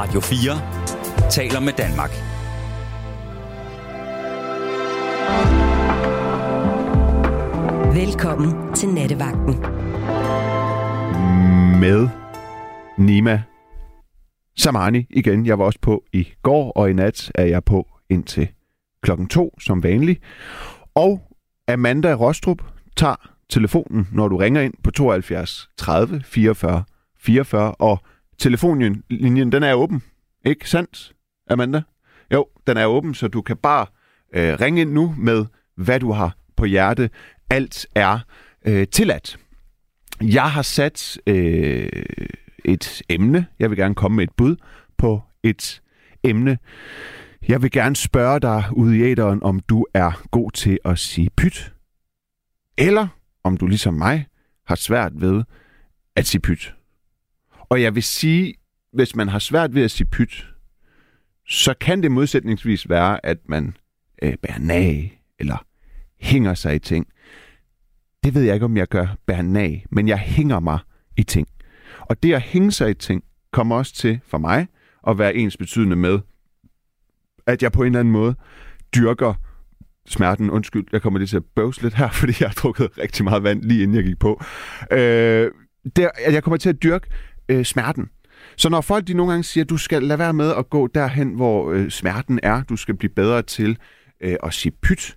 Radio 4 taler med Danmark. Velkommen til Nattevagten. Med Nima Samani igen. Jeg var også på i går, og i nat er jeg på indtil klokken to, som vanligt. Og Amanda Rostrup tager telefonen, når du ringer ind på 72 30 44 44, og telefonlinjen, den er åben. Ikke sandt, Amanda? Jo, den er åben, så du kan bare øh, ringe ind nu med, hvad du har på hjerte. Alt er øh, tilladt. Jeg har sat øh, et emne. Jeg vil gerne komme med et bud på et emne. Jeg vil gerne spørge dig ude i æderen, om du er god til at sige pyt, eller om du ligesom mig har svært ved at sige pyt. Og jeg vil sige, hvis man har svært ved at sige pyt, så kan det modsætningsvis være, at man øh, bærer nag, eller hænger sig i ting. Det ved jeg ikke, om jeg gør bærer nag, men jeg hænger mig i ting. Og det at hænge sig i ting, kommer også til for mig at være ens betydende med, at jeg på en eller anden måde dyrker smerten. Undskyld, jeg kommer lige til at bøvse lidt her, fordi jeg har drukket rigtig meget vand, lige inden jeg gik på. Øh, der, jeg kommer til at dyrke øh, smerten. Så når folk de nogle gange siger, at du skal lade være med at gå derhen, hvor øh, smerten er, du skal blive bedre til øh, at sige pyt,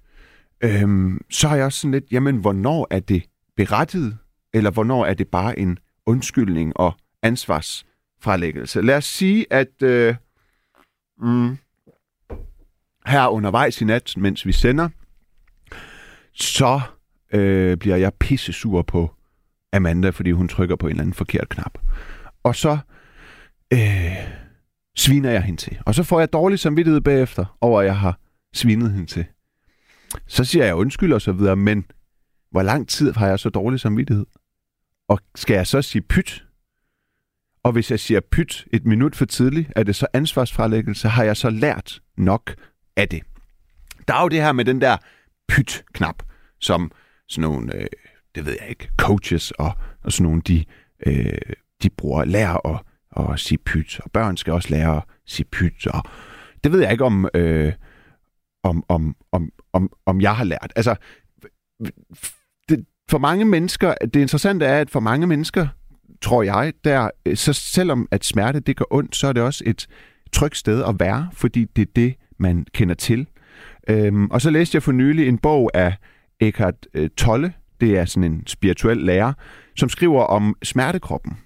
øh, så er jeg også sådan lidt, jamen hvornår er det berettiget, eller hvornår er det bare en undskyldning og ansvarsfralæggelse? Lad os sige, at øh, mm, her undervejs i nat, mens vi sender, så øh, bliver jeg pisse sur på Amanda, fordi hun trykker på en eller anden forkert knap. Og så øh, sviner jeg hende til. Og så får jeg dårlig samvittighed bagefter over, at jeg har svinet hende til. Så siger jeg undskyld og så videre, men hvor lang tid har jeg så dårlig samvittighed? Og skal jeg så sige pyt? Og hvis jeg siger pyt et minut for tidligt, er det så ansvarsfralæggelse? Har jeg så lært nok af det? Der er jo det her med den der pyt-knap, som sådan nogle, øh, det ved jeg ikke, coaches og, og sådan nogle, de, øh, de bruger, lærer at, at sige pyt, og børn skal også lære at sige pyt, og det ved jeg ikke om, øh, om, om, om, om, om jeg har lært. Altså, det, for mange mennesker, det interessante er, at for mange mennesker, tror jeg, der, øh, så selvom at smerte det gør ondt, så er det også et trygt sted at være, fordi det er det, man kender til. Øhm, og så læste jeg for nylig en bog af Eckhart øh, Tolle, det er sådan en spirituel lærer, som skriver om smertekroppen.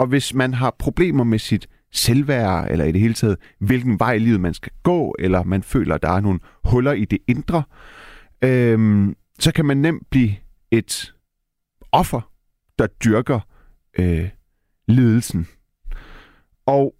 Og hvis man har problemer med sit selvværd, eller i det hele taget, hvilken vej i livet man skal gå, eller man føler, at der er nogle huller i det indre, øhm, så kan man nemt blive et offer, der dyrker øh, lidelsen. Og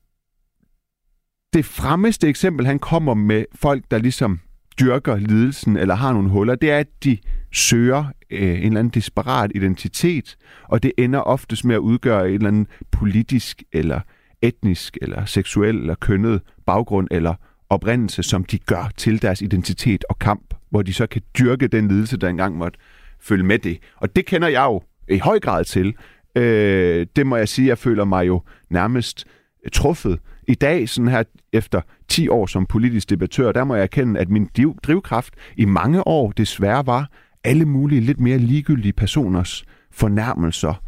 det fremmeste eksempel, han kommer med folk, der ligesom dyrker lidelsen eller har nogle huller, det er, at de søger øh, en eller anden desperat identitet, og det ender oftest med at udgøre en eller anden politisk eller etnisk eller seksuel eller kønnet baggrund eller oprindelse, som de gør til deres identitet og kamp, hvor de så kan dyrke den lidelse, der engang måtte følge med det. Og det kender jeg jo i høj grad til. Øh, det må jeg sige, jeg føler mig jo nærmest truffet. I dag, sådan her efter 10 år som politisk debattør, der må jeg erkende, at min drivkraft i mange år desværre var alle mulige lidt mere ligegyldige personers fornærmelser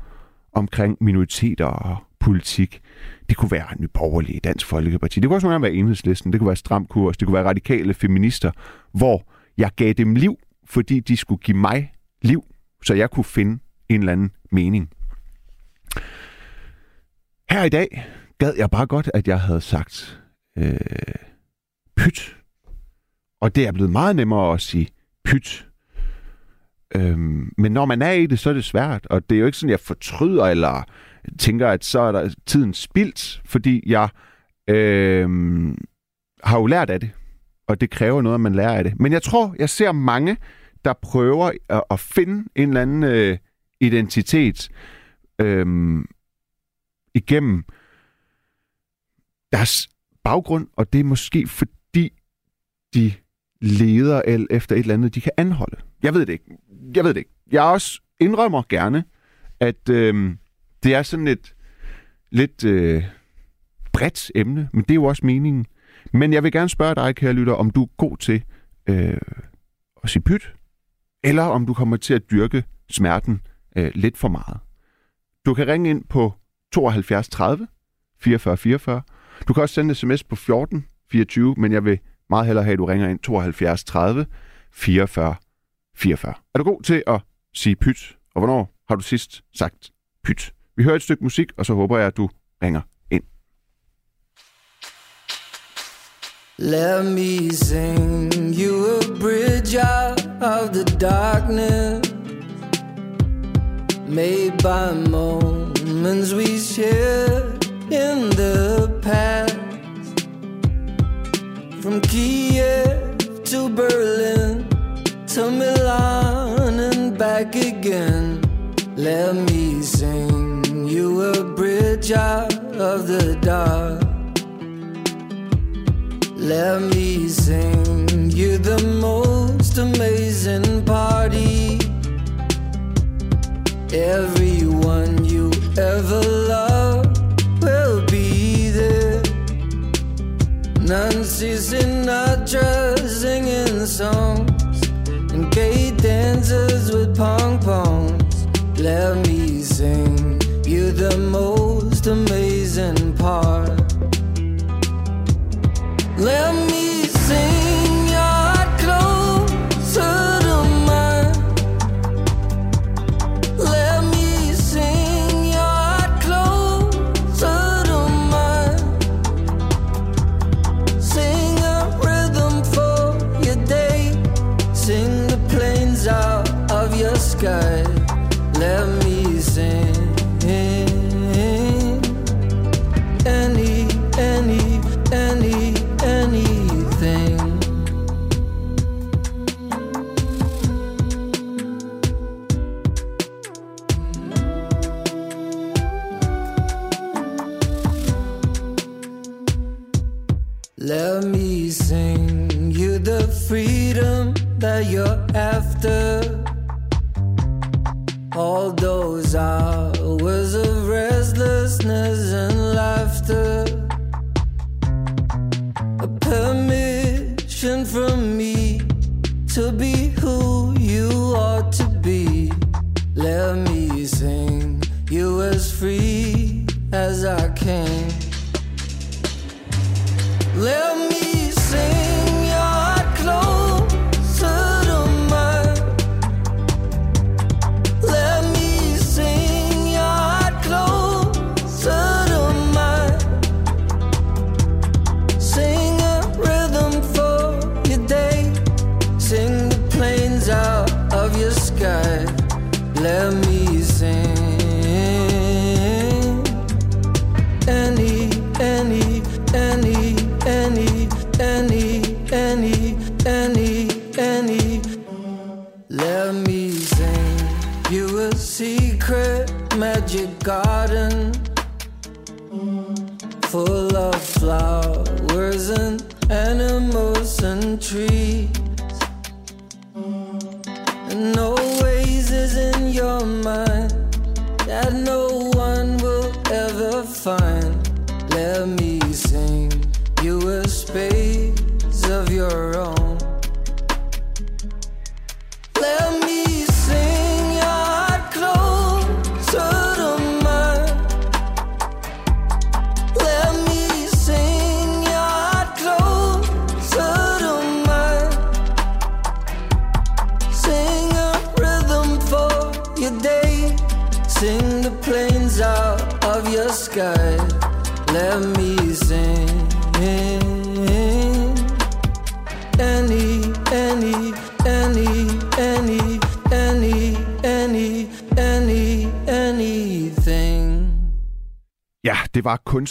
omkring minoriteter og politik. Det kunne være nyborgerlige Dansk Folkeparti. Det kunne også være enhedslisten. Det kunne være Stram Kurs. Det kunne være radikale feminister, hvor jeg gav dem liv, fordi de skulle give mig liv, så jeg kunne finde en eller anden mening. Her i dag gad jeg bare godt, at jeg havde sagt øh, pyt. Og det er blevet meget nemmere at sige pyt. Øhm, men når man er i det, så er det svært. Og det er jo ikke sådan, jeg fortryder eller tænker, at så er der tiden spildt, fordi jeg øh, har jo lært af det. Og det kræver noget, at man lærer af det. Men jeg tror, jeg ser mange, der prøver at, at finde en eller anden øh, identitet øh, igennem deres baggrund, og det er måske fordi, de leder efter et eller andet, de kan anholde. Jeg ved det ikke. Jeg ved det ikke. Jeg også indrømmer gerne, at øh, det er sådan et lidt... Øh, bredt emne, men det er jo også meningen. Men jeg vil gerne spørge dig, kære lytter, om du er god til øh, at sige pyt, eller om du kommer til at dyrke smerten øh, lidt for meget. Du kan ringe ind på 72 30 44 44. Du kan også sende sms på 14 24, men jeg vil meget hellere have, at du ringer ind 72 30 44 44. Er du god til at sige pyt, og hvornår har du sidst sagt pyt? Vi hører et stykke musik, og så håber jeg, at du ringer ind. Let me sing you a bridge out of the darkness Made by moments we share in the From Kiev to Berlin to Milan and back again. Let me sing you a bridge out of the dark. Let me sing you the most amazing party. Everyone you ever loved Nancy Sinatra singing songs and gay dancers with pong pongs. Let me sing you the most amazing part. Let me sky. Let me sing. Any, any, any, anything. Let me sing you the freedom that you're after. Hours of restlessness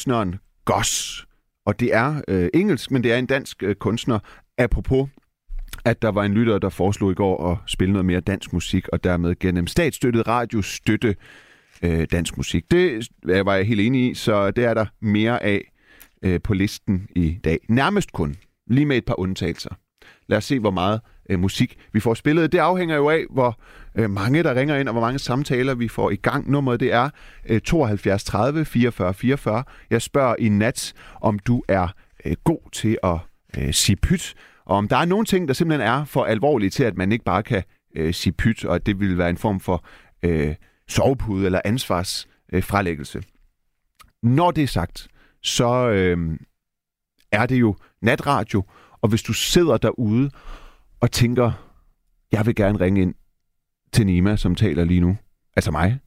kunstneren Goss. Og det er øh, engelsk, men det er en dansk øh, kunstner. Apropos, at der var en lytter, der foreslog i går at spille noget mere dansk musik, og dermed gennem statsstøttet radio støtte øh, dansk musik. Det øh, var jeg helt enig i, så det er der mere af øh, på listen i dag. Nærmest kun, lige med et par undtagelser. Lad os se, hvor meget øh, musik, vi får spillet. Det afhænger jo af, hvor øh, mange der ringer ind, og hvor mange samtaler vi får i gang. Nummeret det er øh, 72 30 44 44. Jeg spørger i nat, om du er øh, god til at øh, sige pyt, og om der er nogle ting, der simpelthen er for alvorlige til, at man ikke bare kan øh, sige pyt, og at det vil være en form for øh, sovepude eller ansvarsfralæggelse. Øh, Når det er sagt, så øh, er det jo natradio, og hvis du sidder derude og tænker, jeg vil gerne ringe ind til Nima, som taler lige nu, altså mig,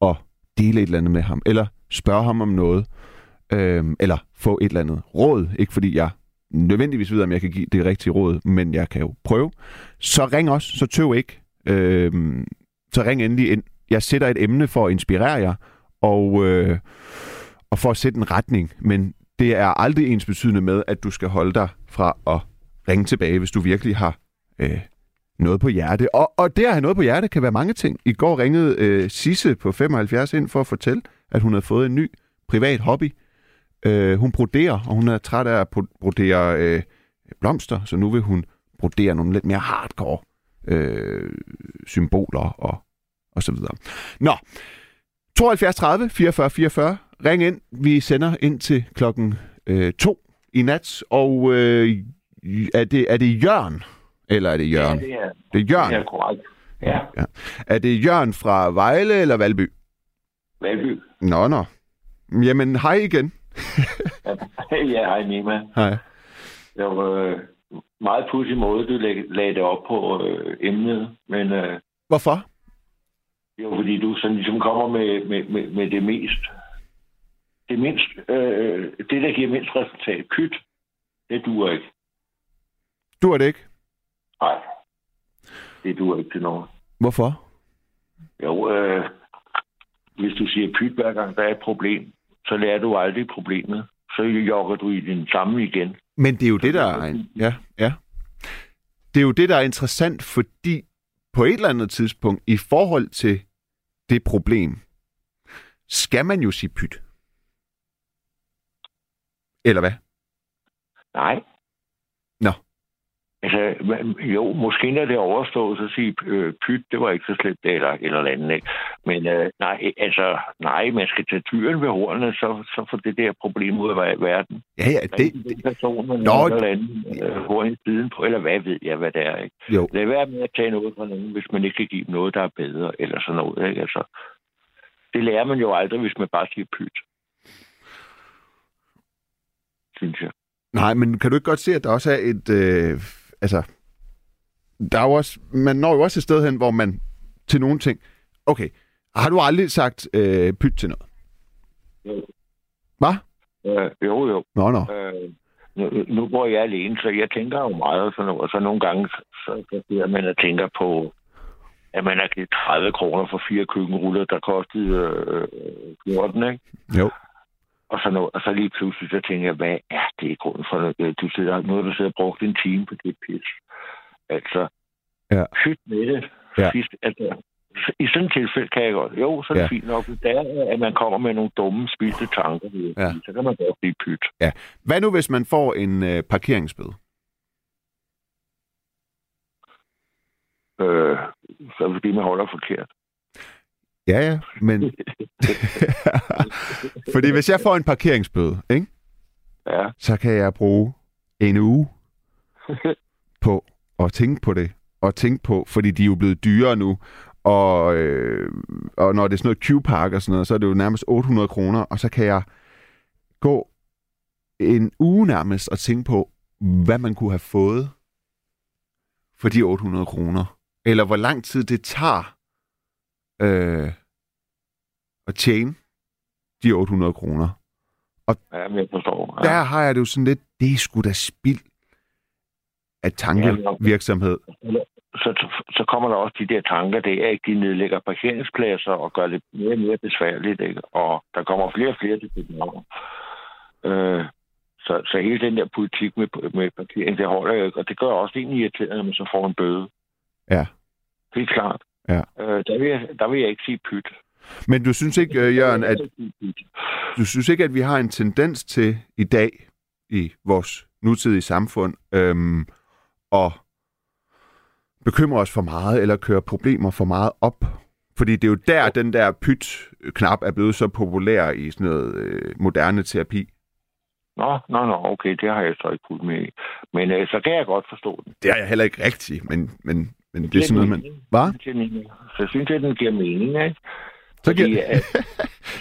og dele et eller andet med ham, eller spørge ham om noget, øh, eller få et eller andet råd, ikke fordi jeg nødvendigvis ved, om jeg kan give det rigtige råd, men jeg kan jo prøve, så ring os, så tøv ikke. Øh, så ring endelig ind. Jeg sætter et emne for at inspirere jer, og, øh, og for at sætte en retning, men det er aldrig ens betydende med, at du skal holde dig fra at ringe tilbage, hvis du virkelig har øh, noget på hjerte. Og, og det at have noget på hjerte kan være mange ting. I går ringede øh, Sisse på 75 ind for at fortælle, at hun havde fået en ny privat hobby. Øh, hun broderer, og hun er træt af at brodere øh, blomster, så nu vil hun brodere nogle lidt mere hardcore øh, symboler og, og så videre. Nå, 72 30 44 44. Ring ind. Vi sender ind til klokken øh, to i nat. Og øh, er, det, er det Jørn, eller er det Jørgen? Ja, det er, det er Jørgen. det er korrekt. Ja, Ja. Er det Jørgen fra Vejle eller Valby? Valby. Nå, nå. Jamen, hej igen. ja, hej Nima. Hej. Det var øh, meget pudsig måde, du lag, lagde det op på øh, emnet, men øh, Hvorfor? var fordi, du sådan ligesom kommer med, med, med, med det mest, det mindst, øh, det der giver mindst resultat, pyt, det duer ikke. Du er det ikke. Nej, det duer ikke til noget. Hvorfor? Jo, øh, hvis du siger pyt hver gang der er et problem, så lærer du aldrig problemet. Så jogger du i den samme igen. Men det er jo det, der er... En, ja, ja. Det er jo det, der er interessant, fordi på et eller andet tidspunkt, i forhold til det problem, skal man jo sige pyt. Eller hvad? Nej. Altså, jo, måske når det er overstået, så sige øh, pyt, det var ikke så slemt, eller eller andet, ikke? Men øh, nej, altså, nej, man skal tage tyren ved hornene, så, så får det der problem ud af verden. Ja, ja, det... ikke den person, man Nå, eller anden øh, siden på, eller hvad ved jeg, hvad det er, ikke? Jo, Lad være med at tage noget fra nogen, hvis man ikke kan give dem noget, der er bedre, eller sådan noget, ikke? Altså, det lærer man jo aldrig, hvis man bare siger pyt. Synes jeg. Nej, men kan du ikke godt se, at der også er et... Øh, altså, der er jo også, man når jo også et sted hen, hvor man til nogle ting... Okay, har du aldrig sagt øh, pyt til noget? Hvad? Øh, jo, jo. Nå, nå. Øh, nu, nu bor jeg alene, så jeg tænker jo meget noget. Og så nogle gange, så, så bliver man og tænker på, at man har givet 30 kroner for fire køkkenruller, der kostede øh, 14, ikke? Jo. Og så, noget, og så lige pludselig, så tænker jeg, hvad er det i grunden for noget? Du sidder, nu har du siddet og brugt en time på det pis. Altså, Ja. pyt med det. Ja. Sidst, altså, I sådan et tilfælde kan jeg godt. Jo, så er det Ja. ja. fint nok. Det er, at man kommer med nogle dumme, spildte tanker, Ja. så kan man godt blive pyt. Hvad nu, hvis man får en øh, parkeringsbøde? Øh, så er det man holder forkert. Ja, ja, men... Fordi hvis jeg får en parkeringsbøde, ikke? Ja. så kan jeg bruge en uge på at tænke på det. Og tænke på, fordi de er jo blevet dyrere nu. Og, øh, og når det er sådan noget Q-park og sådan noget, så er det jo nærmest 800 kroner. Og så kan jeg gå en uge nærmest og tænke på, hvad man kunne have fået for de 800 kroner. Eller hvor lang tid det tager øh, at tjene de 800 kroner. Ja, men jeg forstår. Ja. Der har jeg det jo sådan lidt, det er sgu da spild af tankevirksomhed. Så, så, så kommer der også de der tanker, det er ikke, de nedlægger parkeringspladser og gør det mere og mere besværligt, ikke? Og der kommer flere og flere til København. Øh, så, så hele den der politik med, med parkering, det holder jo ikke, og det gør også en irriterende, når man så får en bøde. Ja. Helt klart. Ja. Øh, der, vil jeg, der vil jeg ikke sige pyt. Men du synes ikke, øh, Jørgen, at, du synes ikke, at vi har en tendens til i dag i vores nutidige samfund øhm, at bekymre os for meget, eller køre problemer for meget op. Fordi det er jo der, den der pyt-knap er blevet så populær i sådan noget øh, moderne terapi. Nå, nå, nå, okay, det har jeg så ikke fuldt med. Men øh, så kan jeg godt forstå den. Det er jeg heller ikke rigtigt, men, men, men det er sådan noget, man... Hvad? Så synes jeg, den giver mening, ikke? Så Fordi, giver... at,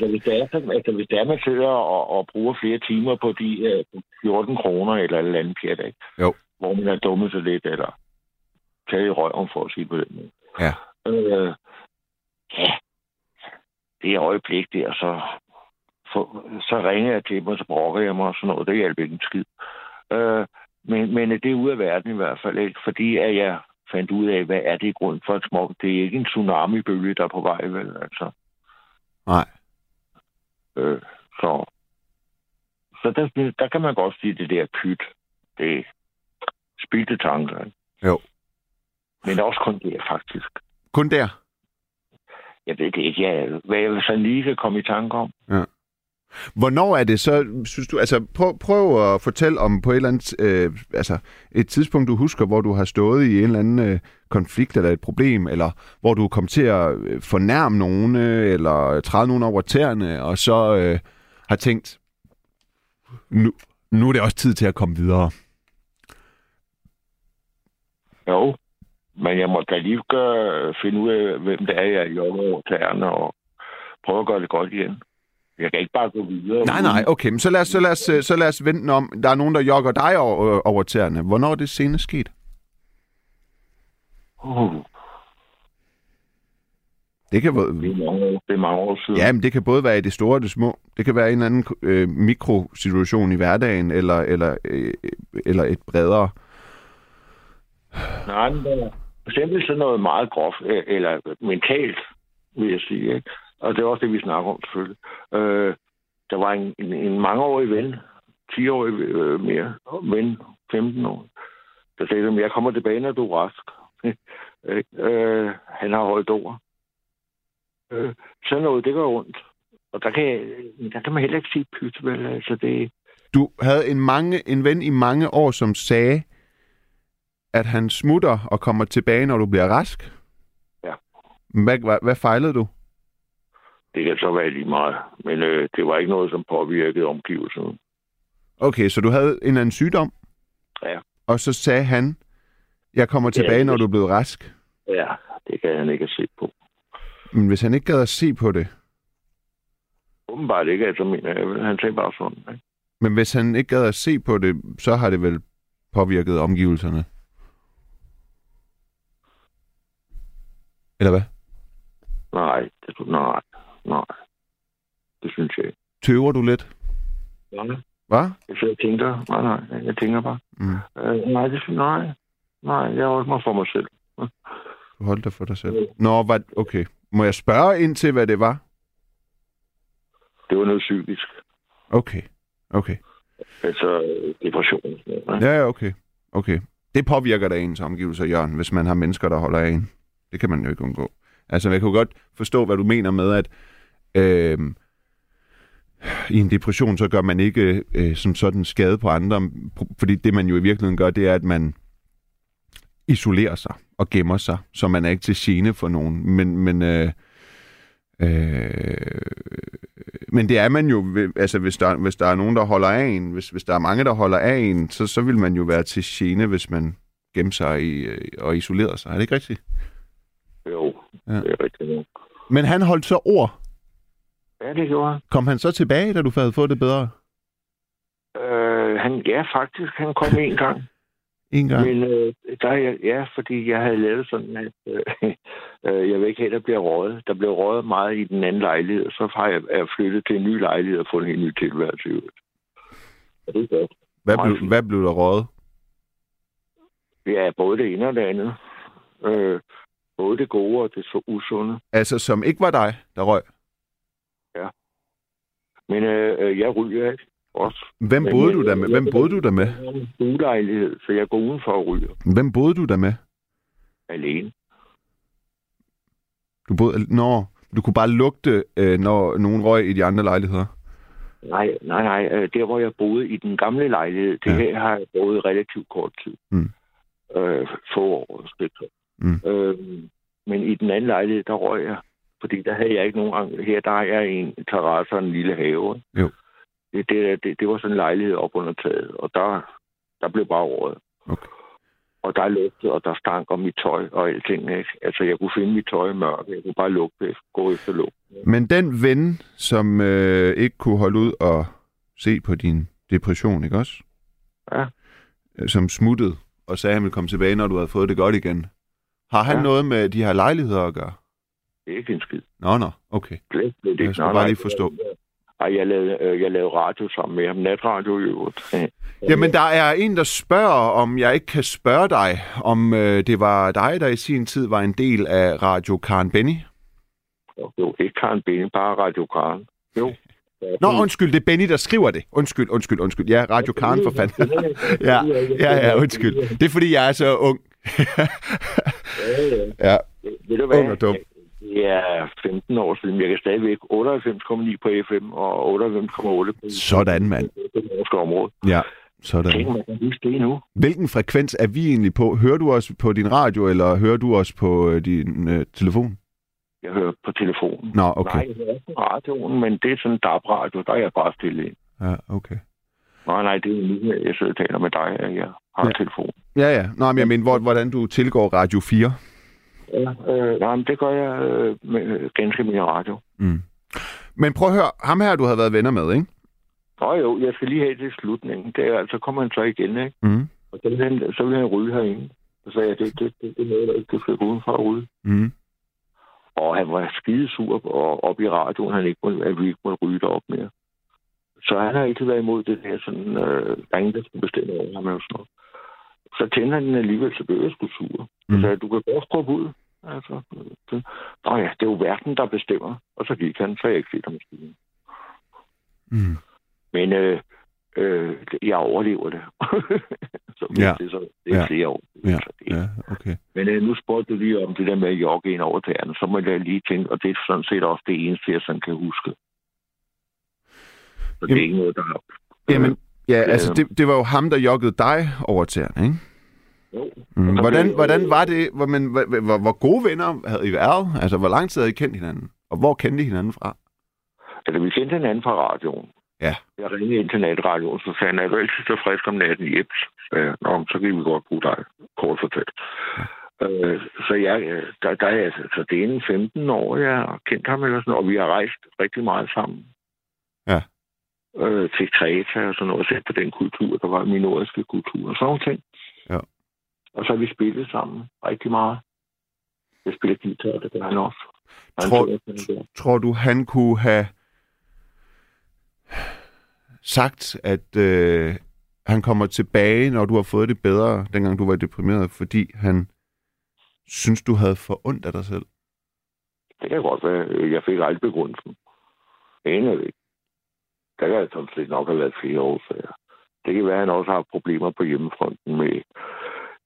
altså, hvis, det er, altså, hvis det er, man sidder og, og bruger flere timer på de uh, 14 kroner eller et eller andet pjat, ikke? Jo. hvor man er dummet sig lidt, eller taget i røven, for at sige på den måde. Ja. Øh, ja, det er øjeblik der, så, for, så ringer jeg til dem, og så brokker jeg mig og sådan noget. Det hjælper ikke en skid. Øh, men, men det er ude af verden i hvert fald, ikke? fordi at jeg fandt ud af, hvad er det i grund for et små. Det er ikke en tsunami-bølge, der er på vej, vel? Altså. Nej. Øh, så så der, der kan man godt sige, det der pyt, det spildte tanker. Jo. Men også kun det, faktisk. Kun der? Jeg ved det ikke, jeg, hvad jeg så lige kan komme i tanke om. Hvornår er det så, synes du, altså prøv, prøv at fortælle om på et eller andet, øh, altså et tidspunkt, du husker, hvor du har stået i en eller anden øh, konflikt eller et problem, eller hvor du kom til at øh, fornærme nogen, øh, eller træde nogen over tæerne, og så øh, har tænkt, nu, nu er det også tid til at komme videre. Jo, men jeg må da lige gøre, finde ud af, hvem det er, jeg jobber over tæerne, og prøve at gøre det godt igen. Jeg kan ikke bare gå videre. Nej, nej, okay, men så lad os, så lad os, øh, så lad os vente om. Der er nogen, der jogger dig over, over tæerne. Hvornår er det senest sket? Uh, Det kan, det, både- er mange år, det er mange år siden. Ja, men det kan både være i det store og det små. Det kan være en eller anden øh, mikrosituation i hverdagen, eller, eller, øh, eller et bredere. Nej, men er for eksempel sådan noget meget groft, øh, eller mentalt, vil jeg sige. Ikke? Og det er også det, vi snakker om, selvfølgelig. Øh, der var en, en, en mangeårig ven, 10-årig øh, mere, ven, 15 år, der sagde, at jeg kommer tilbage, når du er rask. øh, han har holdt ord. Øh, sådan noget, det går ondt. Og der kan, der kan man heller ikke sige pyt, vel? Altså, det, Du havde en, mange, en ven i mange år, som sagde, at han smutter og kommer tilbage, når du bliver rask. Ja. Hvad, hvad, hvad fejlede du? Det kan så være lige meget. Men øh, det var ikke noget, som påvirkede omgivelserne. Okay, så du havde en eller anden sygdom? Ja. Og så sagde han, jeg kommer tilbage, Ja, når du er blevet rask. Ja, det kan han ikke se på. Men hvis han ikke gad at se på det, Åbenbart ikke, altså mener jeg. vel. Han sagde bare sådan. Ikke? men hvis han ikke gad at se på det, så har det vel påvirket omgivelserne? Eller hvad? Nej, det, nej, nej. Det synes jeg ikke. Tøver du lidt? Nej, Hvad? jeg sidder og tænker. Nej, nej, jeg tænker bare. Mm. Øh, nej, det synes nej. Nej, jeg holder mig for mig selv. Du holdt dig for dig selv. Nå, hvad, okay. Må jeg spørge ind til, hvad det var? Det var noget psykisk. Okay. Okay. Altså depression. Ja, ja, okay. Okay. Det påvirker da ens omgivelser, Jørgen, hvis man har mennesker, der holder af en. Det kan man jo ikke undgå. Altså, jeg kunne godt forstå, hvad du mener med, at øh, i en depression, så gør man ikke øh, som sådan skade på andre, fordi det, man jo i virkeligheden gør, det er, at man isolerer sig og gemmer sig, så man er ikke til gene for nogen. Men, men, øh, øh, men det er man jo, altså hvis der, hvis der er nogen, der holder af en, hvis, hvis der er mange, der holder af en, så, så vil man jo være til gene, hvis man gemmer sig i, øh, og isolerer sig. Er det ikke rigtigt? Ja. det er rigtigt. nok. Men han holdt så ord. Ja, det gjorde han. Kom han så tilbage, da du havde fået det bedre? Øh, han. Ja, faktisk, han kom en gang. En gang? Men øh, der, er ja, fordi jeg havde lavet sådan, at øh, øh, jeg vil ikke have, der bliver røget. Der blev røget meget i den anden lejlighed, og så har jeg, jeg flyttet til en ny lejlighed og fået en ny tilværelse. Og det er godt. Hvad blev, hvad blev der rådet? Det er både det ene og det andet. Øh, både det gode og det så usunde. Altså, som ikke var dig, der røg. Men øh, øh, jeg ryger ikke også. Hvem Men, boede øh, du der med? jeg- Hvem boede du der med? Jeg har en stuelejlighed, så jeg går udenfor og ryger Hvem boede du der med? alene. Du boede... Nå, du kunne bare lugte, øh, når nogen røg i de andre lejligheder. Nej, nej, nej. øh, Der, hvor jeg boede i den gamle lejlighed, det Ja. her har jeg boet relativt kort tid. Mm. Øh, få år. stykker. Mm. Øh, men i den anden lejlighed, der røg jeg. Fordi der havde jeg ikke nogen gang. Her der har jeg en terrasse og en lille have. Jo. Det, det, det, det var sådan en lejlighed op under taget, og der, der blev bare røget. Okay. Og der lugtede, og der stank om mit tøj og alting. Ikke? Altså, jeg kunne finde mit tøj i mørke. Jeg kunne bare lugte, gå efter lugt. Men den ven, som øh, ikke kunne holde ud og se på din depression, ikke også? Ja. Øh, Som smuttede og sagde, at han ville komme tilbage, når du havde fået det godt igen. Har han Ja. noget med de her lejligheder at gøre? Det er ikke en skid. Nå, nå, okay. Slet, slet Jeg skulle bare lige forstå. Ej, jeg lavede, øh, jeg lavede radio sammen med ham. Natradio i øvrigt. Jamen, der er en, der spørger, om jeg ikke kan spørge dig, om øh, det var dig, der i sin tid var en del af Radio Karen Benny. Jo, ikke Karen Bene, bare Radio Karen. Jo. Nå, undskyld, det er Benny, der skriver det. Undskyld, undskyld, undskyld. Ja, Radio Karen for fanden. ja, ja, ja, undskyld. Det er, fordi jeg er så ung. Ja, Ved du hvad? Ung. Det er 15 år siden. Jeg kan stadigvæk 98,9 på FM og 98,8 på sådan, mand. det norske område. Ja, Tænk, sådan. man kan huske det nu. Hvilken frekvens er vi egentlig på? Hører du os på din radio, eller hører du os på øh, din øh, telefon? Jeg hører på telefonen. Nå, okay. Nej, jeg hører på radioen, men det er sådan en DAB-radio. Der er jeg bare stille ind. Ja, okay. Nej, nej, det er jo nu, jeg sidder og taler med dig, jeg har Ja. ja. telefon. Ja, ja. Nå, men jeg mener, hvor- hvordan du tilgår Radio 4. Ja, øh, nej, men det gør jeg øh, med øh, ganske min radio. Mm. Men prøv at høre, ham her, du har været venner med, ikke? Nå jo, jeg skal lige have det i slutningen. Det er, altså kommer han så igen, ikke? Mm. Og så vil han, så vil han rydde herinde. Så sagde jeg, det, det, det, det er noget, der ikke kan flytte udenfor at rydde. Mm. Og han var skidesur og op i radioen, han ikke må, at vi ikke måtte rydde op mere. Så han har ikke været imod det der sådan, øh, der er ingen, der skulle bestemme over ham og sådan noget. Så tændte han den alligevel, sgu sur. Mm. Så jeg, du kan godt skubbe ud. Altså, det, Nå ja, det er jo verden, der bestemmer. Og så gik han, så jeg ikke set ham i skiden. Mm. Men øh, øh, jeg overlever det. så Ja. det er, så, det er Ja. flere år. Ja, ja, okay. Men øh, nu spurgte du lige om det der med at jogge ind over tæerne. Så må jeg lige tænke, og det er sådan set også det eneste, jeg sådan kan huske. Så det er ikke noget, der har... Jamen, ja, altså, Øh. det, det var jo ham, der joggede dig over tæerne, ikke? Jo. Mm. Hvordan, hvordan var det? Hvor, men, hvor, hvor, hvor gode venner havde I været? Altså, hvor lang tid havde I kendt hinanden? Og hvor kendte I hinanden fra? Altså, vi kendte hinanden fra radioen. Ja. Jeg ringede ind til natradioen, så sagde han, er du altid så frisk om natten i Jeps? Øh, Nå, så kan vi godt bruge dig, kort fortalt. Øh, så jeg, øh, der, der er altså, så det er en 15 år, jeg har kendt ham, eller sådan, og vi har rejst rigtig meget sammen. Øh, til Kreta og sådan noget, og set på den kultur, der var min nordiske kultur og sådan ting. Ja. Og så har vi spillet sammen rigtig meget. Jeg spiller guitar, det gør han også. Han Tror- der. Tror du, han kunne have sagt, at øh, han kommer tilbage, når du har fået det bedre, dengang du var deprimeret, fordi han synes, du havde for ondt af dig selv? Det kan godt være. Jeg fik aldrig begrundelsen. Aner det ikke. Der kan jeg sådan set nok have været flere årsager. Det kan være, at han også har problemer på hjemmefronten med...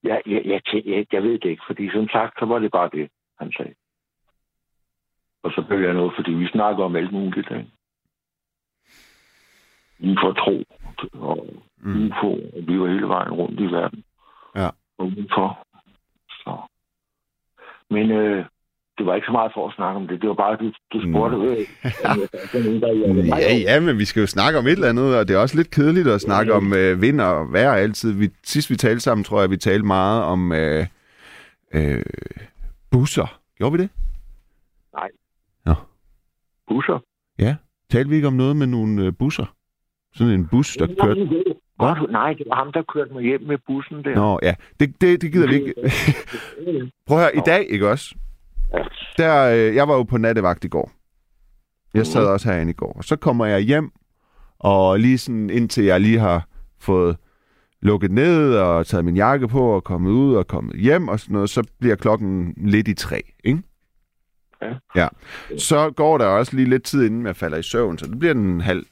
Jeg, jeg, jeg, jeg, jeg, ved det ikke, fordi som sagt, så var det bare det, han sagde. Og så blev jeg noget, fordi vi snakker om alt muligt. Ikke? Vi får tro og Mm. UFO, og vi var hele vejen rundt i verden. Ja. Og udenfor. Så. Men øh, det var ikke så meget for at snakke om det. Det var bare, du, du spurgte, mm. øh, der Ja, ja, men vi skal jo snakke om et eller andet, og det er også lidt kedeligt at snakke om øh, vind og vejr altid. Vi, sidst vi talte sammen, tror jeg, vi talte meget om øh, øh, busser. Gjorde vi det? busser. Ja. Talte vi ikke om noget med nogle øh, busser? Sådan en bus, der kørte... Godt, nej, det var ham, der kørte mig hjem med bussen der. Nå, ja. Det, det, det gider vi ikke. Prøv at høre, i dag, ikke også? Ja. Der, øh, jeg var jo på nattevagt i går. Jeg sad Mhm. også herinde i går. Og så kommer jeg hjem, og lige sådan indtil jeg lige har fået lukket ned og taget min jakke på og kommet ud og kommet hjem og sådan noget, så bliver klokken lidt i tre, ikke? Ja. ja. Så går der også lige lidt tid, inden jeg falder i søvn, så det bliver den halv,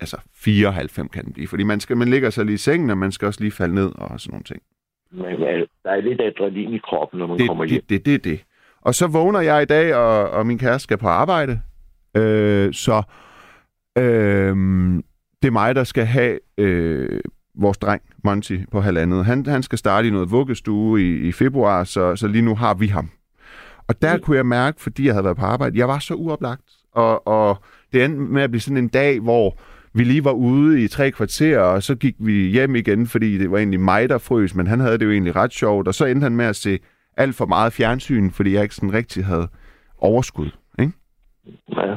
altså fire, halv fem kan den blive, fordi man, skal, man ligger så lige i sengen, og man skal også lige falde ned og sådan nogle ting. Men der er lidt adrenalin i kroppen, når man det, kommer hjem. det, det, det, det. Og så vågner jeg i dag, og, og min kæreste skal på arbejde. Øh, så øh, det er mig, der skal have øh, vores dreng, Monty, på halvandet. Han, han skal starte i noget vuggestue i, i februar, så, så lige nu har vi ham. Og der mm. kunne jeg mærke, fordi jeg havde været på arbejde, jeg var så uoplagt. Og, og det endte med at blive sådan en dag, hvor vi lige var ude i tre kvarter, og så gik vi hjem igen, fordi det var egentlig mig, der frøs, men han havde det jo egentlig ret sjovt. Og så endte han med at se alt for meget fjernsyn, fordi jeg ikke sådan rigtig havde overskud. Ikke? Ja.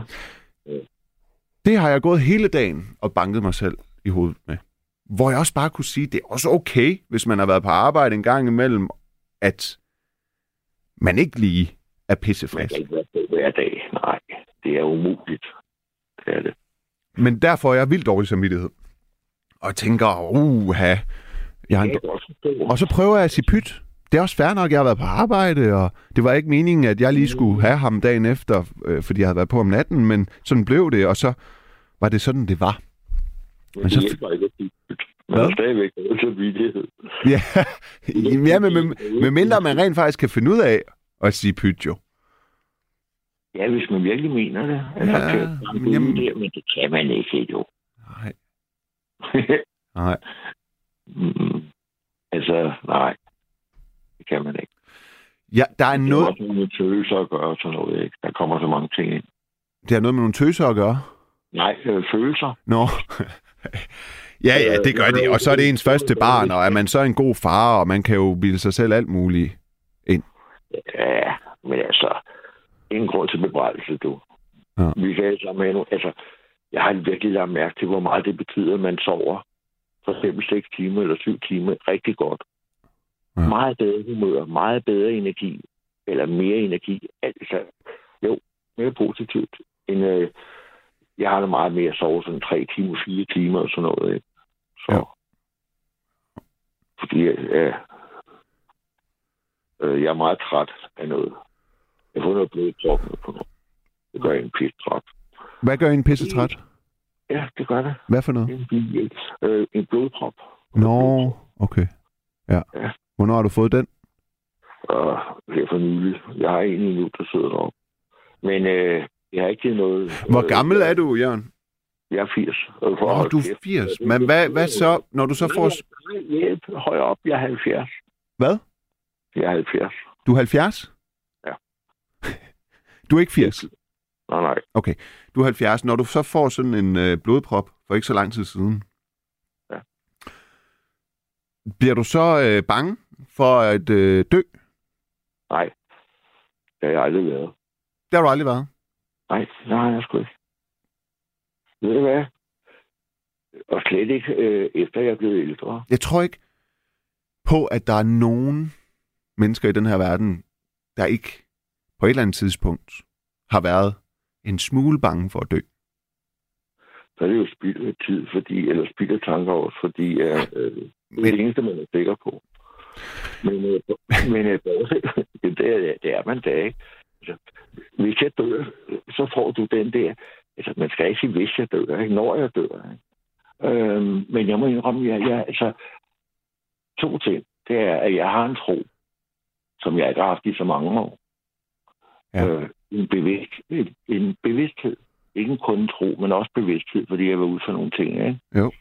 Det har jeg gået hele dagen og banket mig selv i hovedet med. Hvor jeg også bare kunne sige, det er også okay, hvis man har været på arbejde en gang imellem, at man ikke lige er Man pissefrisk. kan ikke være hver dag. Nej, det er umuligt. Det er det. Men derfor er jeg vildt dårlig samvittighed. Og tænker, uha, jeg har en. Og så prøver jeg at sige pyt. Det er også fair nok, jeg har været på arbejde, og det var ikke meningen, at jeg lige skulle have ham dagen efter, øh, fordi jeg havde været på om natten, men sådan blev det, og så var det sådan, det var. Men men så- det hjælper ikke at. Man har stadigvæk samvittighed. Ja, ja men med, med mindre man rent faktisk kan finde ud af at sige pyt jo. Ja, hvis man virkelig mener det. Altså, Ja, ja, men jamen... jamen- der, men det kan man ikke, jo. Nej, nej. mm, altså, nej. Kan man ikke. Ja, der er Det er noget, noget med følelser at gøre og sådan noget, ikke? Der kommer så mange ting ind. det har noget med nogle tøser at gøre. Nej, øh, følelser. Nå. ja, ja, det gør det. Og så er det ens første barn, og er man så en god far, og man kan jo bilde sig selv alt muligt. Ja, men altså, ingen grund til bebrejdelse, du. Ja. Vi sammen have nogle, altså, jeg har virkelig lagt mærke til, hvor meget det betyder, at man sover for eksempel 6 timer eller 7 timer rigtig godt. Ja. Meget bedre humør, meget bedre energi, eller mere energi. Altså, jo, mere positivt, end øh, jeg har det meget mere at sove sådan 3 timer, 4 timer og sådan noget. Ikke? Så, Ja. Fordi øh, øh, jeg er meget træt af noget. Jeg får noget blod i kroppen på noget. Det gør en pisse træt. Hvad gør en pissetræt? Ja, det gør det. Hvad for noget? En, bil, øh, en blodprop. Nå, okay. Ja. Ja. Hvornår har du fået den? Og her for nylig. Jeg har en endnu, der sidder deroppe. Men øh, jeg har ikke givet noget... Hvor gammel er du, Jørgen? Jeg er 80. Og for Åh, at holde du er kæft. 80. Men hvad, hvad så, når du så får... Nej, hjælp. Højere op. Jeg er 70. Hvad? Jeg er 70. Du er 70? Ja. Du er ikke 80? Nej, nej. Du er 70. Når du så får sådan en øh, blodprop for ikke så lang tid siden, Ja. bliver du så øh, bange for at øh, dø? Nej. Det har jeg aldrig været. Det har du aldrig været. Nej, det har jeg sgu ikke. Ved du hvad? Og slet ikke øh, efter jeg er blevet ældre. Jeg tror ikke på, at der er nogen mennesker i den her verden, der ikke på et eller andet tidspunkt har været en smule bange for at dø. Så er det jo spild af tid, fordi, eller spild af tanker også, fordi øh, øh, det er det eneste, man er sikker på. Men, øh, men øh, det, er, det er man da ikke. Altså, hvis jeg dør, så får du den der... Altså, man skal ikke sige, hvis jeg dør, ikke? når jeg dør. Ikke? Øhm, men jeg må indrømme, at jeg, jeg, altså, to ting. Det er, at jeg har en tro, som jeg ikke har haft i så mange år. Ja. Øh, en, bevidst, en, en bevidsthed. Ikke kun en tro, men også bevidsthed, fordi jeg var ude for nogle ting, ikke? Jo.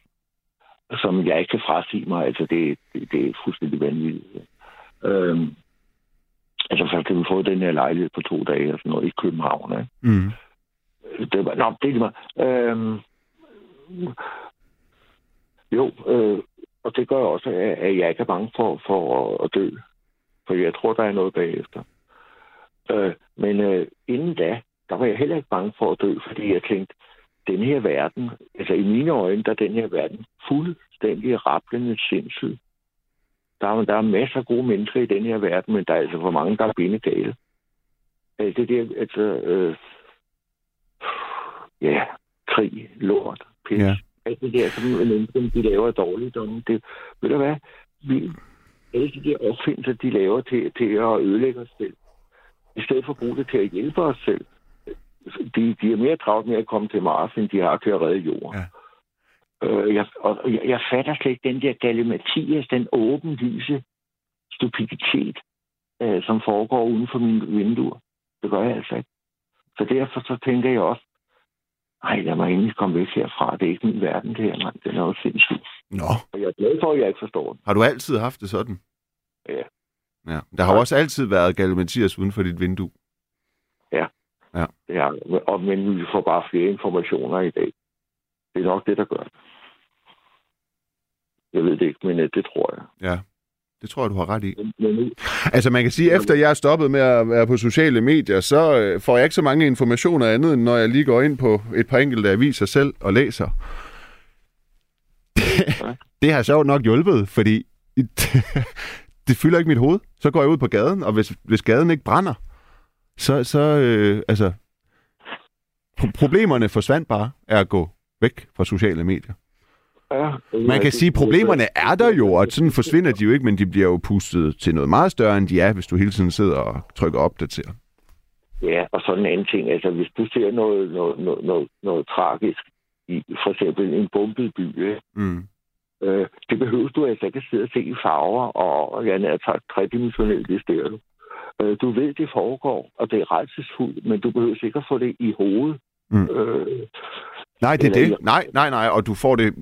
Som jeg ikke kan frasige mig. Altså, det, det, det er fuldstændig vanvittigt. Øhm, altså, så kan vi få den her lejlighed på to dage og sådan noget i København. Ikke? Mm. Det var, nå, det meget. Øhm, jo, øh, og det gør også, at, jeg ikke er bange for, for at, at dø. For jeg tror, der er noget bagefter. Øh, men øh, inden da, der var jeg heller ikke bange for at dø, fordi jeg tænkte, den her verden, altså i mine øjne, der er den her verden fuldstændig rablende sindssyg. Der er, der er masser af gode mennesker i den her verden, men der er altså for mange, der er bindegale. Altså, det der, altså, øh, ja, krig, lort, pis. Ja. Alt det der, som mennesker, de laver dårligdomme. Det, ved du hvad? Vi, alle de der opfindelser, de laver til, til at ødelægge os selv. I stedet for at bruge det til at hjælpe os selv. De, de er mere travlt med at komme til Mars, end de har til at redde jorden. Ja. Øh, jeg, og jeg, jeg fatter slet ikke den der galimatias, den åbenlyse stupiditet, øh, som foregår uden for mine vinduer. Det gør jeg altså ikke. Så derfor så tænker jeg også, nej, lad mig endelig komme væk herfra. Det er ikke min verden, det her, mand. Den er jo sindssygt. Nå, Og jeg er glad for, at jeg ikke forstår den. har du altid haft det sådan? Ja. Ja. Der har jo også altid været Galle Mathias uden for dit vindue. Ja, og, men vi får bare flere informationer i dag. Det er nok det, der gør det. Jeg ved det ikke, men øh, det tror jeg. Ja, det tror jeg, du har ret i. Altså man kan sige, at efter jeg er stoppet med at være på sociale medier, så øh, får jeg ikke så mange informationer andet, end når jeg lige går ind på et par enkelte aviser selv og læser. Det, det har sjovt nok hjulpet, fordi det, det fylder ikke mit hoved. Så går jeg ud på gaden, og hvis, hvis gaden ikke brænder, så, så øh, altså, pro- problemerne forsvandt bare af at gå væk fra sociale medier. ja, Man kan sige, at problemerne er der jo, og sådan forsvinder de jo ikke, men de bliver jo pustet til noget meget større, end de er, hvis du hele tiden sidder og trykker opdater. Ja, og sådan en anden ting. Altså, hvis du ser noget, noget, noget, noget, noget tragisk i for eksempel en bombet by? Mm. øh, det behøver du altså ikke sidde og se i farver, og jeg er taget tredimensionelt, det ser du. Øh, du ved, det foregår, og det er rejsesfuldt, men du behøver ikke at få det i hovedet. Mm. Øh, Nej, det er det. Nej, nej, nej, og du får det...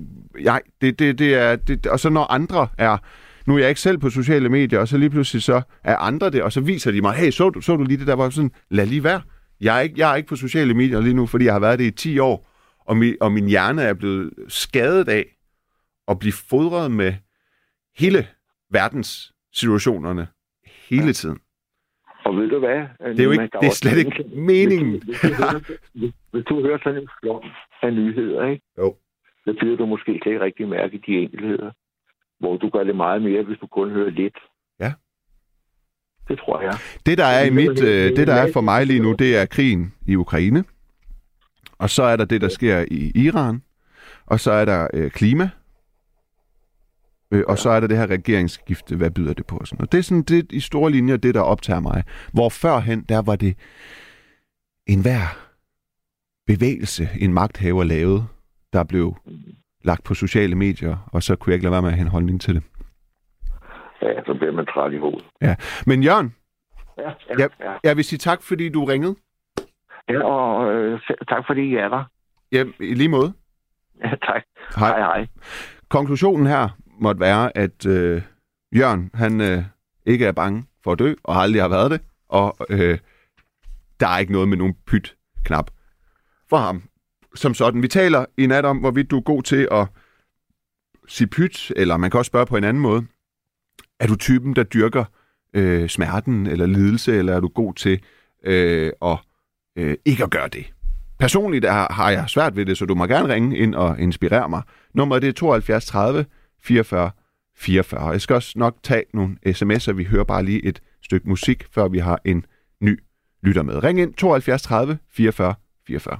Nej, det, det, det er... Det, og så når andre er... Nu er jeg ikke selv på sociale medier, og så lige pludselig så er andre det, og så viser de mig, hey, så du, så du lige det der, var sådan, lad lige være. Jeg er, ikke, jeg er ikke på sociale medier lige nu, fordi jeg har været det i 10 år, og min, og min hjerne er blevet skadet af at blive fodret med hele verdens situationerne hele tiden. Og ved du hvad? Det er jo ikke, det er slet ikke meningen. Hvis du, hvis, du hører, hvis, hvis du hører sådan en flom af nyheder, ikke? Jo. så bliver du måske slet ikke rigtig mærke de enkelheder, hvor du gør det meget mere, hvis du kun hører lidt. Ja. Det tror jeg. Det, der er i mit, øh, det, der er for mig lige nu, det er krigen i Ukraine. Og så er der det, der sker i Iran. Og så er der øh, klima. Øh, og så er der det her regeringsskifte. Hvad byder det på? Og, sådan noget. det er sådan det, i store linjer det, der optager mig. Hvor førhen, der var det en hver bevægelse, en magthaver lavede, der blev lagt på sociale medier, og så kunne jeg ikke lade være med at have en holdning til det. Ja, så bliver man træt i hovedet. Men Jørgen, Ja, Ja. ja. jeg vil sige tak, fordi du ringede. ja og øh, tak fordi I er der. Ja, i lige måde. Ja, tak. Hej. Hej, hej. Konklusionen her måtte være, at øh, Jørgen, han øh, ikke er bange for at dø, og aldrig har været det, og øh, der er ikke noget med nogen pyt-knap for ham. Som sådan. Vi taler i nat om, hvorvidt du er god til at sige pyt, eller man kan også spørge på en anden måde. Er du typen, der dyrker øh, smerten eller lidelse, eller er du god til øh, at øh, ikke at gøre det? Personligt er, har jeg svært ved det, så du må gerne ringe ind og inspirere mig. Nummeret det er 72 30 44 44. Jeg skal også nok tage nogle sms'er. Vi hører bare lige et stykke musik, før vi har en ny lytter med. Ring ind 72 30 44 44.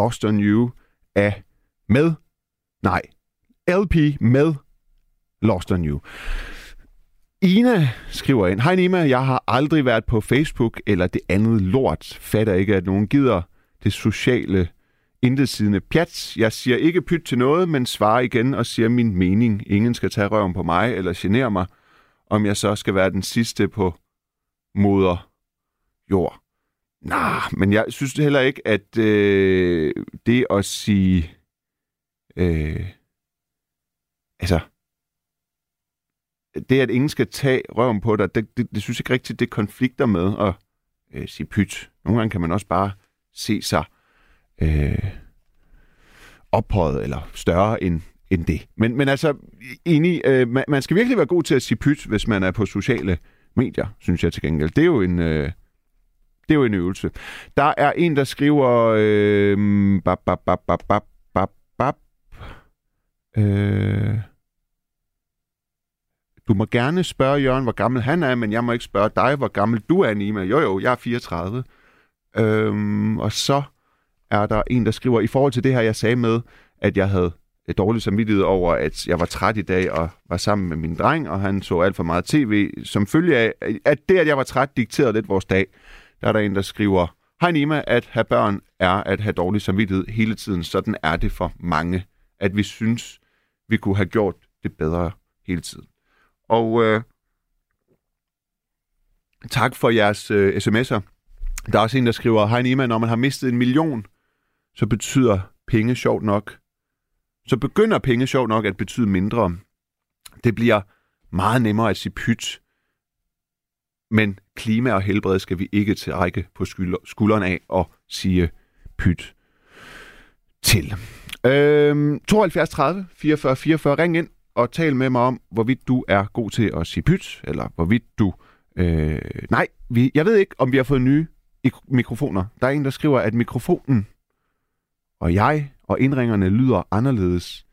Lost on You af med, nej, LP med Lost on You. Ina skriver ind, Hej Nima, jeg har aldrig været på Facebook eller det andet lort. Fatter ikke, at nogen gider det sociale intetsidende pjat. Jeg siger ikke pyt til noget, men svarer igen og siger min mening. Ingen skal tage røven på mig eller genere mig, om jeg så skal være den sidste på moder jord. Nej, men jeg synes heller ikke, at øh, det at sige... Øh, altså... Det, at ingen skal tage røven på dig, det, det, det synes jeg ikke rigtigt, det konflikter med at øh, sige pyt. Nogle gange kan man også bare se sig øh, ophøjet eller større end, end det. Men, men altså, enig, øh, man, man skal virkelig være god til at sige pyt, hvis man er på sociale medier, synes jeg til gengæld. Det er jo en... Øh, det er jo en øvelse. Der er en, der skriver... Øh, bap, bap, bap, bap, bap, bap, bap. Øh, du må gerne spørge Jørgen, hvor gammel han er, men jeg må ikke spørge dig, hvor gammel du er, Nima. Jo, jo, jeg er 34. Øhm, og så er der en, der skriver, i forhold til det her, jeg sagde med, at jeg havde et dårligt samvittighed over, at jeg var træt i dag og var sammen med min dreng, og han så alt for meget tv, som følge af, at det, at jeg var træt, dikterede lidt vores dag. Der er der en, der skriver, Hej Nima, at have børn er at have dårlig samvittighed hele tiden. Sådan er det for mange, at vi synes, vi kunne have gjort det bedre hele tiden. Og øh, tak for jeres øh, sms'er. Der er også en, der skriver, Hej Nima, når man har mistet en million, så betyder penge sjovt nok. Så begynder penge sjovt nok at betyde mindre. Det bliver meget nemmere at sige pyt, men klima og helbred skal vi ikke trække på skulderen af og sige pyt til. Øhm, 72 30 44 44. Ring ind og tal med mig om, hvorvidt du er god til at sige pyt, eller hvorvidt du... Øh, nej, vi, jeg ved ikke, om vi har fået nye mikrofoner. Der er en, der skriver, at mikrofonen og jeg og indringerne lyder anderledes.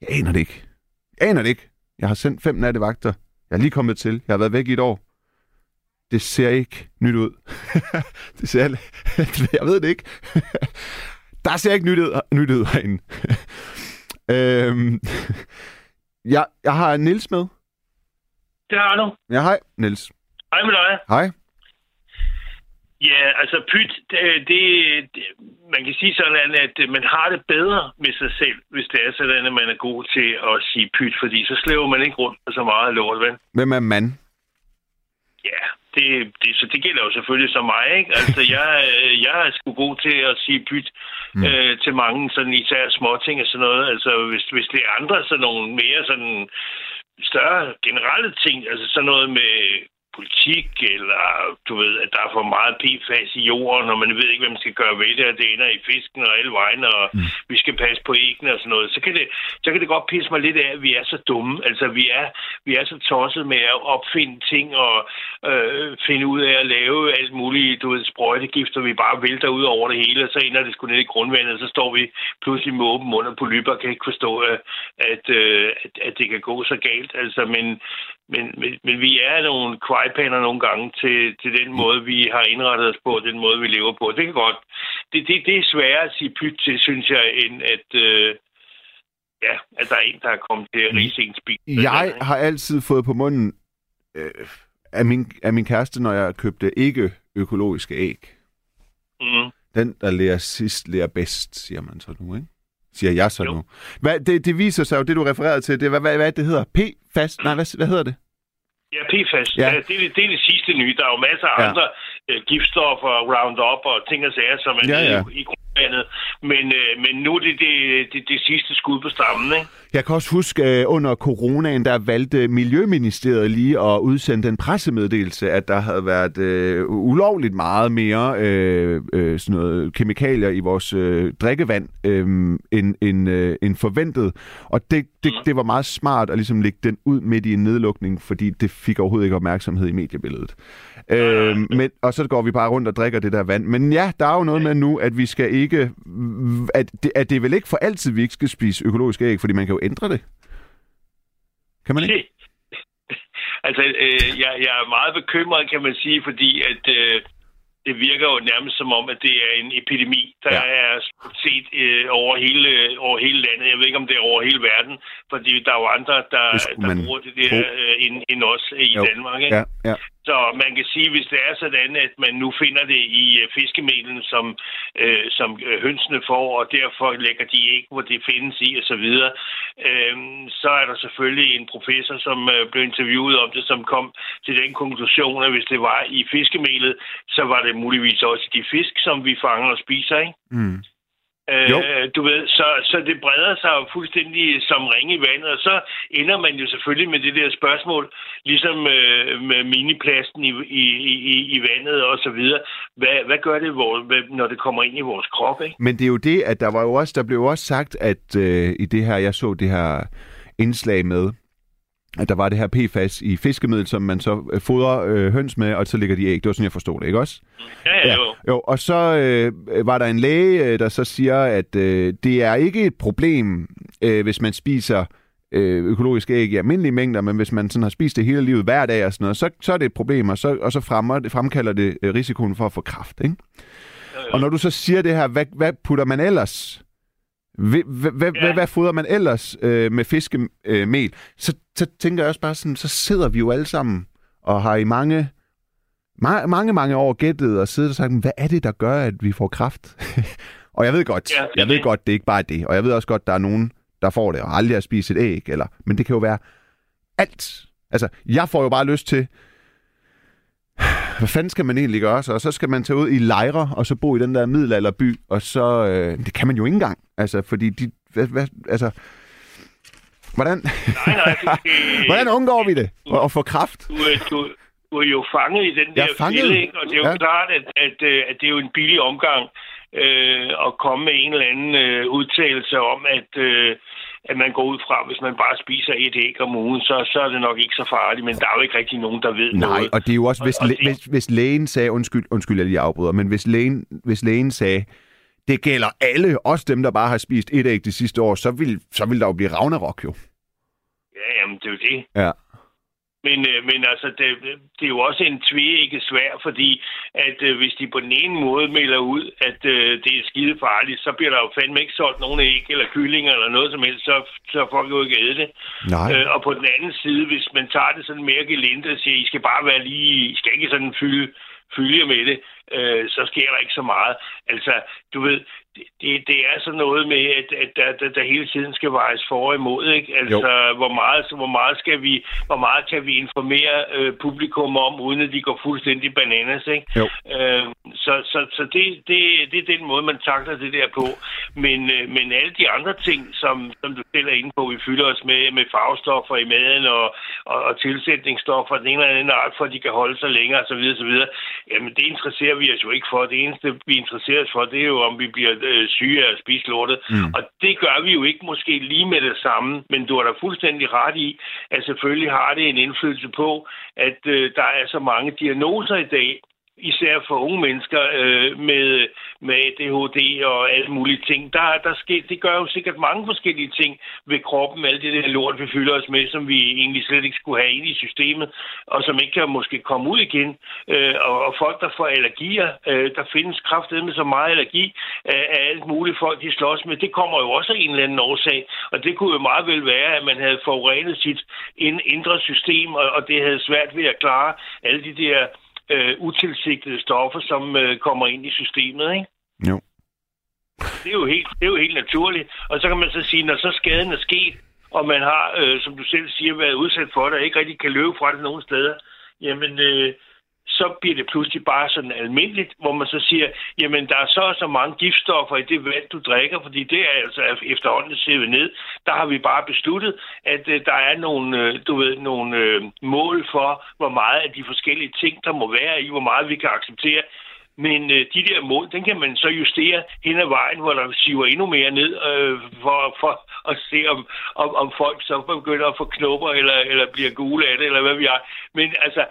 Jeg aner det ikke. Jeg aner det ikke. Jeg har sendt fem nattevagter. Jeg er lige kommet til. Jeg har været væk i et år. Det ser ikke nyt ud. det ser... jeg ved det ikke. Der ser ikke nyt ud, nyt ud herinde. øhm, jeg, jeg har Nils med. det har du. Ja, hej, Niels. Hej med dig. Hej. Ja, altså pyt, det, det, man kan sige sådan, at man har det bedre med sig selv, hvis det er sådan, at man er god til at sige pyt, fordi så slæver man ikke rundt med så meget lort, vel? Hvem er mand? Ja, det, det, så det gælder jo selvfølgelig som mig, ikke? Altså, jeg, øh, jeg er sgu god til at sige pyt mm. øh, til mange sådan især små ting og sådan noget. Altså, hvis, hvis det er andre sådan nogle mere sådan større generelle ting, altså sådan noget med politik, eller du ved, at der er for meget PFAS i jorden, og man ved ikke, hvad man skal gøre ved det, og det ender i fisken og alle vejen, og mm. vi skal passe på æggene og sådan noget, så kan, det, så kan det godt pisse mig lidt af, at vi er så dumme. Altså, vi er, vi er så tosset med at opfinde ting og øh, finde ud af at lave alt muligt, du ved, sprøjtegifter, vi bare vælter ud over det hele, og så ender det sgu ned i grundvandet, og så står vi pludselig med åben mund og polypper, kan ikke forstå, at, at, øh, at, at det kan gå så galt. Altså, men, men, men, men vi er nogle kvejpaner nogle gange til, til den måde, vi har indrettet os på, den måde, vi lever på. Det kan godt. Det, det, det er sværere at sige pyt til, synes jeg, end at, øh, ja, at der er en, der er kommet til at rise ens bil. Jeg har altid fået på munden øh, af, min, af min kæreste, når jeg købte ikke økologiske æg. Mm. Den, der lærer sidst, lærer bedst, siger man så nu, ikke? Siger jeg så Jo. nu. Hvad, det, det viser sig jo, det du refererede til, det, hvad, hvad, hvad det hedder? P-fast? Nej, hvad, hvad hedder det? Ja, PFAS. Ja. Ja. Det, er det, det er det sidste nye. Der er jo masser af Ja. andre øh, giftstoffer, Roundup og ting og sager, som er ja. ja. i, i grundvandet. Men, øh, men nu er det det, det det sidste skud på stammen, ikke? Jeg kan også huske, øh, under coronaen, der valgte Miljøministeriet lige at udsende den pressemeddelelse, at der havde været øh, ulovligt meget mere øh, øh, sådan noget kemikalier i vores øh, drikkevand øh, end, end, øh, end forventet. Og det, det, det var meget smart at ligesom lægge den ud midt i en nedlukning, fordi det fik overhovedet ikke opmærksomhed i mediebilledet. Øh, men, og så går vi bare rundt og drikker det der vand. Men ja, der er jo noget med nu, at vi skal ikke... At det, at det er vel ikke for altid, vi ikke skal spise økologiske æg, fordi man kan jo ændre det. Kan man ikke? altså, øh, jeg, jeg er meget bekymret, kan man sige, fordi at øh, det virker jo nærmest som om, at det er en epidemi, der Ja. er set øh, over, hele, over hele landet. Jeg ved ikke, om det er over hele verden, fordi der er jo andre, der, der bruger det der øh, end, end os i Jo. Danmark. Ikke? Ja, ja. Så man kan sige, hvis det er sådan, at man nu finder det i øh, fiskemelen, som, øh, som øh, hønsene får, og derfor lægger de ikke, hvor det findes i osv., øh, så er der selvfølgelig en professor, som øh, blev interviewet om det, som kom til den konklusion, at hvis det var i fiskemelet, så var det muligvis også de fisk, som vi fanger og spiser, ikke? Mm. Øh, du ved, så, så det breder sig jo fuldstændig som ring i vandet, og så ender man jo selvfølgelig med det der spørgsmål, ligesom øh, med miniplasten i, i, i, i vandet og så videre. Hvad, hvad gør det, hvor, når det kommer ind i vores krop, ikke? Men det er jo det, at der var jo også, der blev også sagt, at øh, i det her, jeg så det her indslag med, at der var det her PFAS i fiskemiddel, som man så øh, fodrer øh, høns med, og så ligger de æg. Det var sådan, jeg forstod det, ikke også? Ja, ja, jo. Jo, og så øh, var der en læge, øh, der så siger, at øh, det er ikke et problem, øh, hvis man spiser øh, økologiske æg i almindelige mængder, men hvis man sådan har spist det hele livet hver dag og sådan noget, så, så er det et problem, og så, og så fremmer, fremkalder det øh, risikoen for at få kræft. Ikke? Og når du så siger det her, hvad, hvad putter man ellers? Hvad, fodrer man ellers øh, med fiskemel? Øh, så, så tænker jeg også bare sådan, så sidder vi jo alle sammen og har i mange, mange, mange, mange år gættet og siddet og sagt, hvad er det, der gør, at vi får kraft? og jeg ved godt, Ja, jeg ved godt, det er ikke bare det. Og jeg ved også godt, der er nogen, der får det og aldrig har spist et æg. Eller, men det kan jo være alt. Altså, jeg får jo bare lyst til, hvad fanden skal man egentlig gøre så? Og så skal man tage ud i lejre, og så bo i den der middelalderby, og så... Øh, det kan man jo ikke engang. Altså, fordi de... Hvad, hvad, altså... Hvordan, Nej, nej, du, skal- hvordan undgår vi det? At, at få kraft? du, er- du, du er jo fanget i den der er fælde, og det er jo Ja. ja. klart, at, at, øh, at det er jo en billig omgang øh, at komme med en eller anden øh, udtalelse om, at, øh, at man går ud fra, hvis man bare spiser et æg om ugen, så, så er det nok ikke så farligt, men der er jo ikke rigtig nogen, der ved Nej, noget. og det er jo også, hvis, Og- og det- hvis, hvis lægen sagde, undskyld, undskyld, jeg lige afbryder, men hvis lægen, hvis lægen sagde, det gælder alle, også dem, der bare har spist et æg de sidste år, så vil, så vil der jo blive Ragnarok jo. Ja, jamen, det er jo det. Ja. Men, øh, men altså, det, det er jo også en tvægget svær, fordi at øh, hvis de på den ene måde melder ud, at øh, det er skide farligt, så bliver der jo fandme ikke solgt nogen æg eller kyllinger eller noget som helst, så, så er folk jo ikke æde det. Nej. Øh, og på den anden side, hvis man tager det sådan mere gelinde og siger, I skal bare være lige, I skal ikke sådan fylde, fylde jer med det, øh, så sker der ikke så meget. Altså, du ved, det, det, er sådan noget med, at, at der, der, der hele tiden skal vejes for og imod, ikke? Altså, hvor meget, hvor meget skal vi, hvor meget kan vi informere øh, publikum om, uden at de går fuldstændig bananas, ikke? Jo. Øh, så så, så det, det, det er den måde, man takler det der på. Men, øh, men alle de andre ting, som, som du selv er inde på, vi fylder os med, med farvestoffer i maden og, og, og tilsætningsstoffer den ene eller anden art, for at de kan holde sig længere osv., osv., jamen det interesserer vi os jo ikke for. Det eneste, vi interesserer os for, det er jo, om vi bliver øh, syge af at spise lortet. Mm. Og det gør vi jo ikke måske lige med det samme, men du har da fuldstændig ret i, at selvfølgelig har det en indflydelse på, at øh, der er så mange diagnoser i dag, især for unge mennesker øh, med, med ADHD og alle mulige ting. Der, der sker, det gør jo sikkert mange forskellige ting ved kroppen, alt det der lort, vi fylder os med, som vi egentlig slet ikke skulle have ind i systemet, og som ikke kan måske komme ud igen. Øh, og, og folk, der får allergier, øh, der findes kraftedeme med så meget allergi af, af alt muligt folk, de slås med, det kommer jo også af en eller anden årsag. Og det kunne jo meget vel være, at man havde forurenet sit indre system, og, og det havde svært ved at klare alle de der øh, utilsigtede stoffer, som øh, kommer ind i systemet, ikke? Jo. Det er, jo helt, det er jo helt naturligt. Og så kan man så sige, når så skaden er sket, og man har, øh, som du selv siger, været udsat for det, og ikke rigtig kan løbe fra det nogen steder, jamen, øh, så bliver det pludselig bare sådan almindeligt, hvor man så siger, jamen der er så så mange giftstoffer i det vand, du drikker, fordi det er altså efterhånden sævet ned. Der har vi bare besluttet, at øh, der er nogle, øh, du ved, nogle øh, mål for, hvor meget af de forskellige ting, der må være i, hvor meget vi kan acceptere. Men øh, de der mål, den kan man så justere hen ad vejen, hvor der siver endnu mere ned, øh, for, for at se, om, om, om folk så begynder at få knopper, eller, eller bliver gule af det, eller hvad vi har. Men altså,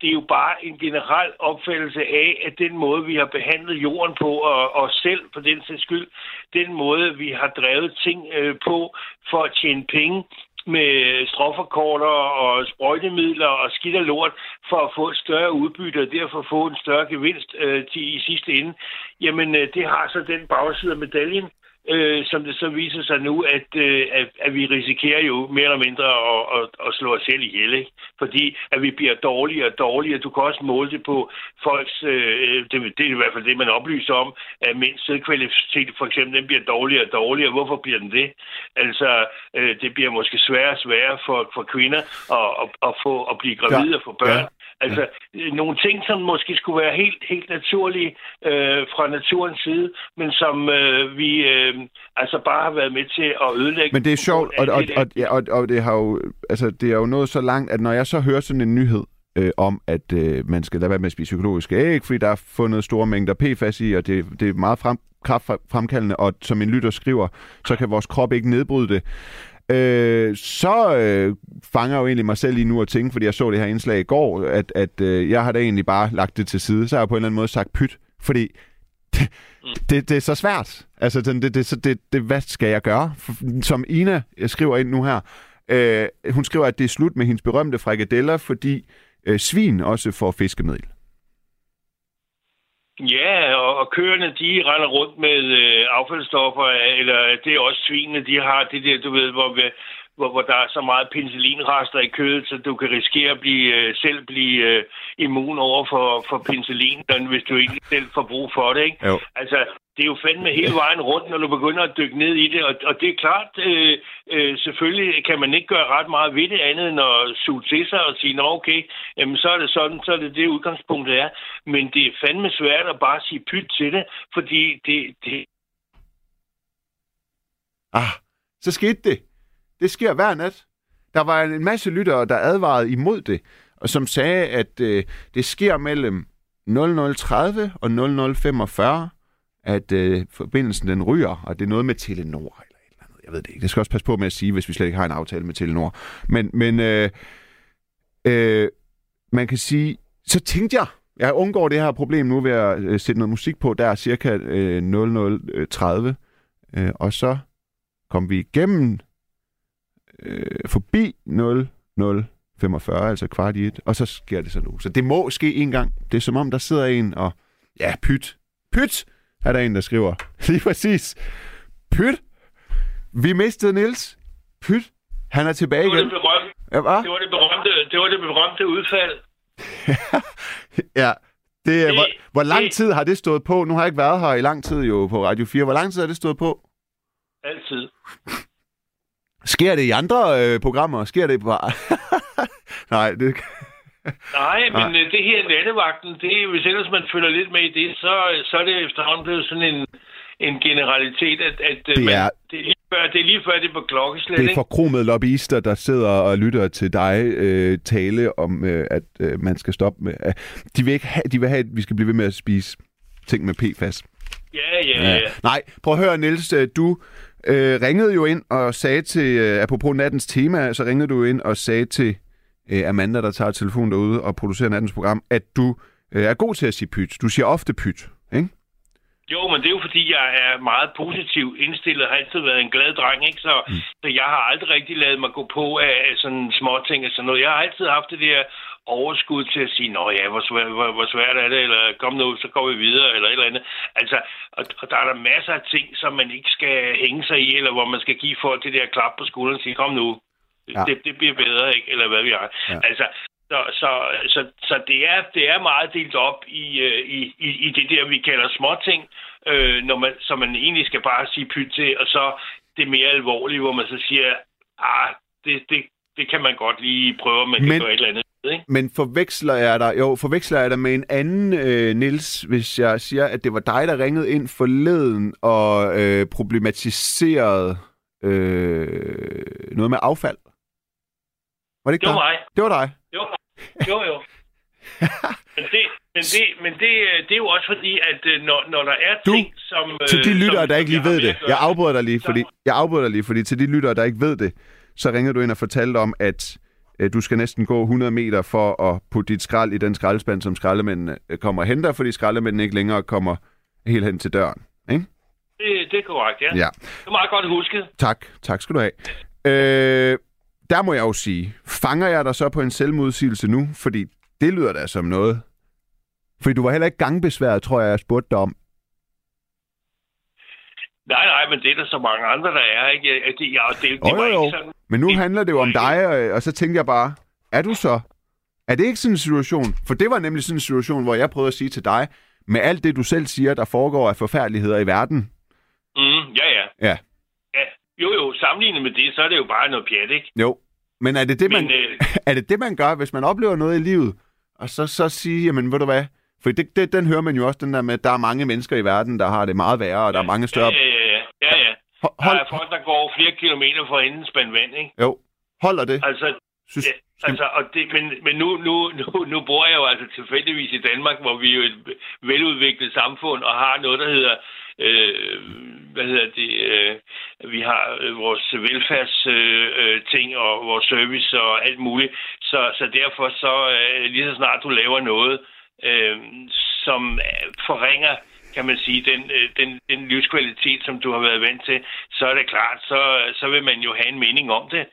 det er jo bare en generel opfattelse af, at den måde, vi har behandlet jorden på, og os selv for den sags skyld, den måde, vi har drevet ting øh, på for at tjene penge, med strofferkorter og sprøjtemidler og skidt og lort for at få et større udbytte og derfor få en større gevinst øh, til, i sidste ende, jamen øh, det har så den bagside af medaljen, øh, som det så viser sig nu, at, øh, at, at vi risikerer jo mere eller mindre at, at, at slå os selv ihjel, ikke? Fordi at vi bliver dårligere og dårligere. Du kan også måle det på folks, øh, det, det er i hvert fald det, man oplyser om, at mænds sædkvalitet for eksempel, den bliver dårligere og dårligere. Hvorfor bliver den det? Altså, øh, det bliver måske sværere og sværere for, for kvinder at, at, at, få, at blive gravide ja. og få børn. Ja. Altså, ja. nogle ting, som måske skulle være helt, helt naturlige øh, fra naturens side, men som øh, vi øh, altså bare har været med til at ødelægge. Men det er sjovt, og, og, og, ja, og, og det, har jo, altså, det er jo nået så langt, at når jeg så hører sådan en nyhed, øh, om, at øh, man skal lade være med at spise økologiske æg, fordi der er fundet store mængder PFAS i, og det, det er meget frem, kraftfremkaldende, og som en lytter skriver, så kan vores krop ikke nedbryde det øh, så øh, fanger jeg jo egentlig mig selv lige nu at tænke, fordi jeg så det her indslag i går, at, at øh, jeg har da egentlig bare lagt det til side. Så har jeg på en eller anden måde sagt pyt, fordi det, det, det er så svært. Altså, det, det, det, det, det, hvad skal jeg gøre? Som Ina skriver ind nu her, øh, hun skriver, at det er slut med hendes berømte frikadeller, fordi øh, svin også får fiskemiddel. Ja, og, og køerne, de render rundt med øh, affaldsstoffer, eller det er også svinene, de har det der, du ved, hvor, hvor, hvor der er så meget penicillinrester i kødet, så du kan risikere at blive, øh, selv blive øh, immun over for, for penicillin, hvis du ikke selv får brug for det. Ikke? Jo. Altså, det er jo fandme hele vejen rundt, når du begynder at dykke ned i det. Og, og det er klart, øh, øh, selvfølgelig kan man ikke gøre ret meget ved det andet end at suge til sig og sige, nå okay, jamen, så er det sådan, så er det det udgangspunkt, det er. Men det er fandme svært at bare sige pyt til det, fordi det... det Ah, så skete det. Det sker hver nat. Der var en masse lyttere, der advarede imod det, og som sagde, at øh, det sker mellem 0030 og 0045, at øh, forbindelsen den ryger, og det er noget med Telenor eller et eller andet. Jeg ved det ikke. Det skal også passe på med at sige, hvis vi slet ikke har en aftale med Telenor. Men, men øh, øh, man kan sige, så tænkte jeg, jeg undgår det her problem nu ved at øh, sætte noget musik på, der er cirka øh, 0030, øh, og så kom vi igennem øh, forbi 45, altså kvart i et, og så sker det så nu. Så det må ske en gang. Det er som om, der sidder en og... Ja, pyt. Pyt! Er der en, der skriver. Lige præcis. Pyt! Vi mistede Nils. Pyt! Han er tilbage Det var det, igen. berømte, Ja, hva? det var det berømte, det var det berømte udfald. ja. Det, Det- hvor, hvor lang det- tid har det stået på? Nu har jeg ikke været her i lang tid jo på Radio 4. Hvor lang tid har det stået på? Altid. Sker det i andre øh, programmer? Sker det på... Nej, det... Nej, men øh, det her nattevagten, det, hvis ellers man følger lidt med i det, så, så er det efterhånden blevet sådan en, en generalitet, at, at øh, Det man, er- det, er lige før, det er lige før, det er på klokkeslæt, Det er forkromede lobbyister, der sidder og lytter til dig øh, tale om, øh, at øh, man skal stoppe med... Øh, de, vil ikke have, de vil have, at vi skal blive ved med at spise ting med PFAS. Ja, ja, ja. Nej, prøv at høre, Niels. øh, Du øh, ringede jo ind og sagde til... Øh, apropos nattens tema, så ringede du ind og sagde til øh, Amanda, der tager telefonen derude og producerer nattens program, at du øh, er god til at sige pyt. Du siger ofte pyt, ikke? Jo, men det er jo fordi, jeg er meget positiv indstillet, har altid været en glad dreng, ikke? Så, mm. så jeg har aldrig rigtig lavet mig gå på af af sådan små ting og sådan noget. Jeg har altid haft det der overskud til at sige, nå ja, hvor svært, hvor, hvor svært er det, eller kom nu, så går vi videre, eller et eller andet. Altså, og, og der er der masser af ting, som man ikke skal hænge sig i, eller hvor man skal give folk det der klap på skulderen og sige, kom nu, Ja. det, det bliver bedre, ikke? Eller hvad vi har. Ja. Altså, så, så, så, så det, er, det er meget delt op i, øh, i, i, i det der, vi kalder småting, øh, når man, som man egentlig skal bare sige pyt til, og så det mere alvorlige, hvor man så siger, ah, det, det, det kan man godt lige prøve, om man Men- kan gøre et eller andet. Ikke? Men forveksler jeg dig, jo, forveksler jeg dig med en anden, øh, Nils, hvis jeg siger, at det var dig, der ringede ind forleden og øh, problematiserede øh, noget med affald? Var det ikke Det var dig? mig. Det var dig. Jo, jo, jo. men det, men det, men det, øh, det er jo også fordi, at øh, når, når der er Du, ting, som... øh, Til de lyttere, som, der ikke lige ved det. Jeg afbryder dig lige, fordi, jeg afbryder dig lige, fordi til de lyttere, der ikke ved det, så ringer du ind og fortalte om, at øh, du skal næsten gå 100 meter for at putte dit skrald i den skraldespand, som skraldemændene øh, kommer og henter, fordi skraldemændene ikke længere kommer helt hen til døren. Ikke? Det, det er korrekt, ja. Ja. Det er meget godt husket. Tak. Tak skal du have. Øh, der må jeg jo sige, fanger jeg dig så på en selvmodsigelse nu? Fordi det lyder da som noget. Fordi du var heller ikke gangbesværet, tror jeg, jeg spurgte dig om. Nej, nej, men det er der så mange andre, der er, ikke? Ja, Det, ja, det, det Jo, var jo, jo. ikke sådan... Men nu Det- handler det jo om dig, og, og så tænkte jeg bare, er du så? Er det ikke sådan en situation? For det var nemlig sådan en situation, hvor jeg prøvede at sige til dig, med alt det, du selv siger, der foregår af forfærdeligheder i verden. Mm, ja, ja. Ja. Jo, jo, sammenlignet med det, så er det jo bare noget pjat, ikke? Jo. Men er det det, man, Men, øh, er det, det, man gør, hvis man oplever noget i livet, og så, så sige, jamen ved du hvad, for det, det, den hører man jo også, den der med, at der er mange mennesker i verden, der har det meget værre, og der er mange større... Ja, ja, ja. ja, ja. Hold, Der hold, er folk, der går flere kilometer for at hente en spand vand, ikke? jo, holder det. Altså, Synes, Ja, altså, og det, men, men nu, nu, nu, nu bor jeg jo altså tilfældigvis i Danmark, hvor vi er jo et veludviklet samfund og har noget, der hedder, øh, hvad hedder det, øh, vi har øh, vores velfærdsting øh, ting og vores service og alt muligt. Så, så derfor så, øh, lige så snart du laver noget, øh, som forringer kan man sige, den, øh, den, den livskvalitet, som du har været vant til, så er det klart, så, så vil man jo have en mening om det.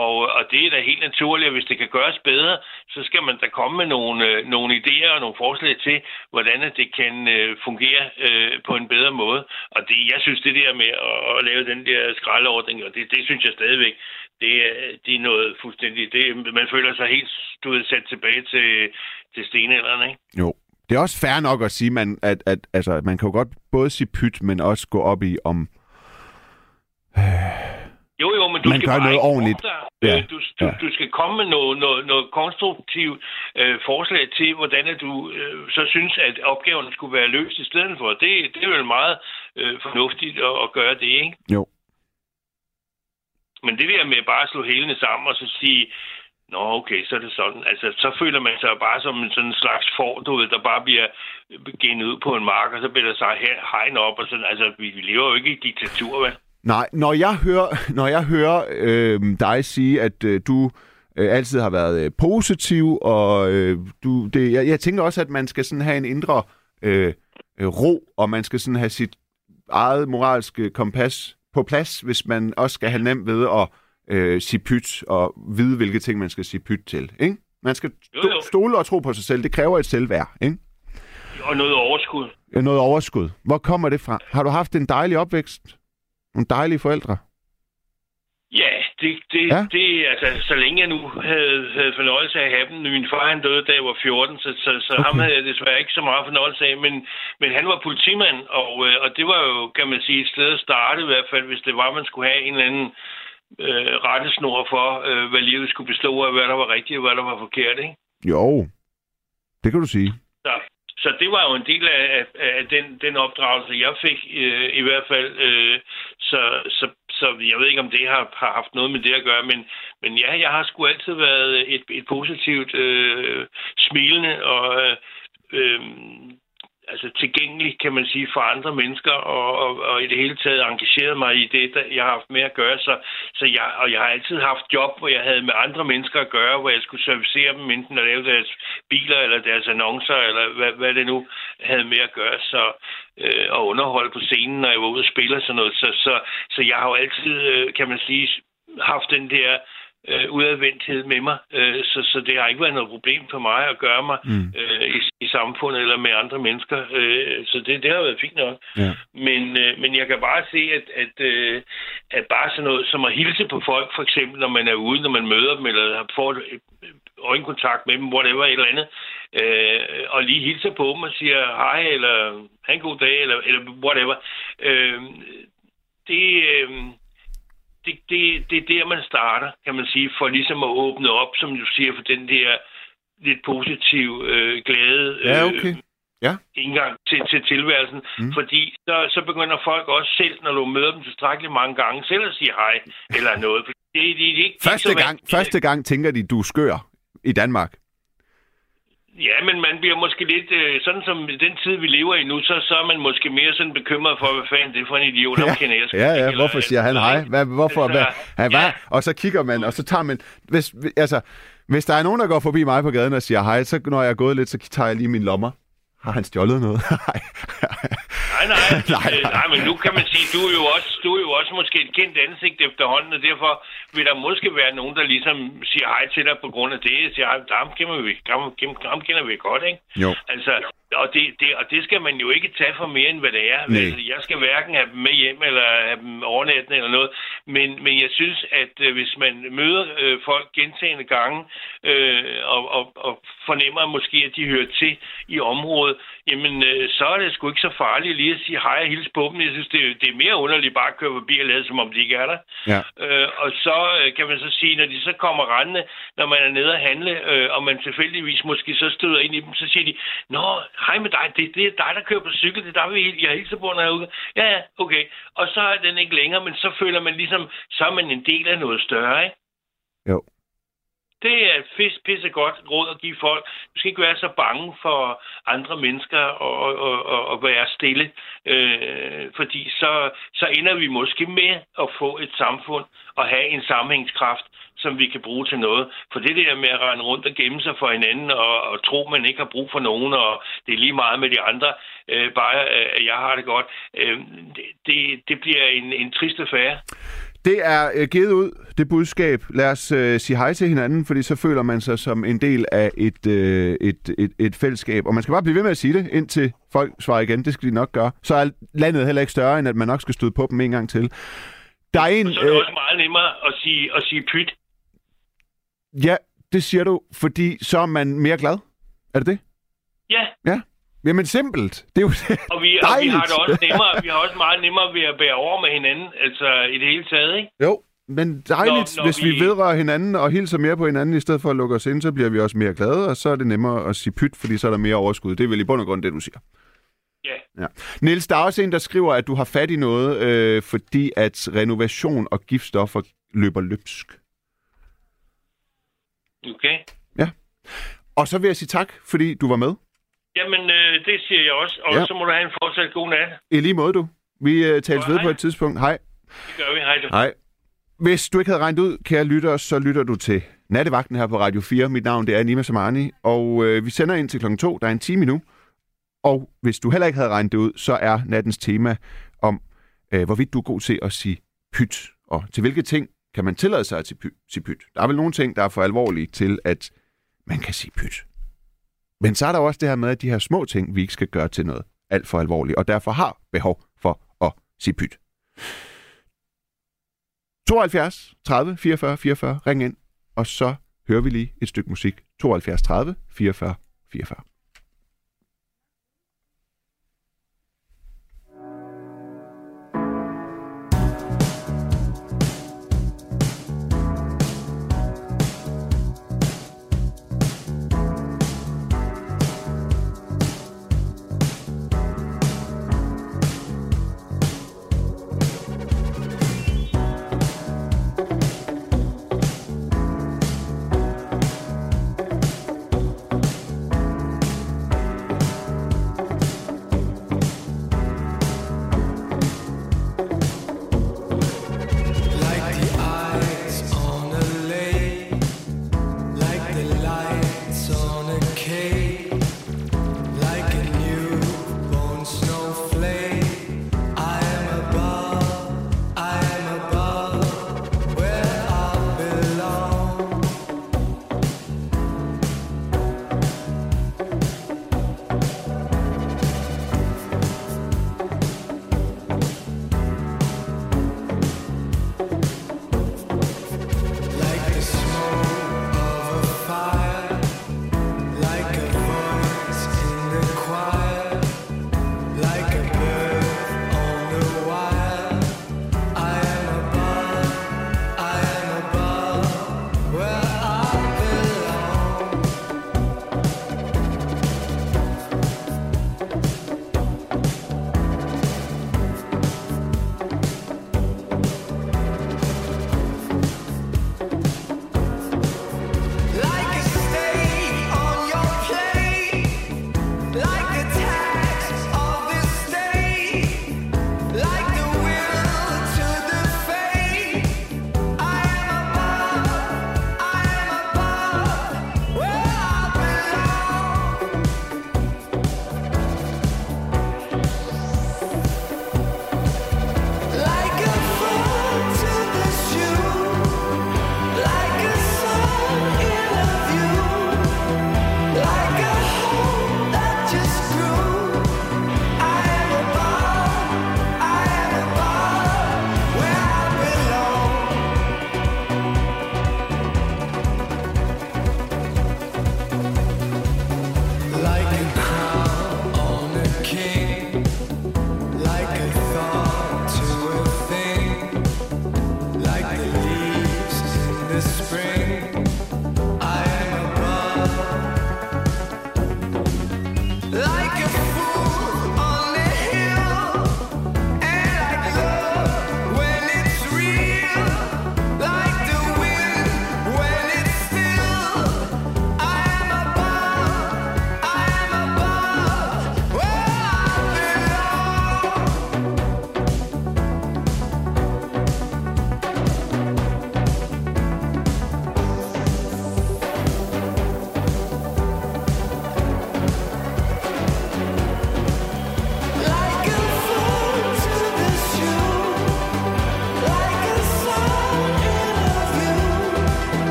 Og, og det er da helt naturligt, at hvis det kan gøres bedre, så skal man da komme med nogle, øh, nogle idéer og nogle forslag til, hvordan det kan øh, fungere øh, på en bedre måde. Og det, jeg synes, det der med at, at lave den der skraldeordning, og det, det synes jeg stadigvæk, det, er- det er noget fuldstændig... Det, man føler sig helt du ved, sat tilbage til, til stenalderen, ikke? Jo. Det er også fair nok at sige, man, at, at altså, man kan jo godt både sige pyt, men også gå op i, om øh, jo, jo, men du Man skal gør bare noget ordentligt. dig. Ja, Øh, Du, du, ja. du skal komme med noget, noget, noget konstruktivt øh, forslag til, hvordan du øh, så synes, at opgaven skulle være løst i stedet for. Det, det er vel meget øh, fornuftigt at, at gøre det, ikke? Jo. Men det der med bare at slå hælene sammen og så sige, Nå, okay, så er det sådan. Altså, så føler man sig bare som en sådan slags for, du ved, der bare bliver genet ud på en mark, og så bliver der så hegn op, og sådan. Altså, vi, lever jo ikke i diktatur, vel? Nej, når jeg hører, når jeg hører øh, dig sige, at øh, du øh, altid har været øh, positiv, og øh, du, det, jeg, jeg tænker også, at man skal sådan have en indre øh, øh, ro, og man skal sådan have sit eget moralske kompas på plads, hvis man også skal have nemt ved at øh, sige pyt og vide, hvilke ting man skal sige pyt til. Ikke? Man skal Jo, jo. sto- stole og tro på sig selv. Det kræver et selvværd. Ikke? Og noget overskud. Noget overskud. Hvor kommer det fra? Har du haft en dejlig opvækst? Nogle dejlige forældre? Ja, det, det, Ja. det altså, så længe jeg nu havde, havde fornøjelse af at have dem. Min far han døde, da jeg var 14, så, så, så Okay. ham havde jeg desværre ikke så meget fornøjelse af. Men, men han var politimand, og, øh, og det var jo, kan man sige, et sted at starte i hvert fald, hvis det var, man skulle have en eller anden øh, rettesnor for, øh, hvad livet skulle bestå af, hvad der var rigtigt og hvad der var forkert. Ikke? Jo, det kan du sige. Så, så det var jo en del af, af, af den, den opdragelse, jeg fik øh, i hvert fald. Øh, så, så, så jeg ved ikke, om det har, har haft noget med det at gøre, men, men ja, jeg har sgu altid været et, et positivt øh, smilende og øh, øh, altså tilgængelig, kan man sige, for andre mennesker, og, og, og i det hele taget engageret mig i det, der jeg har haft med at gøre. Så, så jeg, og jeg har altid haft job, hvor jeg havde med andre mennesker at gøre, hvor jeg skulle servicere dem, enten at lave deres biler, eller deres annoncer, eller hvad, hvad det nu havde med at gøre. Så, øh, og underholde på scenen, når jeg var ude og spille og sådan noget. Så, så, så jeg har jo altid, øh, kan man sige, haft den der øh, udadvendthed med mig, øh, så, så det har ikke været noget problem for mig at gøre mig Mm. øh, i, i samfundet eller med andre mennesker. Øh, så det, det har været fint nok. Ja. Men, øh, men jeg kan bare se, at, at, øh, at bare sådan noget som at hilse på folk, for eksempel når man er ude, når man møder dem, eller får et øjenkontakt med dem, whatever, et eller andet, øh, og lige hilser på dem og siger hej, eller have en god dag, eller, eller whatever. Øh, det, øh, det, det, det er der, man starter, kan man sige, for ligesom at åbne op, som du siger, for den der lidt positiv, øh, glade Ja, okay. Ja. indgang til, til tilværelsen. Mm. Fordi så, så begynder folk også selv, når du møder dem tilstrækkeligt mange gange, selv at sige hej eller noget. Det, det, det, ikke Første gang, første gang tænker de, du er skør i Danmark. Ja, men man bliver måske lidt, øh, sådan som den tid, vi lever i nu, så, så er man måske mere sådan bekymret for, hvad fanden det er for en idiot, ham kender jeg ja, ja, hvorfor siger han hej? Hvad, hvorfor, Altså, hvad, ja. Og så kigger man, og så tager man... Hvis, altså, hvis der er nogen, der går forbi mig på gaden og siger hej, så når jeg er gået lidt, så tager jeg lige mine lommer. Har han stjålet noget? Nej. Nej, nej, Nej, nej, nej. men nu kan man sige, du er jo også, du er jo også måske et kendt ansigt efterhånden, og derfor vil der måske være nogen, der ligesom siger hej til dig på grund af det. Jeg siger, "Ej, ham kender vi, ham, ham kender vi godt, ikke? Jo. Altså, og det, det, og det skal man jo ikke tage for mere, end hvad det er. Nej. Altså, jeg skal hverken have dem med hjem, eller have dem overnatten, eller noget. Men, men jeg synes, at øh, hvis man møder øh, folk gentagende gange, øh, og, og, og fornemmer måske, at de hører til i området, jamen, øh, så er det sgu ikke så farligt lige at sige hej og hilse på dem. Jeg synes, det, det er mere underligt bare at køre forbi og lade, som om de ikke er der. Ja. Øh, og så øh, kan man så sige, når de så kommer rendende, når man er nede at handle, øh, og man tilfældigvis måske så støder ind i dem, så siger de, Nå, hej med dig, det, det er dig, der kører på cykel, det er dig, vi- jeg hilser på, når jeg er ude. Ja, ja, okay. Og så er den ikke længere, men så føler man ligesom, så er man en del af noget større, ikke? Jo. Det er et pisse, pisse godt råd at give folk. Du skal ikke være så bange for andre mennesker og, og, og, og være stille, øh, fordi så, så ender vi måske med at få et samfund og have en sammenhængskraft, som vi kan bruge til noget. For det der med at rende rundt og gemme sig for hinanden og, og tro, man ikke har brug for nogen, og det er lige meget med de andre, øh, bare øh, at jeg har det godt, øh, det, det, det bliver en, en trist affære. Det er øh, givet ud, det budskab. Lad os øh, sige hej til hinanden, fordi så føler man sig som en del af et, øh, et, et, et fællesskab. Og man skal bare blive ved med at sige det, indtil folk svarer igen. Det skal de nok gøre. Så er landet heller ikke større, end at man nok skal støde på dem en gang til. Der er en... Så er det Øh, også meget nemmere at sige, at sige pyt. ja, det siger du, fordi så er man mere glad. Er det det? Ja, Ja. Jamen simpelt. Det er jo Og vi, og vi Dejligt. har det også nemmere, vi har også meget nemmere ved at bære over med hinanden, altså i det hele taget, ikke? Jo, men dejligt, Når- når hvis vi... vi- vedrører hinanden og hilser mere på hinanden, i stedet for at lukke os ind, så bliver vi også mere glade, og så er det nemmere at sige pyt, fordi så er der mere overskud. Det er vel i bund og grund det, du siger. Ja. Ja. Niels, der er også en, der skriver, at du har fat i noget, øh, fordi at renovation og giftstoffer løber løbsk. Okay. Og så vil jeg sige tak, fordi du var med. Jamen, øh, det siger jeg også. Og ja. så må du have en fortsat god nat. I lige måde, du. Vi øh, tales ved hej. på et tidspunkt. Hej. Det gør vi. Hej, du. Hej. Hvis du ikke havde regnet ud, kære lytter, så lytter du til Nattevagten her på Radio 4. Mit navn det er Nima Samani, og øh, vi sender ind til klokken 2. Der er en time nu. Og hvis du heller ikke havde regnet det ud, så er nattens tema om, øh, hvorvidt du er god til at sige pyt, og til hvilke ting kan man tillade sig at sige pyt. Der er vel nogle ting, der er for alvorlige til, at man kan sige pyt. Men så er der også det her med, at de her små ting, vi ikke skal gøre til noget alt for alvorligt, og derfor har behov for at sige pyt. 72 30 44 44, ring ind, og så hører vi lige et stykke musik. 72 30 44 44.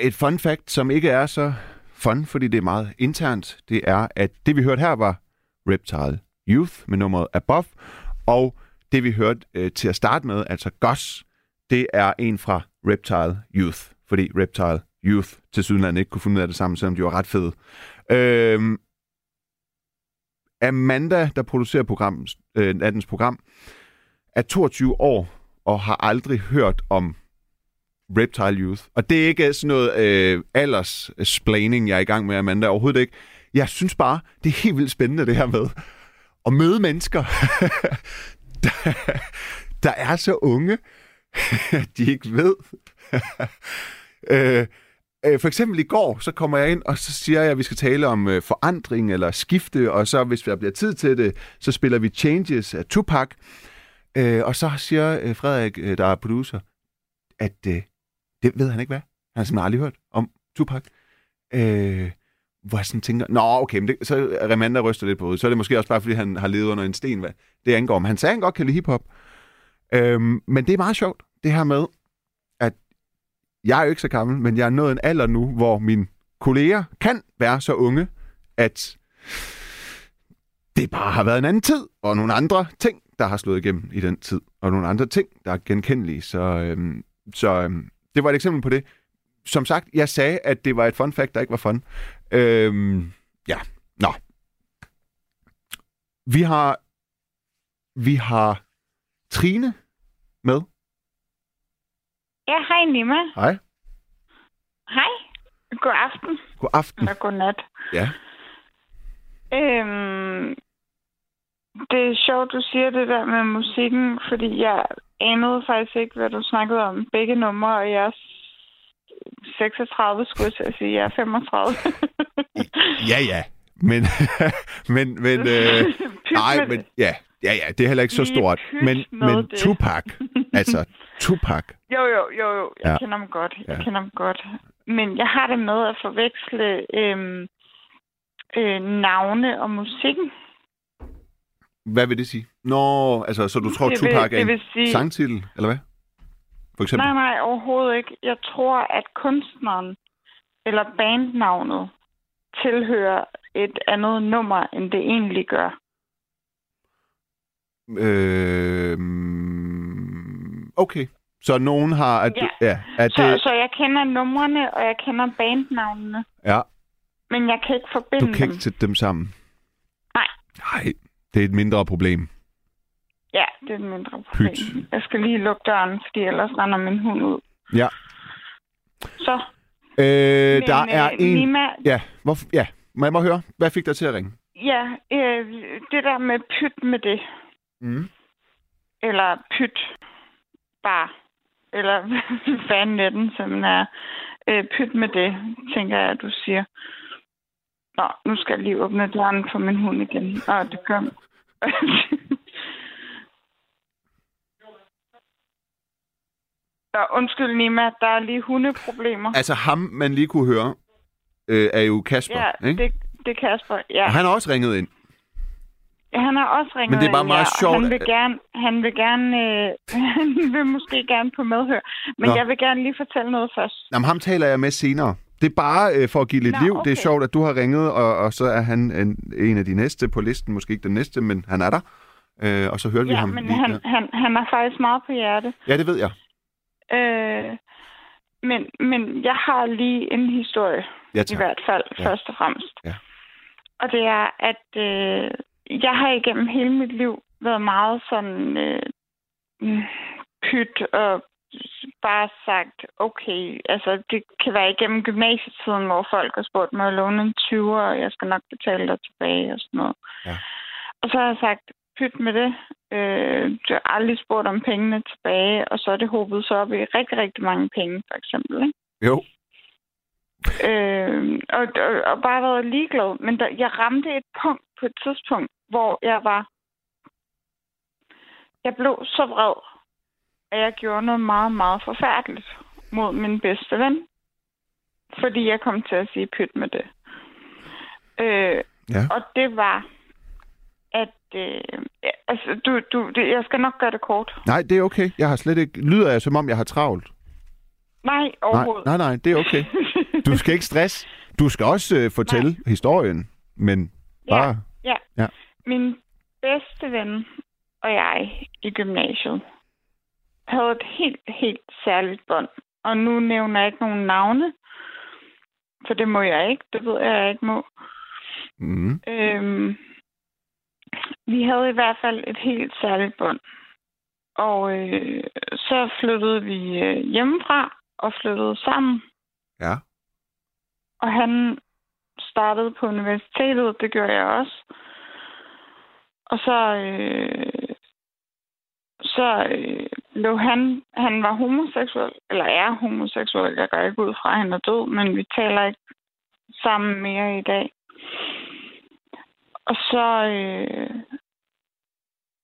et fun fact, som ikke er så fun, fordi det er meget internt, det er, at det vi hørte her var Reptile Youth med nummeret Above, og det vi hørte øh, til at starte med, altså Goss, det er en fra Reptile Youth, fordi Reptile Youth til Sydland ikke kunne finde ud af det samme, selvom de var ret fede. Øhm, Amanda, der producerer program, øh, nattens program, er 22 år og har aldrig hørt om Reptile Youth. Og det er ikke sådan noget øh, aldersplaining, øh, jeg er i gang med, Amanda, overhovedet ikke. Jeg synes bare, det er helt vildt spændende, det her med at møde mennesker, der, der er så unge, at de ikke ved. øh, øh, for eksempel i går, så kommer jeg ind, og så siger jeg, at vi skal tale om øh, forandring eller skifte, og så hvis der bliver tid til det, så spiller vi Changes af Tupac. Øh, og så siger øh, Frederik, øh, der er producer, at øh, det ved han ikke hvad. Han har simpelthen aldrig hørt om Tupac. Øh, hvor jeg sådan tænker, nå okay, men det, så Remanda ryster lidt på hovedet. Så er det måske også bare, fordi han har levet under en sten, hvad det angår. Men han sagde, han godt kan lide hiphop. Øhm, men det er meget sjovt, det her med, at jeg er jo ikke så gammel, men jeg er nået en alder nu, hvor mine kolleger kan være så unge, at det bare har været en anden tid, og nogle andre ting, der har slået igennem i den tid, og nogle andre ting, der er genkendelige. Så, øhm, så øhm, det var et eksempel på det. Som sagt, jeg sagde, at det var et fun fact, der ikke var fun. Øhm, ja, nå. Vi har, vi har Trine med. Ja, hej Nima. Hej. Hej. God aften. God aften. Eller god nat. Ja. Øhm, det er sjovt, du siger det der med musikken, fordi jeg anede faktisk ikke, hvad du snakkede om. Begge numre, og jeg er 36, skulle jeg sige. Jeg er 35. Ja, ja. Men, men, men, øh, nej, men, ja, ja, ja, det er heller ikke så stort. Men, men det. Tupac, altså Tupac, Jo, jo, jo, jo. Jeg Ja. kender dem godt. Jeg Ja. kender dem godt. Men jeg har det med at forveksle øhm, øh, navne og musikken. Hvad vil det sige? Nå, altså, så du tror, Det vil- Tupac er det en vil sige- sangtitel, eller hvad? For eksempel? Nej, nej, overhovedet ikke. Jeg tror, at kunstneren eller bandnavnet tilhører et andet nummer, end det egentlig gør. Øh, okay. Så nogen har... At, Ja. ja at Så, det, så jeg kender numrene, og jeg kender bandnavnene, ja, men jeg kan ikke forbinde du kan dem. ikke sætte dem sammen. Nej. Nej, det er et mindre problem. Ja, det er et mindre problem. Pyt. Jeg skal lige lukke døren, fordi ellers render min hund ud. Ja. Så, Øh, men, der er øh, en... Nima, Ja, hvorfor, ja, må jeg må høre, hvad fik dig til at ringe? ja, øh, det der med pyt med det, Mm. eller pyt bare, eller hvad den, som er øh, pyt med det, tænker jeg, at du siger. Nå, nu skal jeg lige åbne døren for min hund igen. Åh, det gør Nå, undskyld, Nima, der er lige hundeproblemer. Altså ham, man lige kunne høre, øh, er jo Kasper, Ja, ikke? det, det er Kasper. Ja. Og han har også ringet ind. Ja, han har også ringet Men det er bare ind, meget ja, sjovt, Han vil gerne, han vil gerne, øh, han vil måske gerne på medhør. Men Nå. jeg vil gerne lige fortælle noget først. Jamen, ham taler jeg med senere. Det er bare øh, for at give lidt Nå, liv. Det er okay. sjovt, at du har ringet, og, og så er han en, en af de næste på listen. Måske ikke den næste, men han er der. Øh, og så hørte vi Ja, ham men lige han, der. han, han er faktisk meget på hjerte. Ja, det ved jeg. Øh, men, men jeg har lige en historie, Ja, i hvert fald, Ja. først og fremmest. Ja. Og det er, at øh, jeg har igennem hele mit liv været meget sådan øh, pyt og bare sagt, okay, altså det kan være igennem gymnasietiden, hvor folk har spurgt mig at låne en 20'er, og jeg skal nok betale dig tilbage og sådan noget. Ja. Og så har jeg sagt, pyt med det. Øh, du har aldrig spurgt om pengene tilbage, og så er det hobet så op i rigtig, rigtig mange penge, for eksempel. Ikke? Jo. Øh, og, og, og bare været ligeglad. Men der, jeg ramte et punkt på et tidspunkt, hvor jeg var... Jeg blev så vred, at jeg gjorde noget meget, meget forfærdeligt mod min bedste ven. Fordi jeg kom til at sige pyt med det. Øh, Ja. Og det var, at... Øh, ja, altså, du, du, det, jeg skal nok gøre det kort. Nej, det er okay. Jeg har slet ikke... Lyder jeg, som om jeg har travlt? Nej, Nej, overhovedet. nej, nej, det er okay. Du skal ikke stress. Du skal også øh, fortælle historien, men bare... Ja. Ja. Min bedste ven og jeg i gymnasiet, havde et helt, helt særligt bånd. Og nu nævner jeg ikke nogen navne, for det må jeg ikke. Det ved jeg, jeg ikke må. Mm. Øhm, vi havde i hvert fald et helt særligt bånd. Og øh, så flyttede vi øh, hjemmefra og flyttede sammen. Ja. Og han startede på universitetet, det gjorde jeg også. Og så, øh, så øh, blev han, han var homoseksuel, eller er homoseksuel, jeg går ikke ud fra, at han er død, men vi taler ikke sammen mere i dag. Og så, øh,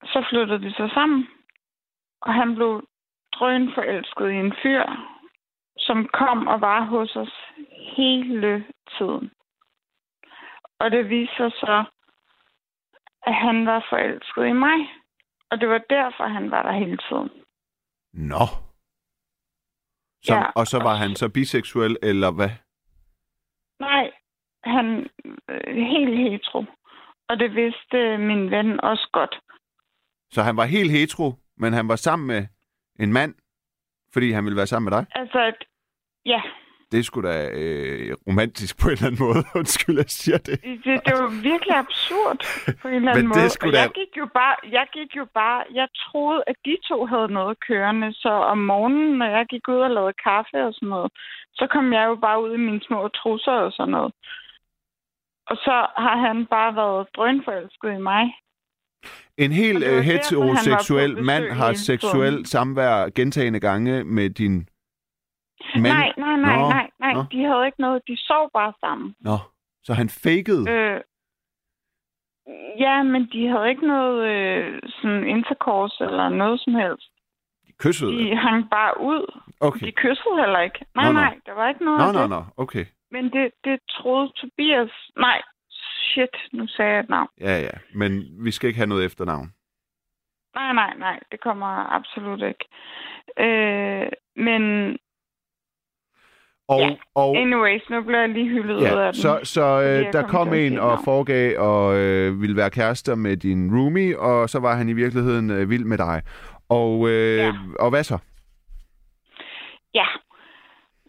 så flyttede vi så sammen, og han blev drøn forelsket i en fyr, som kom og var hos os hele tiden. Og det viser sig så, at han var forelsket i mig. Og det var derfor, han var der hele tiden. Nå. Så, Ja, og så var og- han så biseksuel, eller hvad? Nej, han øh, helt hetero. Og det vidste min ven også godt. Så han var helt hetero, men han var sammen med en mand, fordi han ville være sammen med dig? Altså, at, ja, Det sgu da øh, romantisk på en eller anden måde. Undskyld, jeg siger det. det, det var virkelig absurd på en eller anden måde. Og da- jeg gik jo bare, jeg gik jo bare, jeg troede, at de to havde noget kørende. Så om morgenen, når jeg gik ud og lavede kaffe og sådan noget, så kom jeg jo bare ud i mine små trusser og sådan noget. Og så har han bare været drønforelsket i mig. En helt øh, heteroseksuel mand har seksuel samvær gentagende gange med din mand. Nej, nej, nej, Nå, nej, nej. nå. De havde ikke noget. De sov bare sammen. Nå, så han fakede? Øh, ja, men de havde ikke noget øh, sådan intercourse eller noget som helst. Kyssede? De hang bare ud. Okay. De kyssede heller ikke. Nej, Nå, nej, der var ikke noget Nå, nå, nå, okay. Men det, det troede Tobias... Nej, shit, nu sagde jeg et navn. Ja, ja. Men vi skal ikke have noget efternavn. Nej, nej, nej, det kommer absolut ikke. Øh, men Og, Ja. og anyways, nu bliver jeg lige hyldet ud af ja, den. så, så øh, der kom en og foregav og øh, ville være kærester med din roomie, og så var han i virkeligheden øh, vild med dig. Og, øh, Ja. og hvad så? Ja.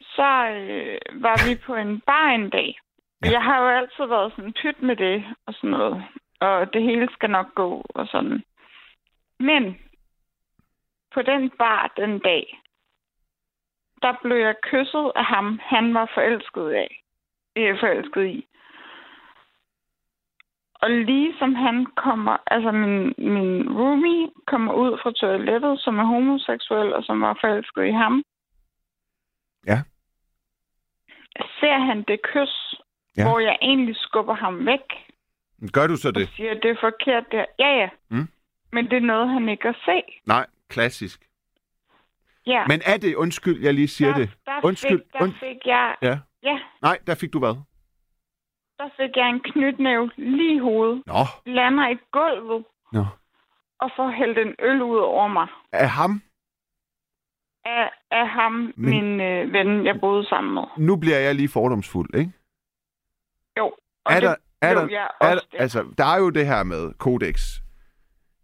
Så øh, var vi på en bar en dag. Ja. jeg har jo altid været sådan pyt med det og sådan noget. Og det hele skal nok gå og sådan. Men på den bar den dag, der blev jeg kysset af ham, han var forelsket af. Øh, forelsket i. Og lige som han kommer, altså min, min roomie kommer ud fra toilettet, som er homoseksuel og som var forelsket i ham, Ja. ser han det kys, Ja. hvor jeg egentlig skubber ham væk Gør du så og det? siger, at det er forkert der. Ja, ja. Mm. Men det er noget, han ikke kan se. Nej, klassisk. Ja. Men er det, undskyld, jeg lige siger der, det. Der Undskyld, Fik, der und- fik jeg, Ja. ja, Nej, der fik du hvad? der fik jeg en knytnæve lige i hovedet. Nå, Lander i gulvet nå. og får hældt en øl ud over mig. Af ham? Af, af ham, Men- min øh, ven, jeg boede sammen med. Nu bliver jeg lige fordomsfuld, ikke? Jo. Og Er det der, er blev der, jeg er der, altså, der er jo det her med kodex.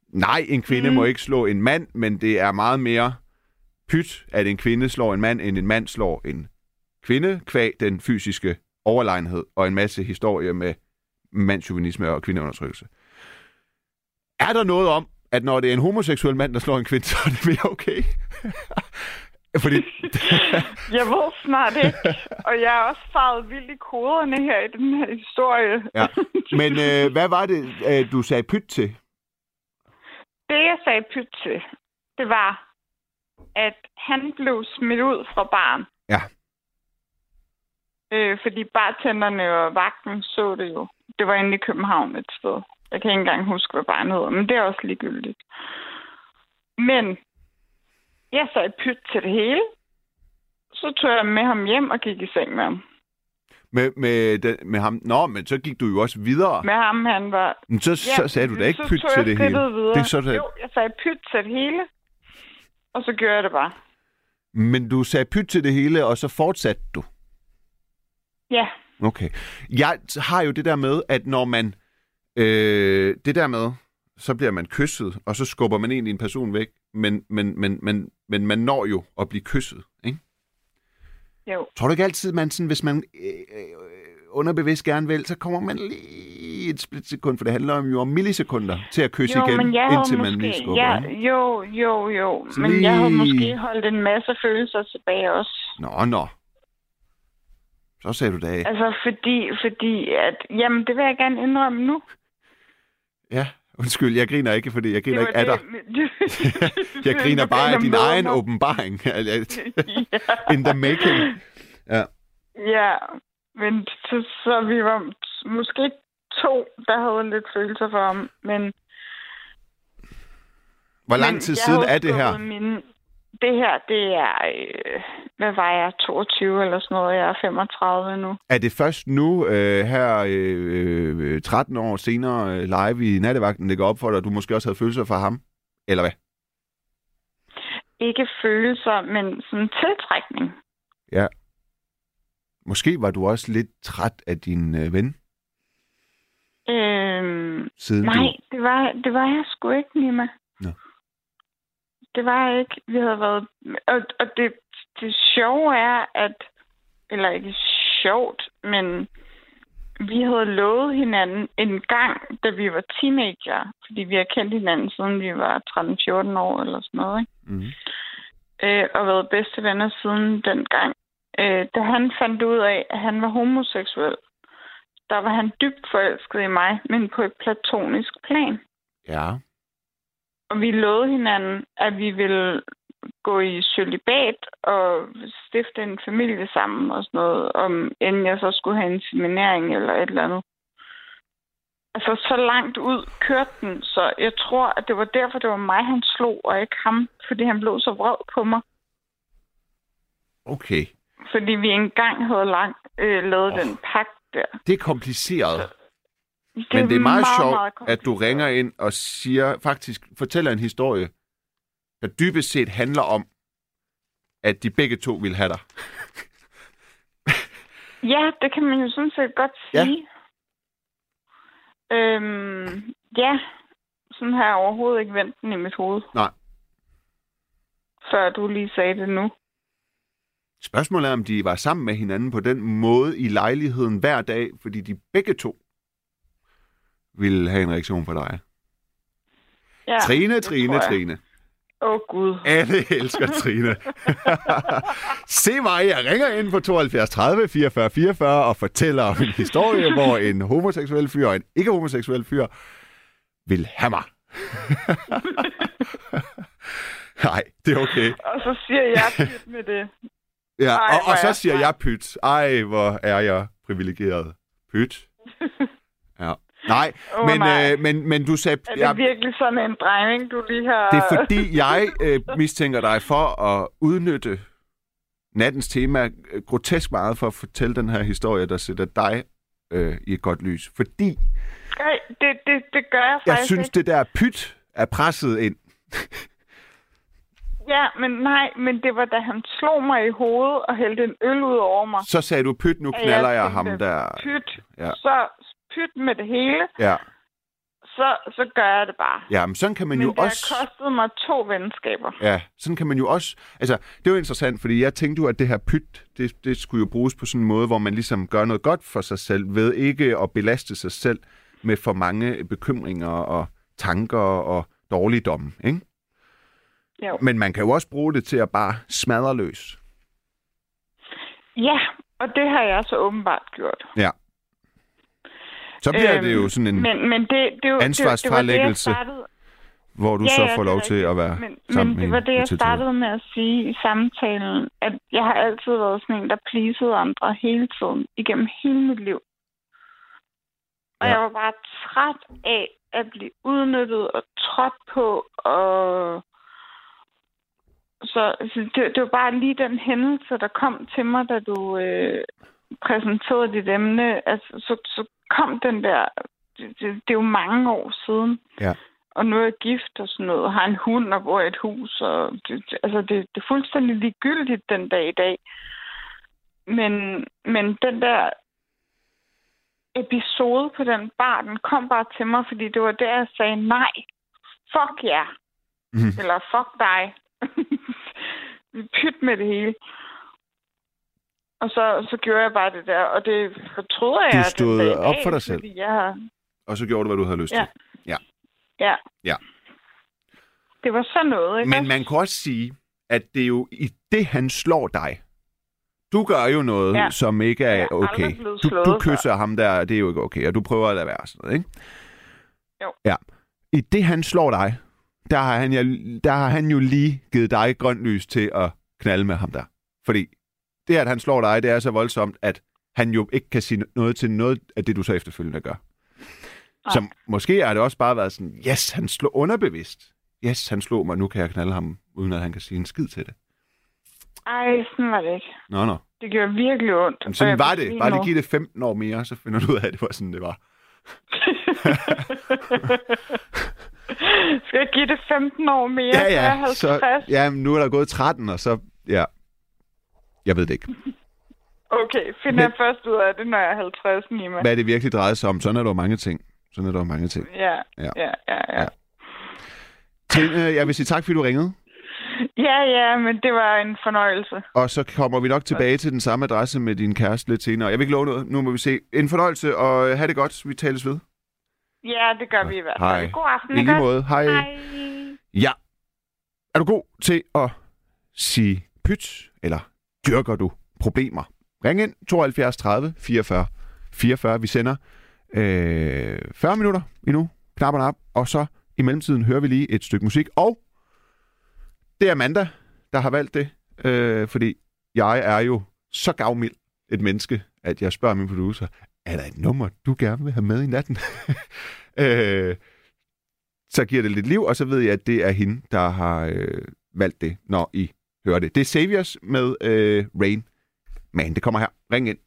Nej, en kvinde. Mm. må ikke slå en mand, men det er meget mere pyt, at en kvinde slår en mand, end en mand slår en kvinde, kvæg den fysiske overlegenhed og en masse historier med mandsjuvenisme og kvindeundertrykkelse. Er der noget om, at når det er en homoseksuel mand, der slår en kvinde, så er det mere okay? Fordi, Jeg ved snart ikke, og jeg er også farvet vildt i koderne her i den her historie. ja. Men øh, hvad var det, øh, du sagde pyt til? Det, jeg sagde pyt til, det var, at han blev smidt ud fra baren. Ja. Øh, fordi bartenderne og vagten så det jo. Det var inde i København et sted. Jeg kan ikke engang huske, hvad baren hedder, men det er også ligegyldigt. Men jeg sagde pyt til det hele. Så tog jeg med ham hjem og gik i seng med ham. Med, med, den, med ham? Nå, men så gik du jo også videre. Med ham, han var... Men så, så sagde du da ikke så pyt til det hele. Videre. Det er sådan, Jo, jeg sagde pyt til det hele. Og så gjorde jeg det bare. Men du sagde pyt til det hele, og så fortsatte du. Ja. Okay. Jeg har jo det der med, at når man... Øh, det der med, så bliver man kysset, og så skubber man egentlig en person væk. men, men, men, men, men man når jo at blive kysset, ikke? Jo. Tror du ikke altid, man sådan, hvis man øh, øh, underbevidst gerne vil, så kommer man lige et splitsekund, for det handler om jo om millisekunder til at kysse Jo, igen, jeg indtil man måske, lige skubber. ja, ikke? jo, jo, jo. Så Men jeg havde lige- måske holdt en masse følelser tilbage også. Nå, nå. Så sagde du da af. Altså, fordi, fordi at, jamen, det vil jeg gerne indrømme nu. Ja, undskyld, jeg griner ikke, fordi jeg griner Det ikke af dig. det. Jeg griner bare af din egen åbenbaring. In the making. Ja. ja, men så, så vi var måske to, der havde lidt følelser for ham, men... Hvor lang tid siden er det her? Mine, det her, det er... Øh, hvad var jeg? 22 eller sådan noget. Jeg er 35 nu. Er det først nu, øh, her øh, øh, 13 år senere, øh, live i nattevagten, det går op for dig, at du måske også havde følelser for ham? Eller hvad? Ikke følelser, men sådan tiltrækning. Ja. Måske var du også lidt træt af din øh, ven, Øhm, siden nej, du... det var, det var jeg sgu ikke, Nima. Nå. Det var jeg ikke. Vi havde været... Og, og det, det sjove er, at... Eller ikke sjovt, men vi havde lovet hinanden en gang, da vi var teenager, fordi vi har kendt hinanden, siden vi var 13-14 år eller sådan noget, ikke? Mm. øh, og været bedste venner siden den gang. Øh, da han fandt ud af, at han var homoseksuel, der var han dybt forelsket i mig, men på et platonisk plan. Ja. Og vi lovede hinanden, at vi ville gå i celibat og stifte en familie sammen og sådan noget, om end jeg så skulle have en seminering eller et eller andet. Altså, så langt ud kørte den, så jeg tror, at det var derfor, det var mig, han slog, og ikke ham, fordi han blev så vred på mig. Okay. Fordi vi engang havde lang, øh, lavet oh. den pagt der. Det er kompliceret. Det Men det er meget, sjovt, meget at du ringer ind og siger, faktisk fortæller en historie, der dybest set handler om, at de begge to vil have dig. Ja, det kan man jo sådan set godt Ja. sige. Øhm, ja, sådan har jeg overhovedet ikke vendt den i mit hoved. Nej. Før du lige sagde det nu. Spørgsmålet er, om de var sammen med hinanden på den måde i lejligheden hver dag, fordi de begge to ville have en reaktion på dig. Ja, Trine, Trine. Trine. Åh, oh, Gud. Alle elsker Trine. Se mig, jeg ringer ind på 72 30 44 44 og fortæller om en historie, hvor en homoseksuel fyr og en ikke-homoseksuel fyr vil have mig. Nej, det er okay. Og så siger jeg pyt med det. Ja, Ej, og, og så jeg siger jeg pyt. Ej, hvor er jeg privilegeret. Pyt. Ja. Nej, Åh, men, nej. øh, men, men du sagde... Er det jeg- virkelig sådan en drejning, du lige har... Det er fordi, jeg øh, mistænker dig for at udnytte nattens tema grotesk meget for at fortælle den her historie, der sætter dig øh, i et godt lys. Fordi Nej, det, det, det gør jeg jeg faktisk synes, ikke. det der pyt er presset ind. Ja, men nej, men det var da han slog mig i hovedet og hældte en øl ud over mig. Så sagde du, pyt, nu knaller jeg ham tænkte, der. Pyt, Ja. så pyt med det hele, Ja, så, så gør jeg det bare. ja men sådan kan man men jo det har også... kostet mig to venskaber. Ja, sådan kan man jo også... Altså, det var interessant, fordi jeg tænkte jo, at det her pyt, det, det skulle jo bruges på sådan en måde, hvor man ligesom gør noget godt for sig selv, ved ikke at belaste sig selv med for mange bekymringer og tanker og dårligdomme, ikke? Jo. Men man kan jo også bruge det til at bare smadre løs. Ja, og det har jeg så åbenbart gjort. Ja. Så bliver øhm, det jo sådan en, men, Men, det, det, jo- ansvarsfralæggelse, Det, det det, hvor du ja, så får det lov til at være men, sammen men det var det, jeg startede med at sige i samtalen, at jeg har altid været sådan en, der pleasede andre hele tiden, igennem hele mit liv. Og Ja. jeg var bare træt af at blive udnyttet og trådt på, og så altså, det, det var bare lige den hændelse, der kom til mig, da du øh, præsenterede dit emne. Altså, så, så kom den der... Det, det, det er jo mange år siden. Ja. Og nu er jeg gift og sådan noget, og har en hund og bor i et hus. Og det, altså, det, det er fuldstændig ligegyldigt den dag i dag. Men, men den der episode på den bar, den kom bare til mig, fordi det var der, jeg sagde nej. Fuck ja. Yeah. Mhm. Eller fuck dig. Pyt med det hele. Og så, så gjorde jeg bare det der, og det fortryder jeg. den stod i op for dig selv. Jeg Og så gjorde du, hvad du havde lyst Ja. til. ja. Ja. Det var sådan noget, ikke? Men man kan også sige, at det er jo i det, han slår dig. Du gør jo noget, ja. Ja. som ikke Jeg er okay. Du, du før. kysser ham der, det er jo ikke okay, og du prøver at lade være sådan noget, ikke? Jo. Ja. I det, han slår dig, der har han, jo, der har han jo lige givet dig grønt lys til at knalde med ham der. Fordi det, at han slår dig, det er så voldsomt, at han jo ikke kan sige noget til noget af det, du så efterfølgende gør. Så måske har det også bare været sådan, yes, han slår underbevidst. Yes, han slog mig, nu kan jeg knalde ham, uden at han kan sige en skid til det. Ej, sådan var det ikke. Nå, nå. Det gjorde virkelig ondt. Men sådan var det. Bare lige give det 15 år mere, så finder du ud af, at det var sådan, det var. Skal jeg give det 15 år mere? Ja, så er ja. 50? Så, ja, nu er der gået 13, og så... Ja. Jeg ved det ikke. Okay, finder Men- jeg først ud af det, når jeg er 50, Nima. Hvad det virkelig drejer sig om. Sådan er der jo mange ting. Sådan er der jo mange ting. Ja, Ja. ja, ja, ja. Ja. ja. Trine, jeg vil sige tak, fordi du ringede. Ja, ja, men det var en fornøjelse. Og så kommer vi nok tilbage til den samme adresse med din kæreste lidt senere. Jeg vil ikke love noget. Nu må vi se. En fornøjelse, og have det godt. Vi tales ved. Ja, det gør vi i hvert fald. Hej. God aften. I lige måde. Hej. Hej. Ja. Er du god til at sige pyt, eller dyrker du problemer? Ring ind 72 30 44 44. Vi sender øh, 40 minutter endnu. Knapperne op. Og så i mellemtiden hører vi lige et stykke musik. Og det er Amanda, der har valgt det. Øh, fordi jeg er jo så gavmild et menneske, at jeg spørger min producer, er der et nummer, du gerne vil have med i natten? øh, så giver det lidt liv, og så ved jeg, at det er hende, der har øh, valgt det, når I hører det. Det er Saviors med øh, Rain Man. Det kommer her. Ring ind.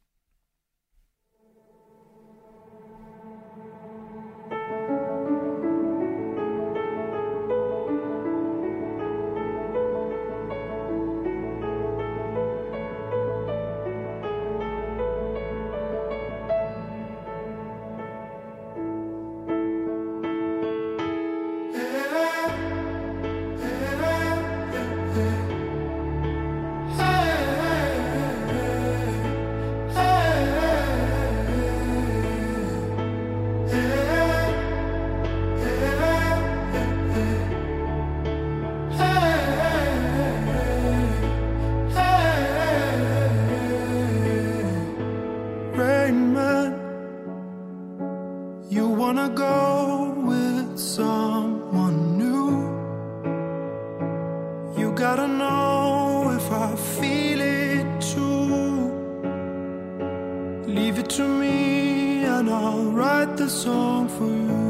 You wanna go with someone new? You gotta know if I feel it too. Leave it to me, and I'll write the song for you.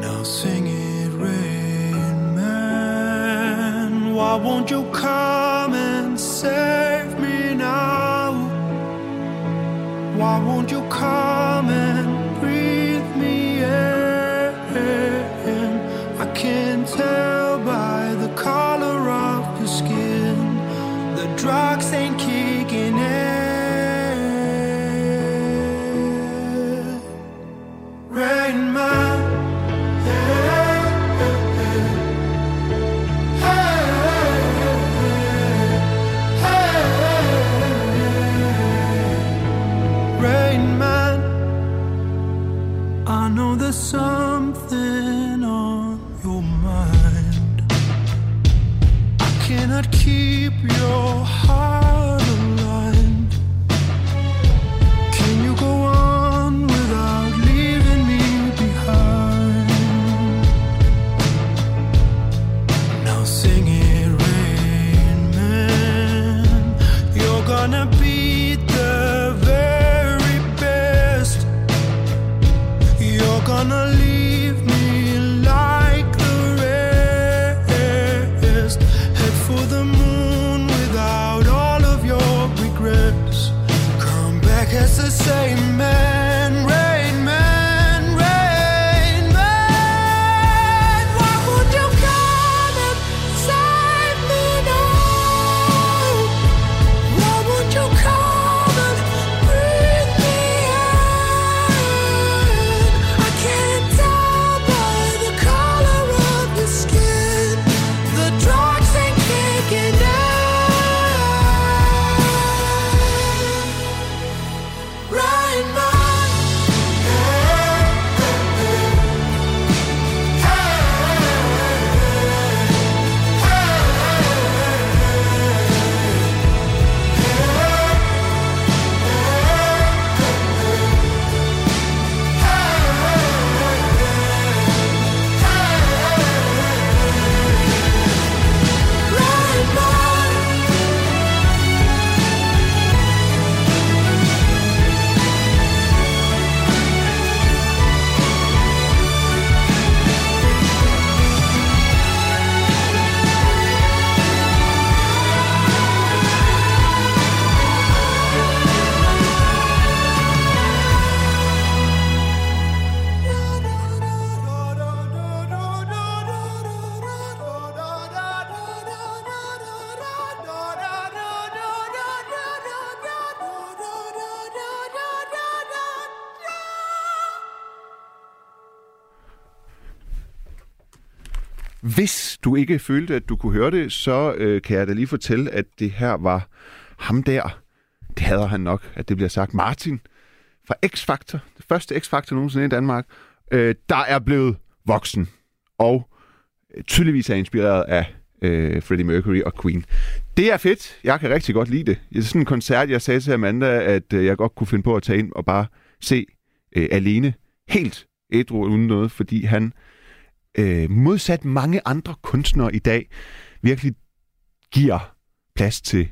Now sing it, Rain Man. Why won't you come and save won't you come du ikke følte, at du kunne høre det, så øh, kan jeg da lige fortælle, at det her var ham der. Det hader han nok, at det bliver sagt. Martin fra X-Factor. Det første X-Factor nogensinde i Danmark. Øh, der er blevet voksen. Og øh, tydeligvis er inspireret af øh, Freddie Mercury og Queen. Det er fedt. Jeg kan rigtig godt lide det. Det er sådan en koncert, jeg sagde til Amanda, at øh, jeg godt kunne finde på at tage ind og bare se øh, alene. Helt ædru uden noget, fordi han øh, modsat mange andre kunstnere i dag virkelig giver plads til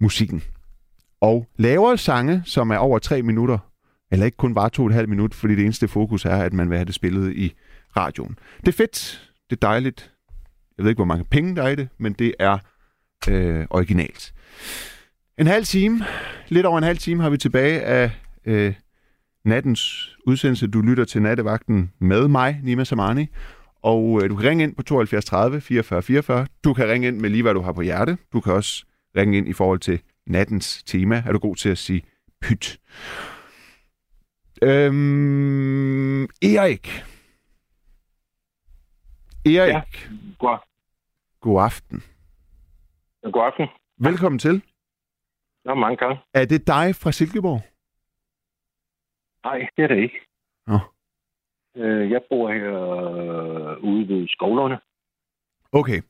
musikken. Og laver sange, som er over tre minutter, eller ikke kun bare to og et halvt minut, fordi det eneste fokus er, at man vil have det spillet i radioen. Det er fedt, det er dejligt. Jeg ved ikke, hvor mange penge der er i det, men det er øh, originalt. En halv time, lidt over en halv time har vi tilbage af øh, nattens udsendelse. Du lytter til nattevagten med mig, Nima Samani. Og øh, du kan ringe ind på 72 30 44 44. Du kan ringe ind med lige, hvad du har på hjerte. Du kan også ringe ind i forhold til nattens tema. Er du god til at sige pyt? Øhm, Erik. Erik. Ja. God, God aften. god aften. Velkommen til. Nå, mange gange. Er det dig fra Silkeborg? Nej, det er det ikke. Nå. Øh, jeg bor her øh, ude ved Skovlunde. Okay.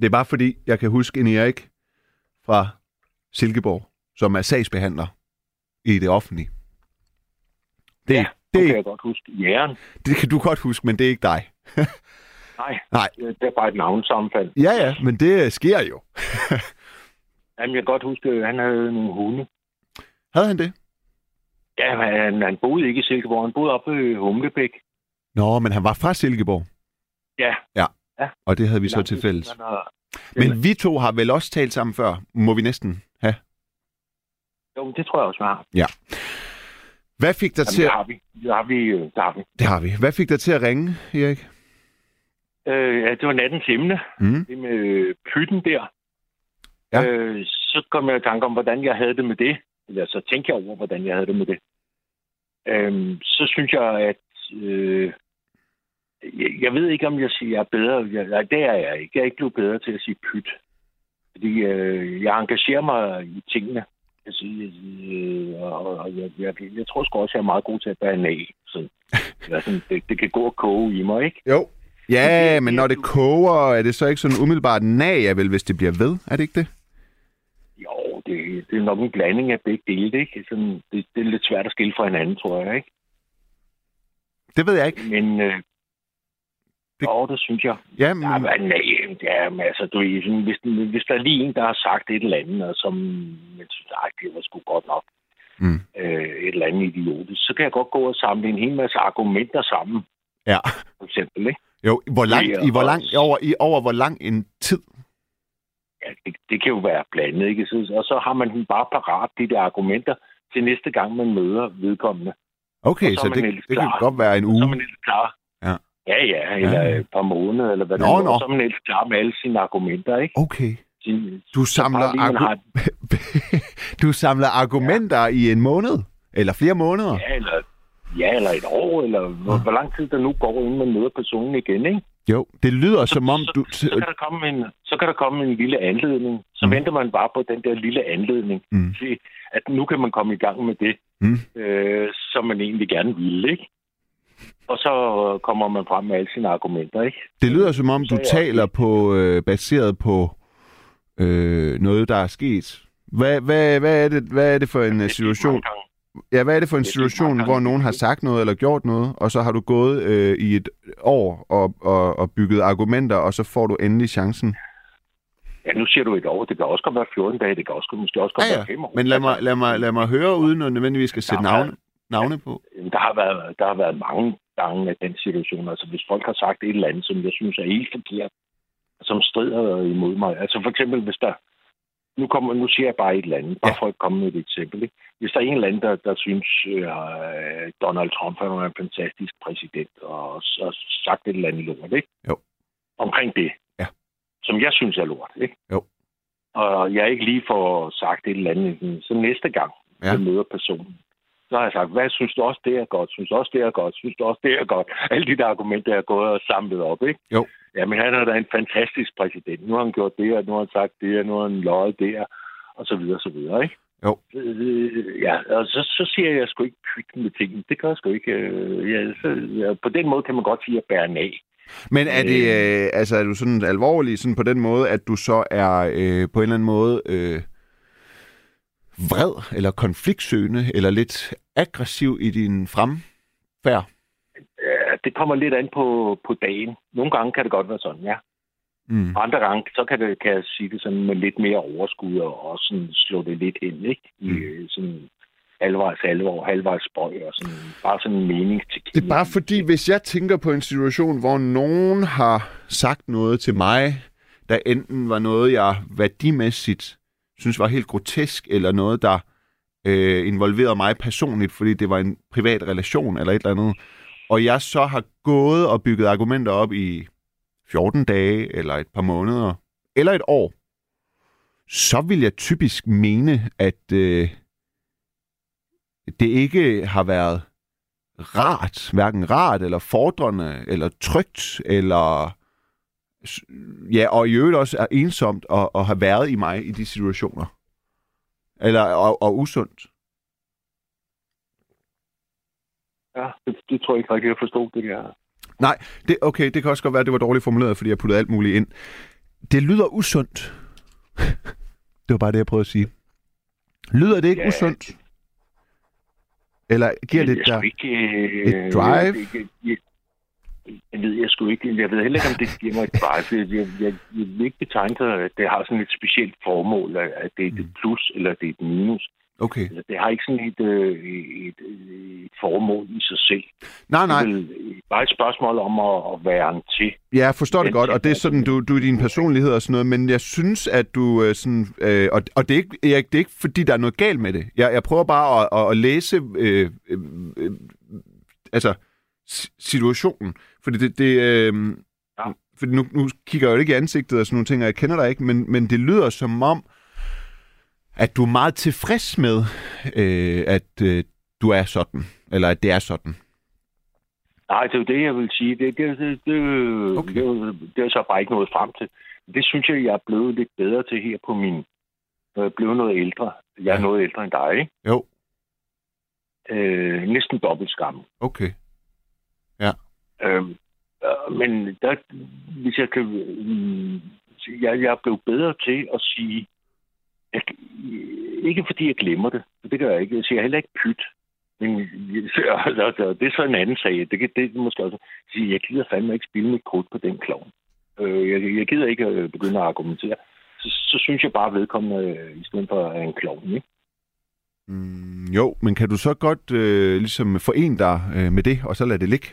Det er bare fordi, jeg kan huske en Erik fra Silkeborg, som er sagsbehandler i det offentlige. Det, Ja, det, Det det, kan jeg godt huske. Jæren. det kan du godt huske, men det er ikke dig. Nej, Nej. det er bare et navnsammenfald. Ja, ja, men det sker jo. Jamen, jeg kan godt huske, at han havde nogle hunde. Havde han det? Ja, han, han boede ikke i Silkeborg. Han boede oppe ved Humlebæk. Nå, men han var fra Silkeborg, Ja. og det havde vi så til fælles. Men vi to har vel også talt sammen før, må vi næsten have. Jo, det tror jeg også, vi har. Hvad fik dig til det at... har vi. Det har vi. øh, Det har vi. Det har vi. Hvad fik dig til at ringe, Erik? Øh, ja, det var nattens emne. Mm. Det med øh, pytten der. Ja. Øh, så kom jeg i tanke om, hvordan jeg havde det med det. Eller så tænkte jeg over, hvordan jeg havde det med det. Øhm, så synes jeg, at... Øh, jeg, jeg ved ikke, om jeg siger, jeg er bedre. Jeg, nej, det er jeg ikke. Jeg er ikke blevet bedre til at sige pyt. Fordi øh, jeg engagerer mig i tingene. Altså, øh, og, og jeg, jeg, jeg tror sgu også, jeg er meget god til at bære af. Så, ja, sådan, det, det kan gå og koge i mig, ikke? Jo. Ja, det- men når det koger, er det så ikke sådan umiddelbart nag, jeg vel, hvis det bliver ved? Er det ikke det? Jo, det, det er nok en blanding af begge dele, ikke? Sådan, det, det er lidt svært at skille fra hinanden, tror jeg, ikke? Det ved jeg ikke. Men øh, Det- jo, det synes jeg. Ja, men, Ja, men, nej, ja, men altså, du, hvis, hvis der er lige en, der har sagt et eller andet, og som man synes, ej, det var sgu godt nok, Mm. øh, et eller andet idiotisk, så kan jeg godt gå og samle en hel masse argumenter sammen, ja. for eksempel, ikke? Jo, hvor langt, i hvor lang, også- over, i, over hvor lang en tid? Ja, det, det kan jo være blandet, ikke? Så, og så har man den bare parat, de der argumenter, til næste gang, man møder vedkommende. Okay, så så det, det kan godt være en Så uge. er man helt klar. Ja. Ja, ja, eller Ja. et par måneder, eller hvad Nå, det er. nå. Så er man helt klar med alle sine argumenter, ikke? Okay. Sin, Du så samler, lige, man har, argu- du samler argumenter i en måned? Eller flere måneder? ja, eller, ja, eller et år, eller hvor, hvor lang tid der nu går, inden man møder personen igen, ikke? Jo, det lyder som om så, du... så, kan der komme en, så kan der komme en lille anledning. Så Mm. venter man bare på den der lille anledning. Mm. Se, at nu kan man komme i gang med det, Mm. øh, som man egentlig gerne ville, ikke? Og så kommer man frem med alle sine argumenter, ikke? Det lyder som om, Så du er jeg taler på øh, baseret på øh, noget, der er sket. Hvad, hvad, hvad, er det, hvad er det for en øh, situation? Ja, hvad er det for en situation, hvor nogen har sagt noget eller gjort noget, og så har du gået øh, i et år og, og, og bygget argumenter, og så får du endelig chancen? Ja, nu siger du et år. Det kan også godt være 14 dage. Det kan også, måske også godt Ja, være 5 ja. år. Men lad mig, Altså, lad mig, lad mig høre, uden at nødvendigvis skal sætte navne, navne på. Der har, været, der har været mange gange af den situation. Altså, hvis folk har sagt et eller andet, som jeg synes er helt forkert, som strider imod mig. Altså, for eksempel, hvis der... Nu, kommer, nu siger jeg bare et eller andet, bare Ja. for at komme med et eksempel. Ikke? Hvis der er en eller anden, der, der synes, øh, Donald Trump er en fantastisk præsident, og, og sagt et eller andet lort, ikke? Jo. Omkring det. Ja. Som jeg synes er lort, ikke? Jo. Og jeg ikke lige får sagt et eller andet, så næste gang, Ja. jeg møder personen, så har jeg sagt, hvad synes du også, det er godt? Synes du også, det er godt? Synes du også, det er godt? Alle de der argumenter, jeg har gået og samlet op, ikke? Jo. Jamen han er da en fantastisk præsident. Nu har han gjort det, og nu har han sagt det, og nu har han løjet der, og så videre, og så videre, ikke? Jo. Øh, Ja, og så, så siger jeg, at jeg sgu ikke pytte med tingene. Det gør jeg sgu ikke. øh, Ja, så, ja, på den måde kan man godt sige, at jeg bærer af. Men er det, øh, altså er du sådan alvorlig sådan på den måde, at du så er øh, på en eller anden måde øh, vred eller konfliktsøgende eller lidt aggressiv i din fremfærd? Det kommer lidt an på, på dagen. Nogle gange kan det godt være sådan, ja. Mm. Andre gange, så kan, det, kan jeg sige det sådan med lidt mere overskud og også sådan slå det lidt ind, ikke? I mm. sådan halvvejs alvor, halvvejs spøj og sådan, bare sådan en mening til Det er bare fordi, hvis jeg tænker på en situation, hvor nogen har sagt noget til mig, der enten var noget, jeg værdimæssigt synes var helt grotesk, eller noget, der øh, involverede mig personligt, fordi det var en privat relation eller et eller andet, og jeg så har gået og bygget argumenter op i 14 dage, eller et par måneder, eller et år, så vil jeg typisk mene, at øh, det ikke har været rart, hverken rart eller fordrende, eller trygt, eller ja, og i øvrigt også er ensomt at, at have været i mig i de situationer. Eller, og, og usundt. Ja, det, det tror jeg ikke rigtig, jeg forstod det der. Nej, det, okay, det kan også godt være, at det var dårligt formuleret, fordi jeg puttede alt muligt ind. Det lyder usundt. det var bare det, jeg prøvede at sige. Lyder det ikke Ja, usundt? Eller giver det ikke, øh, et drive? Jeg, jeg, jeg, ved jeg sgu ikke. Jeg ved heller ikke, om det giver mig et drive. Jeg, jeg, jeg, jeg vil ikke betegne det, at det har sådan et specielt formål, at det er et plus eller det er et minus. Okay. Altså, det har ikke sådan et, øh, et, et formål i sig selv. Nej, nej. Det er bare et spørgsmål om at, at være en til. Ja, jeg forstår det godt, og det er sådan, du, du er din personlighed og sådan noget, men jeg synes, at du øh, sådan, øh, og, og det, er ikke, Erik, det er ikke, fordi der er noget galt med det. Jeg, jeg prøver bare at, at, at læse, øh, øh, øh, altså, situationen, fordi det, det øh, Ja. fordi nu, nu kigger jeg jo ikke i ansigtet og sådan nogle ting, og jeg kender dig ikke, men, men det lyder som om, at du er meget tilfreds med, øh, at øh, du er sådan, eller at det er sådan. Nej, det er jo det, jeg vil sige. Det, det, det, det, Okay. det, det er så bare ikke nået frem til. Det synes jeg, jeg er blevet lidt bedre til her på min... Når jeg er blevet noget ældre. Jeg er Ja. noget ældre end dig, ikke? Jo, Øh, næsten dobbelt skam. okay. Øhm, øh, men der, hvis jeg kan... Øh, jeg, jeg er blevet bedre til at sige... Jeg, ikke fordi jeg glemmer det. Det gør jeg ikke. Jeg siger heller ikke pyt. Men det er så en anden sag. Det, det er måske også sige, jeg gider fandme ikke spille mit krudt på den klovn. Øh, jeg, jeg gider ikke øh, begynde at argumentere. Så, så synes jeg bare, at vedkommende øh, i stedet for er en klovn. Ikke? Mm, jo, men kan du så godt øh, ligesom forene dig øh, med det, og så lade det ligge?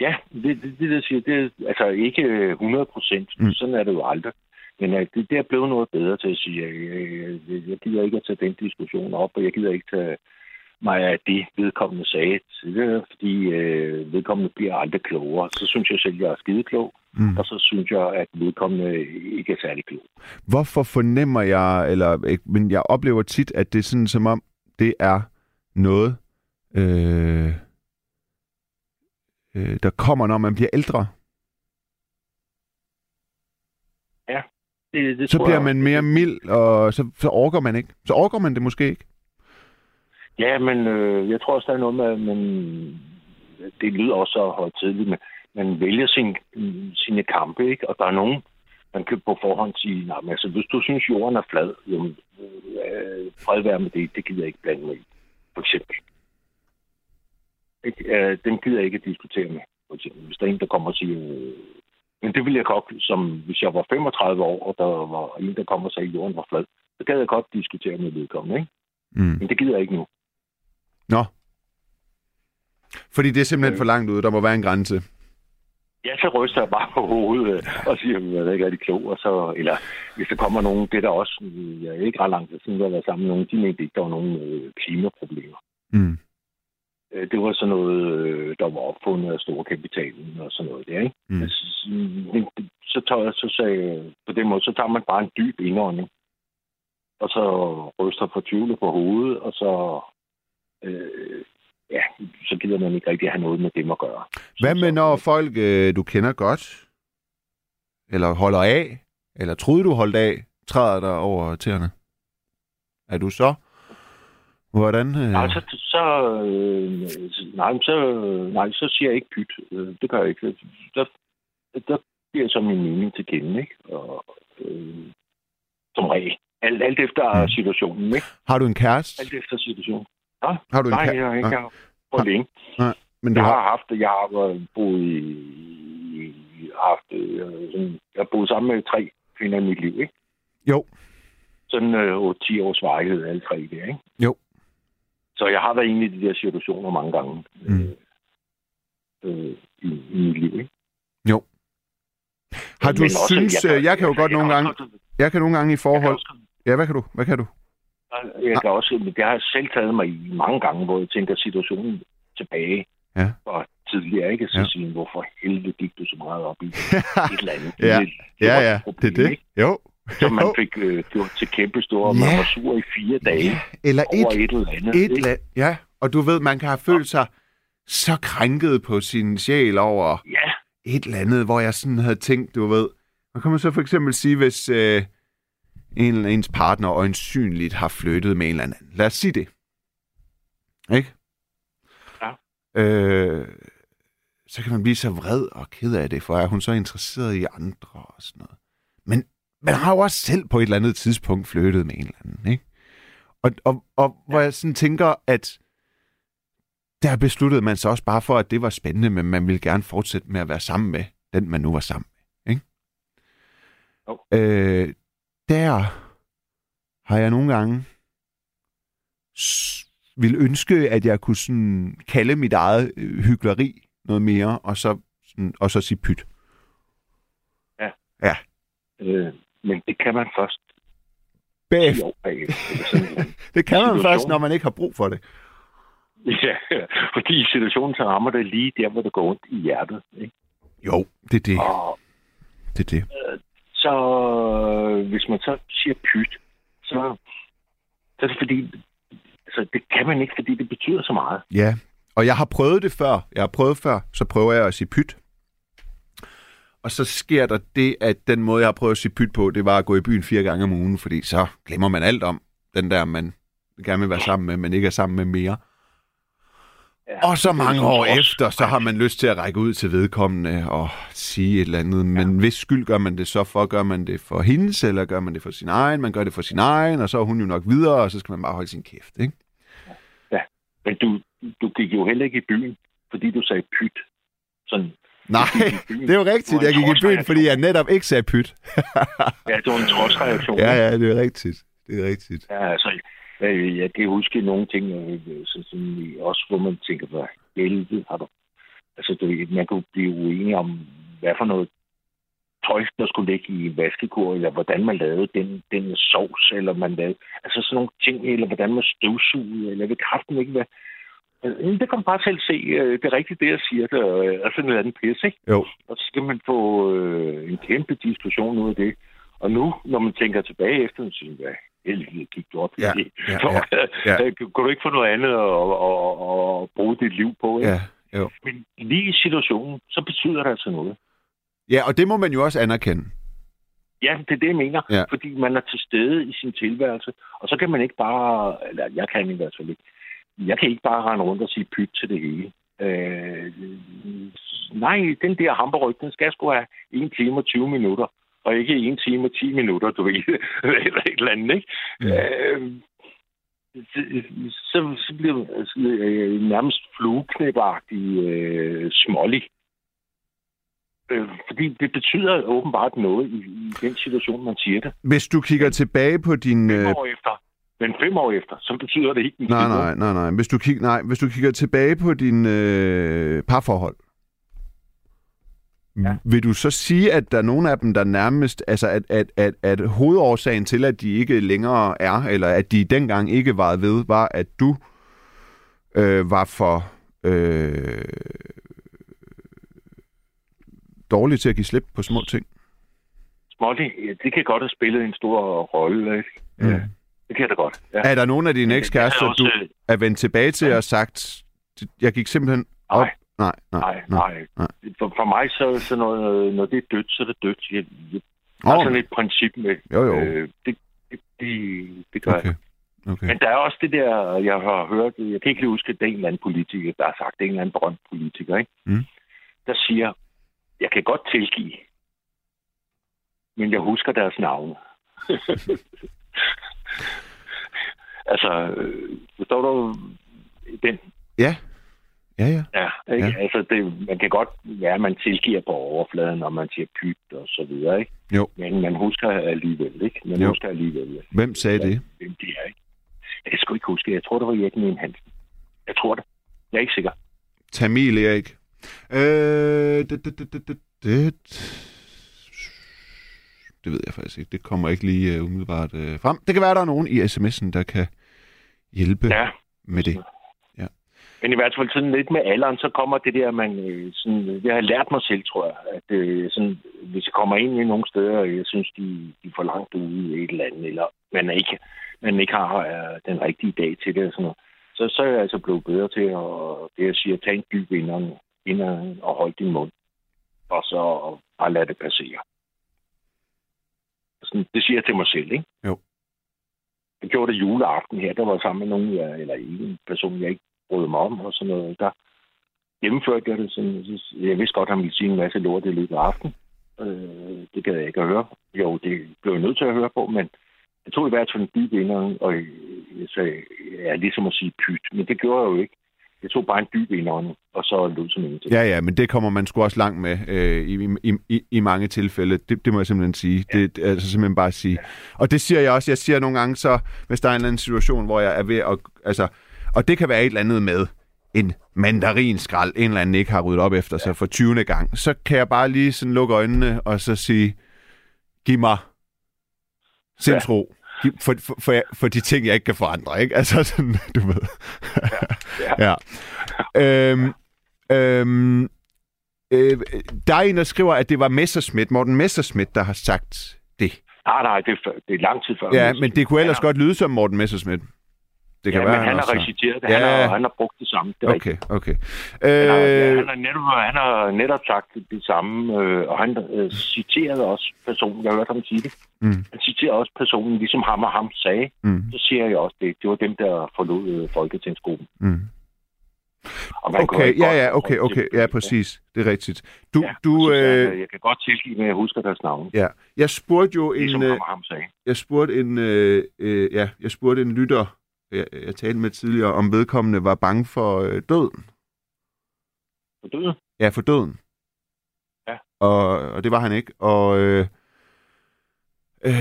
Ja, det, det, det der siger, det er altså ikke øh, 100 procent. Mm. Sådan er det jo aldrig. Men øh, det, det er blevet noget bedre til at sige, at jeg, jeg, jeg gider ikke at tage den diskussion op, og jeg gider ikke tage mig af det, vedkommende sagde. Er, fordi øh, vedkommende bliver aldrig klogere. Så synes jeg selv, at jeg er skide klog, Mm. og så synes jeg, at vedkommende ikke er særlig klog. Hvorfor fornemmer jeg, eller men jeg oplever tit, at det er sådan som om, det er noget, øh, øh, der kommer, når man bliver ældre. Det, det Så bliver jeg- man mere mild, og så, så orker man ikke. Så orker man det måske ikke. Ja, men øh, jeg tror også, der er noget med, man, det lyder også så højtidligt, men man vælger sin, sine kampe, ikke? Og der er nogen, man kan på forhånd sige, nej, men altså, hvis du synes, jorden er flad, jamen, øh, fred være med det, det gider jeg ikke blande mig i, for eksempel. Ikke? Øh, den gider jeg ikke at diskutere med, for eksempel. Hvis der er en, der kommer og siger, øh, men det ville jeg godt, som hvis jeg var 35 år, og der var en, der kommer og sagde, at jorden var flad, så gad jeg godt diskutere med vedkommende, ikke? Mm. Men det gider jeg ikke nu. Nå. Fordi det er simpelthen for langt ude. Der må være en grænse. Ja, så ryster jeg bare på hovedet øh, og siger, at jeg er ikke rigtig klog. Og så, eller hvis der kommer nogen, det er der også, øh, jeg er ikke ret lang tid siden, jeg har været sammen med nogen, de mente ikke, der var nogen øh, klimaproblemer. Mm. Øh, Det var sådan noget, øh, der var opfundet af store kapitalen og sådan noget der, ikke? Mm. Altså, men så, tager, jeg- så sagde på den måde, så tager man bare en dyb indånding, og så ryster fortvivlet på hovedet, og så øh, ja, så gider man ikke rigtig have noget med dem at gøre. Hvad Så- med så- når folk, øh, du kender godt, eller holder af, eller troede du holdt af, træder dig over tæerne? Er du så? Hvordan? Øh... Nej, så, så, øh, nej, så, nej, så siger jeg ikke pyt. Øh, Det gør jeg ikke. Der, der bliver jeg så min mening til kende, ikke? Og, øh, som regel. Alt, alt efter Mm. situationen, ikke? Har du en kæreste? Alt efter situationen. Har du en Nej, kæreste? jeg har ikke Nej. haft for længe. Men du Jeg har... har haft det. Jeg har boet i, haft, øh, jeg har boet sammen med tre kvinder i mit liv, ikke? Jo. Sådan øh, 10 års varighed, alle tre der, ikke? Jo. Så jeg har været inde i de der situationer mange gange Mm. øh, øh, i, i mit liv, ikke? Har du Men også, synes... Jeg, jeg kan jo godt nogle jeg gange... kan også- Jeg kan nogle gange i kan forhold... også, Ja, hvad kan du? Hvad kan du? jeg kan også, men det har jeg selv taget mig i mange gange, hvor jeg tænker situationen tilbage Ja. og tidligere, ikke? Så Ja. ja. sige, hvorfor helvede gik du så meget op i et eller andet? Ja. Det, Ja, var et ja, det problem, er det. Ikke? Jo. Som man fik øh, gjort til kæmpe store, og Ja. man var sur i fire dage Ja, eller over et, et eller andet. et la- Ja, og du ved, man kan have følt sig så krænket på sin sjæl over Ja, et eller andet, hvor jeg sådan havde tænkt, du ved, hvad kan man så for eksempel sige, hvis øh, en eller ens partner øjensynligt har flyttet med en eller anden. Lad os sige det. Ikke? Ja. Øh, så kan man blive så vred og ked af det, for er hun så interesseret i andre og sådan noget. Men man har jo også selv på et eller andet tidspunkt flyttet med en eller anden, ikke? Og, og, og hvor jeg sådan tænker, at der besluttede man sig også bare for, at det var spændende, men man ville gerne fortsætte med at være sammen med den, man nu var sammen med. Ikke? Jo. Øh, der har jeg nogle gange vil ønske, at jeg kunne sådan kalde mit eget øh, hyggeleri noget mere, og så, sådan, og så sige pyt. øh, men det kan man først 10 Bagefter. år. Det kan man først, når man ikke har brug for det. ja, fordi i situationen så rammer det lige der, hvor det går ondt i hjertet. Ikke? Jo, det er det. Og det, er det. så øh, hvis man så siger pyt, så, så er det fordi, altså det kan man ikke, fordi det betyder så meget. Ja, og jeg har prøvet det før. Jeg har prøvet før, så prøver jeg at sige pyt. Og så sker der det, at den måde, jeg har prøvet at sige pyt på, det var at gå i byen fire gange om ugen, fordi så glemmer man alt om den der, man gerne vil være sammen med, men ikke er sammen med mere. Ja, Og så mange år også- efter, så har man lyst til at række ud til vedkommende og sige et eller andet. Men hvis skyld gør man det så for? Gør man det for hendes, eller gør man det for sin egen? Man gør det for sin egen, og så er hun jo nok videre, og så skal man bare holde sin kæft, ikke? Men du, du gik jo heller ikke i byen, fordi du sagde pyt. Sådan, Nej, det er jo rigtigt. Jeg gik i byen, fordi jeg netop ikke sagde pyt. ja, det var en trodsreaktion. Ja, ja, det er rigtigt. Det er rigtigt. Ja, altså, jeg kan huske nogle ting, så, sådan, også hvor man tænker, hvad helvede har du... Altså, du, man kunne blive uenig om, hvad for noget tøj, der skulle ligge i en vaskekur, eller hvordan man lavede den, den sovs, eller man lavede... Altså sådan nogle ting, eller hvordan man støvsugede, eller jeg ved kraften ikke, hvad... Øh, Det kan man bare selv se. øh, Det er rigtigt, det jeg siger. Det er sådan et andet pis, ikke? Jo. Og så skal man få øh, en kæmpe diskussion ud af det. Og nu, når man tænker tilbage efter, så siger man, hvad helvede gik du op Ja, det? ja, ja, ja. øh, Kunne du ikke få noget andet at, at, at, at bruge dit liv på? Ikke? Ja, jo. Men lige i situationen, så betyder det altså noget. Ja, og det må man jo også anerkende. Ja, det er det, jeg mener. Ja. Fordi man er til stede i sin tilværelse. Og så kan man ikke bare... Eller jeg kan i hvert fald ikke. Jeg kan ikke bare rende rundt og sige pyt til det hele. Øh, nej, den der hamperryg, den skal sgu have 1 time og 20 minutter. Og ikke 1 time og 10 minutter, du ved. eller et eller andet, ikke? Mm. Øh, så, så, bliver man altså, øh, nærmest flueknæpperagtig øh, smålig. Øh, fordi det betyder åbenbart noget i, i den situation, man siger det. Hvis du kigger tilbage på din... Fem Øh... år efter. Men fem år efter, så betyder det ikke Nej, nej, nej, nej. Hvis du, kig... nej. Hvis du kigger tilbage på din øh, parforhold, Ja. vil du så sige, at der er nogle af dem, der nærmest... Altså, at, at, at, at hovedårsagen til, at de ikke længere er, eller at de dengang ikke var ved, var, at du øh, var for... Øh, dårlig til at give slip på små ting. Smålig, ja, det kan godt have spillet en stor rolle. Ikke? Ja, Mm. Det kan det godt. Ja. Er der nogen af dine ekskærester, er også, du er vendt tilbage til og sagt, Jeg gik simpelthen op. Nej. Nej, nej, Nej, nej. nej. For, for mig så er sådan noget, når det er dødt, så er det dødt. Jeg, jeg Åh, har sådan et princip med, Jo, jo. Øh, det, det, det, det gør okay. jeg. okay. Men der er også det der, jeg har hørt, jeg kan ikke lige huske, at det er en eller anden politiker, der har sagt, det er en eller anden berømt politiker, ikke? Mm. der siger, jeg kan godt tilgive, men jeg husker deres navne. altså, øh, forstår du den? Ja. Ja, ja. Ja, ikke? Ja. Ja. altså det, man kan godt, ja, man tilgiver på overfladen, når man siger pyt og så videre, ikke? Jo. Men man husker alligevel, ikke? Man Jo. husker alligevel, Hvem sagde det? hvem det er, ikke? Jeg kan sgu ikke huske, jeg tror, det var Erik Nien Hansen. Jeg tror det. Jeg er ikke sikker. Tamil Erik. Øh, det, det, det, det, det, det. ved jeg faktisk ikke. Det kommer ikke lige uh, umiddelbart uh, frem. Det kan være, der er nogen i sms'en, der kan hjælpe Ja. med det. Men i hvert fald sådan lidt med alderen, så kommer det der, man øh, sådan, jeg har lært mig selv, tror jeg, at øh, sådan, hvis jeg kommer ind i nogle steder, og jeg synes, de, de er for langt ude i et eller andet, eller man ikke, man ikke har øh, den rigtige dag til det, og sådan noget, så, så er jeg altså blevet bedre til at, det jeg siger, tage en dyb indånd, indånd og holde din mund, og så bare lade det passere. Sådan, det siger jeg til mig selv, ikke? Jo. Jeg gjorde det juleaften her, der var sammen med nogen, jeg, eller en person, jeg ikke brød mig om, og sådan noget. Der gennemførte jeg det sådan. så- Jeg vidste godt, at han ville sige en masse lort i løbet af aftenen. Øh, det gad jeg ikke at høre. Jo, det blev jeg nødt til at høre på, men jeg tog i hvert fald en dyb indånding, og jeg sagde, ja, ligesom at sige pyt, men det gjorde jeg jo ikke. Jeg tog bare en dyb indånding, og så lød som ingenting. Ja, ja, men det kommer man sgu også langt med øh, i, i, i, i mange tilfælde. Det, det må jeg simpelthen sige. Ja. Det, altså simpelthen bare sige. Ja. Og det siger jeg også. Jeg siger nogle gange så, hvis der er en eller anden situation, hvor jeg er ved at... Altså, og det kan være et eller andet med en mandarinskrald, en eller anden ikke har ryddet op efter sig for 20. gang. Så kan jeg bare lige sådan lukke øjnene og så sige, giv mig sindsro. Giv- For, for, for, for de ting, jeg ikke kan forandre, ikke? Altså sådan, du ved. Ja. Ja. Øhm, øhm, øh, der er en, der skriver, at det var Messerschmidt, Morten Messerschmidt, der har sagt det. Nej, nej, det er, det er lang tid før. Ja, men det kunne ellers har- godt lyde som Morten Messerschmidt. Det kan ja, være, men han har også reciteret det. Ja, Han, ja. har, han har brugt det samme. Det rigtigt. Okay, okay. Han har, ja, Øh, han, har netop, han har netop sagt det samme, øh, og han øh, citerede også personen. Jeg har hørt ham sige det. Mm. Han citerede også personen, ligesom ham og ham sagde. mm, Så siger jeg også det. Det var dem, der forlod øh, Folketingsgruppen. mm. Og man Okay, ja, ja, okay, okay, ja, præcis. Det er rigtigt. Du, Ja, du, sagde øh, han, jeg kan godt tilgive, men jeg husker deres navn. ja. Jeg spurgte jo Ligesom en, øh, ham og ham sagde. jeg spurgte en, øh, øh, ja, jeg spurgte en lytter, jeg, jeg talte med tidligere, om vedkommende var bange for øh, døden. For døde? Ja, for døden. Ja. Og, og det var han ikke. Og øh, øh,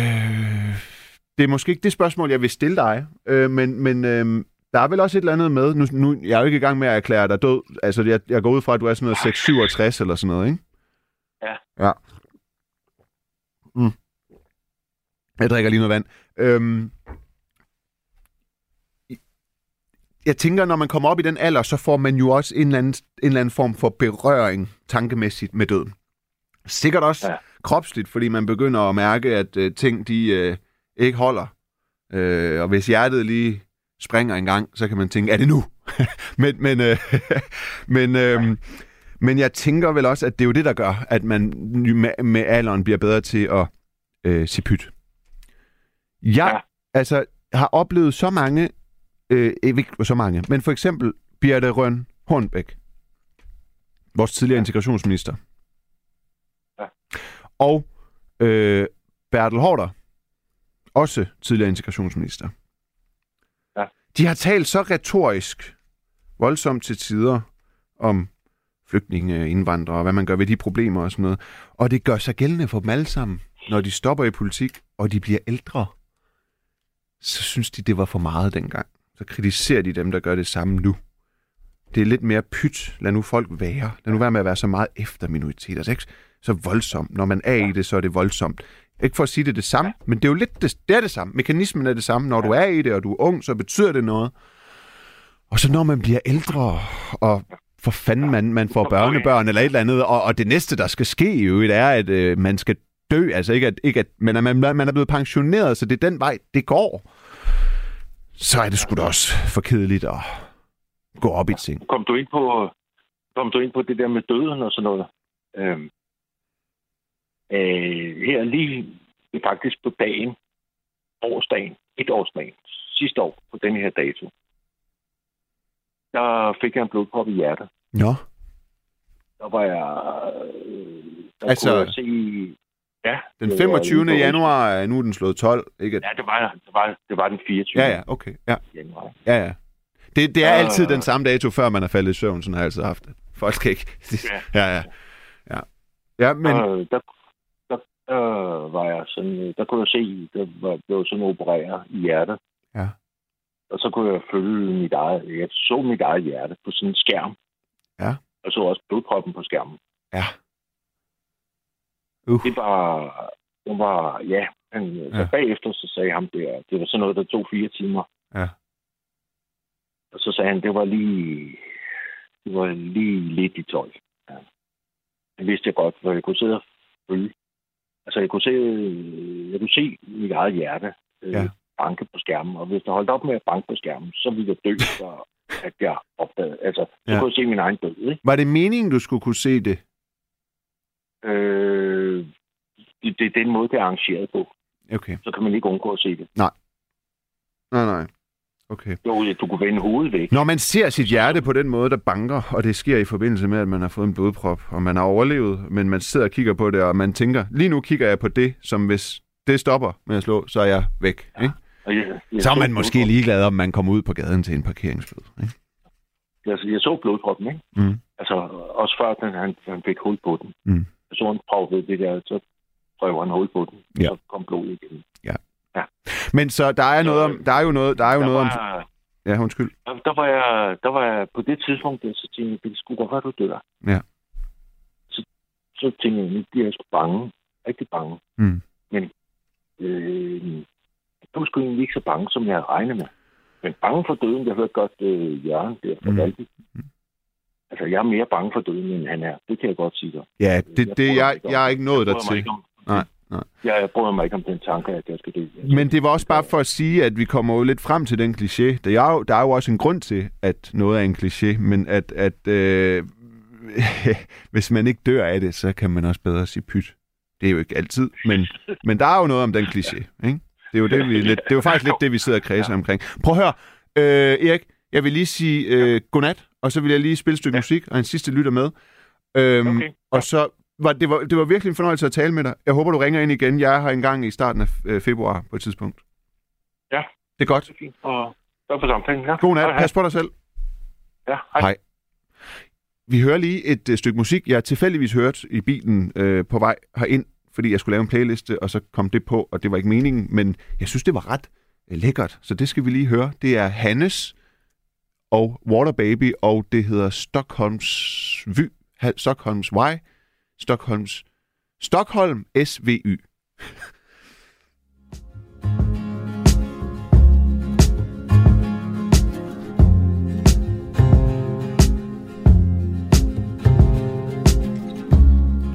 det er måske ikke det spørgsmål, jeg vil stille dig, øh, men, men øh, der er vel også et eller andet med, nu, nu jeg er jo ikke i gang med at erklære dig død, altså jeg, jeg går ud fra, at du er sådan noget 667 eller sådan noget, ikke? Ja. Ja. Mm. Jeg drikker lige noget vand. Øhm, jeg tænker, når man kommer op i den alder, så får man jo også en eller anden, en eller anden form for berøring tankemæssigt med døden. Sikkert også ja. Kropsligt, fordi man begynder at mærke, at øh, ting de øh, ikke holder. Øh, og hvis hjertet lige springer en gang, så kan man tænke, er det nu? men men, øh, men, øh, men jeg tænker vel også, at det er jo det, der gør, at man med, med alderen bliver bedre til at øh, se pyt. Jeg. Ja. altså, har oplevet så mange, øh, ikke så mange, men for eksempel Birte Røn Hornbæk, vores tidligere integrationsminister, Ja. og øh, Bertel Hårder, også tidligere integrationsminister. Ja. De har talt så retorisk, voldsomt til tider, om flygtninge, indvandrere, og hvad man gør ved de problemer og sådan noget. Og det gør sig gældende for dem alle sammen, når de stopper i politik, og de bliver ældre. Så synes de, det var for meget dengang. Så kritiserer de dem, der gør det samme nu. Det er lidt mere pyt. Lad nu folk være. Lad nu være med at være så meget efter minoriteter. Det er ikke så voldsomt. Når man er i det, så er det voldsomt. Ikke for at sige det er det samme, men det er jo lidt det, det, er det samme. Mekanismen er det samme. Når du er i det, og du er ung, så betyder det noget. Og så når man bliver ældre, og for fanden, man, man får børnebørn eller et eller andet, og, og det næste, der skal ske i øvrigt, er, at øh, man skal dø. Altså ikke at, ikke at men at man, man er blevet pensioneret, så det er den vej, det går. Så er det sgu da også for kedeligt at gå op i ting. kom du ind på, kom du ind på det der med døden og sådan noget. Øhm, øh, her lige faktisk på dagen, årsdagen, et årsdagen, sidste år på den her dato, der fik jeg en blodprop i hjertet. Nå. Der var jeg... øh, Der Altså, kunne jeg se... Ja, Den det var 25. lige på- januar er nu er den slået 12, ikke? Ja, det var, det var, det var den 24. Ja, ja, okay. Ja, januar. ja, ja. Det, det er Øh. altid den samme dato, før man er faldet i søvn, sådan har jeg altid haft det. Folk skal ikke... Ja. Ja, ja. Ja, men... Øh, der, der, der var jeg sådan, øh, der kunne jeg se, der var, blev sådan opereret i hjertet. Ja. Og så kunne jeg følge mit eget, jeg så mit eget hjerte på sådan en skærm. Ja. Og så også blodproppen på skærmen. Ja. Uh. Det var, det var, ja, han, ja. Ja. bagefter så sagde han, det, det var sådan noget, der tog fire timer. Ja. Og så sagde han, det var lige, det var lige lidt i tøj. Ja. Det vidste jeg godt, for jeg kunne sidde og følge. Altså, jeg kunne se, jeg kunne se mit eget hjerte øh, Ja. banke på skærmen. Og hvis der holdt op med at banke på skærmen, så ville jeg dø, så at jeg opdagede. Altså, så Ja. ja. kunne jeg se min egen død, ikke? Var det meningen, du skulle kunne se det? Øh, det, det er den måde, det er arrangeret på. Okay. Så kan man ikke undgå at se det. Nej, nej. Okay. Jo, du kunne vende hovedet væk. Når man ser sit hjerte på den måde, der banker, og det sker i forbindelse med, at man har fået en blodprop, og man har overlevet, men man sidder og kigger på det, og man tænker, lige nu kigger jeg på det, som hvis det stopper med at slå, så er jeg væk. Ikke? Og jeg, jeg Så er man måske ligeglad, om man kommer ud på gaden til en parkeringsbøde. Ikke? Jeg, jeg så blodproppen, ikke? Mm. Altså, også før han, han fik hul på den. Mm. Han prøve det der, så prøver han hul på den. Ja. Så kom blodet igen. Men så der er, noget om, der er jo noget, der er jo der, noget om... var, Ja, undskyld. der, var jeg, der var jeg på det tidspunkt, der, så tænkte jeg, det skulle godt være, du dør. Ja. Så, så tænkte jeg, nu bliver jeg sgu bange. Rigtig bange. Mm. Men øh, jeg var sgu egentlig ikke så bange, som jeg havde regnet med. Men bange for døden, jeg hørte godt øh, Jørgen der fra Mm. mm. Altså, jeg er mere bange for døden, end han er. Det kan jeg godt sige dig. Ja, det, det, jeg, ikke om- jeg er ikke nået Jeg dertil. Nej, nej. Jeg, jeg bryder mig ikke om den tanke, at jeg skal dø. Men det var også bare for at sige, at vi kommer jo lidt frem til den kliché. Der er jo, der er jo også en grund til, at noget er en kliché, men at, at øh, hvis man ikke dør af det, så kan man også bedre sige pyt. Det er jo ikke altid, men, men der er jo noget om den kliché. Ikke? Det er jo det, vi lidt, det er jo faktisk lidt det, vi sidder og kredser omkring. Prøv at høre, øh, Erik, jeg vil lige sige øh, godnat, og så vil jeg lige spille et stykke Ja. musik, og en sidste lytter med. Øhm, Okay. Og så var det, var, det var virkelig en fornøjelse at tale med dig. Jeg håber, du ringer ind igen. Jeg er her engang i starten af øh, februar på et tidspunkt. Ja. Det er godt. Fint. Og tak for samtalen. Ja. God nat. Hej, hej. Pas på dig selv. Ja, hej. Hej. Vi hører lige et øh, stykke musik, jeg tilfældigvis hørte i bilen øh, på vej herind, fordi jeg skulle lave en playliste, og så kom det på, og det var ikke meningen, men jeg synes, det var ret øh, lækkert, så det skal vi lige høre. Det er Hannes og Water Baby, og det hedder Stockholms Vy, Stockholms Y, Stockholms Stockholm SVY.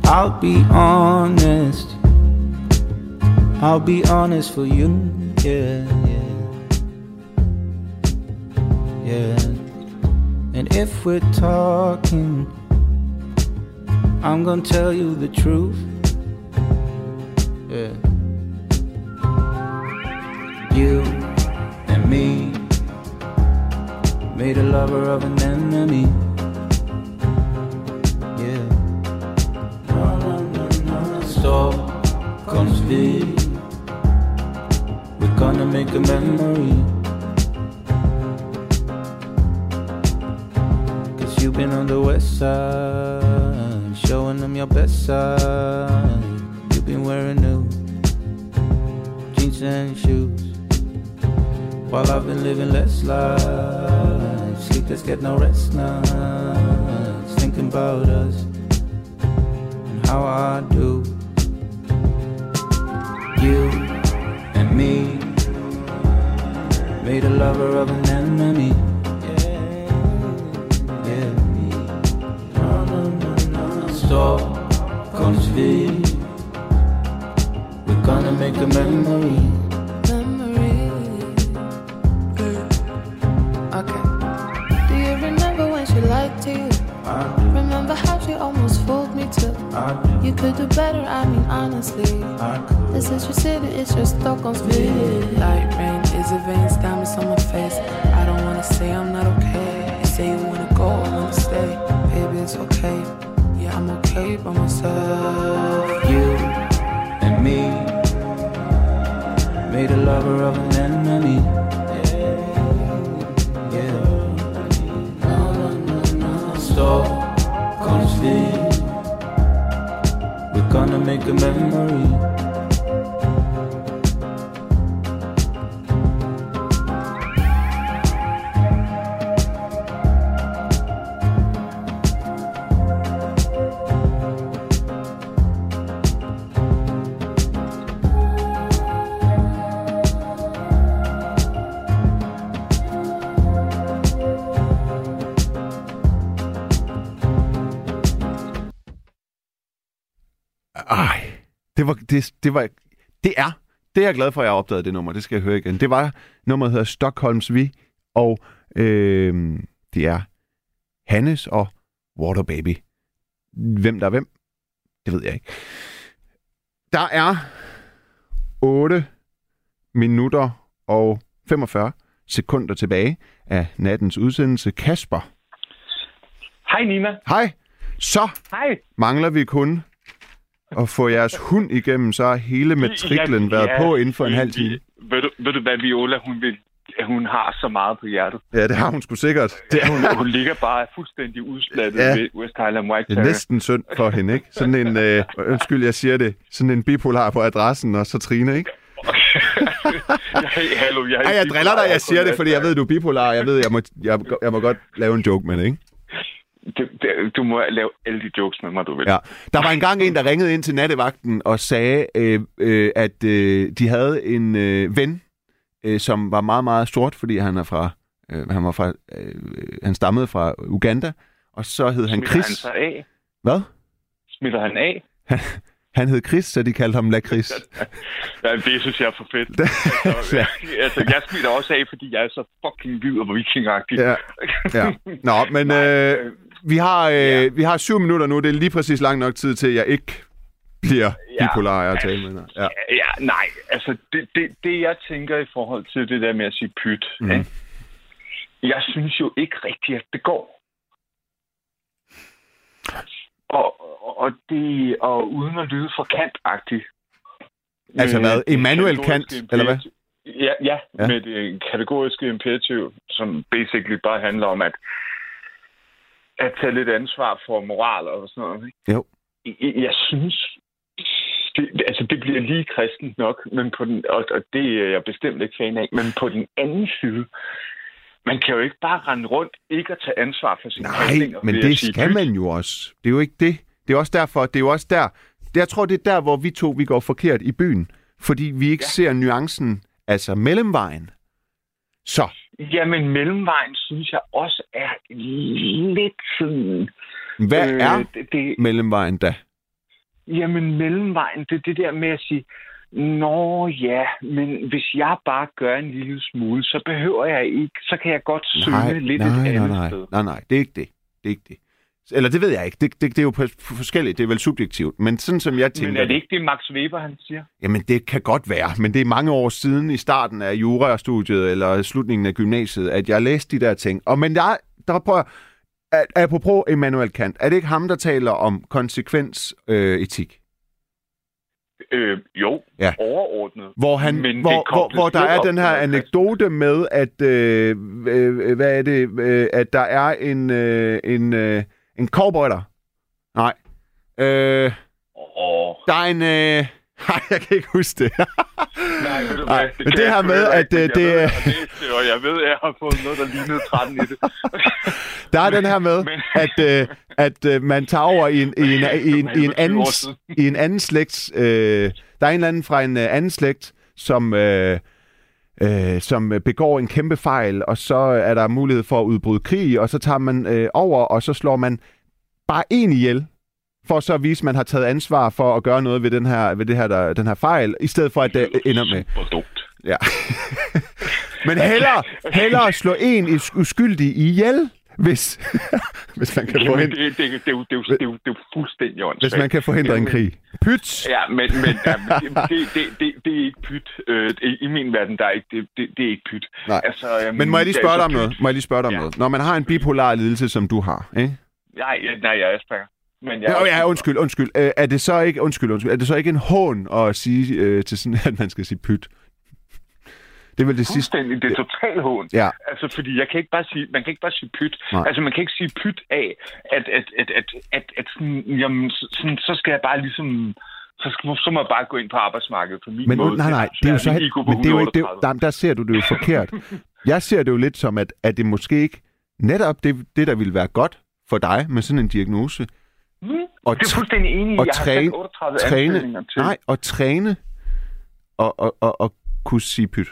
I'll be honest. I'll be honest for you. Yeah, yeah. And if we're talking, I'm gonna tell you the truth. Yeah. You and me made a lover of an enemy. Yeah. Så comes We're gonna make a memory you've been on the west side Showing them your best side You've been wearing new Jeans and shoes While I've been living less life Sleepless, get no rest nights Thinking about us and how I do. You and me made a lover of an enemy. Så comes vi. We're gonna make a memory. memory. Okay. Do you remember when she lied to you. Remember how she almost fooled me too. You could do better, I mean honestly. This is your city, it's your Stockholm speed. Light rain is a veins, diamonds on my face. I don't wanna say I'm not okay. You say you wanna go, I wanna stay. Baby, it's okay. I'm okay by myself. You and me made a lover of an enemy. Yeah. Stockholm sleep. We're gonna make a memory. Det det, var, det er, det er jeg glad for, at jeg har opdaget det nummer. Det skal jeg høre igen. Det var, nummeret hedder Stockholms Vi, og øh, det er Hannes og Water Baby. Hvem der er hvem, det ved jeg ikke. Der er 8 minutter og 45 sekunder tilbage af nattens udsendelse. Kasper, Hej Nina. hej. Så Hej. mangler vi kun at få jeres hund igennem, så har hele matriklen været på inden for en halv time. Ved du, ved du hvad Viola, hun vil hun har så meget på hjertet. Ja, det har hun sgu sikkert. Det er, Hun, hun ligger bare fuldstændig udslattet Ja. ja. ved West Highland White det er næsten synd for hende, ikke? Sådan en, øh, undskyld, jeg siger det, sådan en bipolar på adressen, og så Trine, ikke? Hallo, jeg, Ej, jeg driller dig, jeg siger det, fordi jeg ved, du er bipolar, jeg ved, jeg må, jeg, jeg må godt lave en joke med det, ikke? Du, det- du må lave alle de jokes med mig, du vil. Ja. Der var engang en, der ringede ind til nattevagten og sagde, øh, øh, at øh, de havde en øh, ven, øh, som var meget, meget sort, fordi han er fra, øh, han var fra, øh, han stammede fra Uganda, og så hed han Smitter Chris. han sig af? Hvad? Smitter han af? Han hed Chris, så de kaldte ham La Chris. Ja, det synes jeg er for fedt. altså, Ja. altså, jeg smitter også af, fordi jeg er så fucking hvid og vikingagtig. Ja. ja. Nå, men øh, vi, har, øh, vi har syv minutter nu. Det er lige præcis lang nok tid til, at jeg ikke bliver Ja. bipolar at tale med. Ja. Ja, nej, altså det, det, det jeg tænker i forhold til det der med at sige pyt, mm. ikke? jeg synes jo ikke rigtigt, at det går. Og, og, det, og uden at lyde for kantagtigt. Altså hvad? Immanuel Kant, eller hvad? Ja, ja, Ja. ja, med det kategoriske imperativ, som basically bare handler om at, at tage lidt ansvar for moral og sådan noget. Ikke? Jo. Jeg, jeg synes, det, altså det bliver lige kristent nok, men på den, og, og det er jeg bestemt ikke fan af, men på den anden side, man kan jo ikke bare rende rundt, ikke at tage ansvar for sine Nej, handlinger. men det sige skal man jo også. Det er jo ikke det. Det er også derfor, det er jo også der. Jeg tror, det er der, hvor vi to vi går forkert i byen. Fordi vi ikke ja. ser nuancen, altså mellemvejen. Så, Jamen, mellemvejen synes jeg også er lidt sådan... hvad øh, er det, det, mellemvejen da? Jamen, mellemvejen, det er det der med at sige, Nå ja, men hvis jeg bare gør en lille smule, så behøver jeg ikke, så kan jeg godt synge lidt nej, et nej, andet nej, sted. nej, nej, det er ikke det. Det er ikke det. Eller det ved jeg ikke. Det, det, det er jo forskelligt. Det er vel subjektivt. Men sådan som jeg tænker... Men er det ikke det, Max Weber han siger? Jamen, det kan godt være, men det er mange år siden i starten af jurastudiet eller slutningen af gymnasiet, at jeg læste de der ting. Og men jeg, der prøver at, apropos Immanuel Kant, er det ikke ham, der taler om konsekvensetik? Øh, etik? Øh, jo, Ja. overordnet. hvor, han, Men hvor, hvor, hvor der er den her anekdote med, at, øh, øh, hvad er det, øh, at der er en, øh, en, øh, en cowboy der. Nej. Øh, Åh, der er en... Øh, nej, jeg kan ikke huske det. nej, ved du hvad? men det jeg her med, at, ikke, øh, men det jeg ved, er- jeg det, og jeg ved, at jeg har fået noget, der lignede 13 i det. Der er den her med, Men- at, øh, at øh, man tager over i en, i en, i en, i en, anden, i en anden slægt. Øh, der er en eller anden fra en øh, anden slægt, som, øh, øh, som øh, begår en kæmpe fejl, og så er der mulighed for at udbryde krig, og så tager man øh, over, og så slår man bare en ihjel, for så at vise, at man har taget ansvar for at gøre noget ved den her, ved det her, der, den her fejl, i stedet for at det ender med... Ja. Men hellere, hellere slå en uskyldig ihjel, hvis, hvis man kan Jamen, forhindre, det, det, det, det, det, det, jo, det er jo fuldstændig åndssvagt. hvis man kan forhindre en krig. Pyt! Ja, men, men ja, det, det, det, det, det er ikke pyt. Øh, det- I min verden, der er ikke, det, det, det er ikke pyt. Nej. Altså, øhm, Men må jeg lige det er spørge dig om altså noget? Må jeg lige spørge dig om Ja. noget? Når man har en bipolar lidelse, som du har, ikke? Nej, nej, jeg er Asperger. Men jeg Ja, ja, undskyld, undskyld. Øh, er det så ikke, undskyld, undskyld, er det så ikke en hån at sige øh, til sådan, at man skal sige pyt? Det er vel det sidste. Det er total hån. Ja. Altså, fordi jeg kan ikke bare sige, man kan ikke bare sige pyt. Nej. Altså, man kan ikke sige pyt af, at, at, at, at, at, at sådan, jamen, så- sådan, så skal jeg bare ligesom, så, skal, så må jeg bare gå ind på arbejdsmarkedet på min Men måde. nej, nej, det er jo så helt, men det er jo ikke, det, er jo- 138. der, der ser du det jo forkert. Jeg ser det jo lidt som, at, at det måske ikke netop det, det, der ville være godt for dig med sådan en diagnose, Hmm, og det er fuldstændig enig i. og Jeg har træne, sendt 38 træne, til. nej, og træne og, og, og, og kunne sige pyt.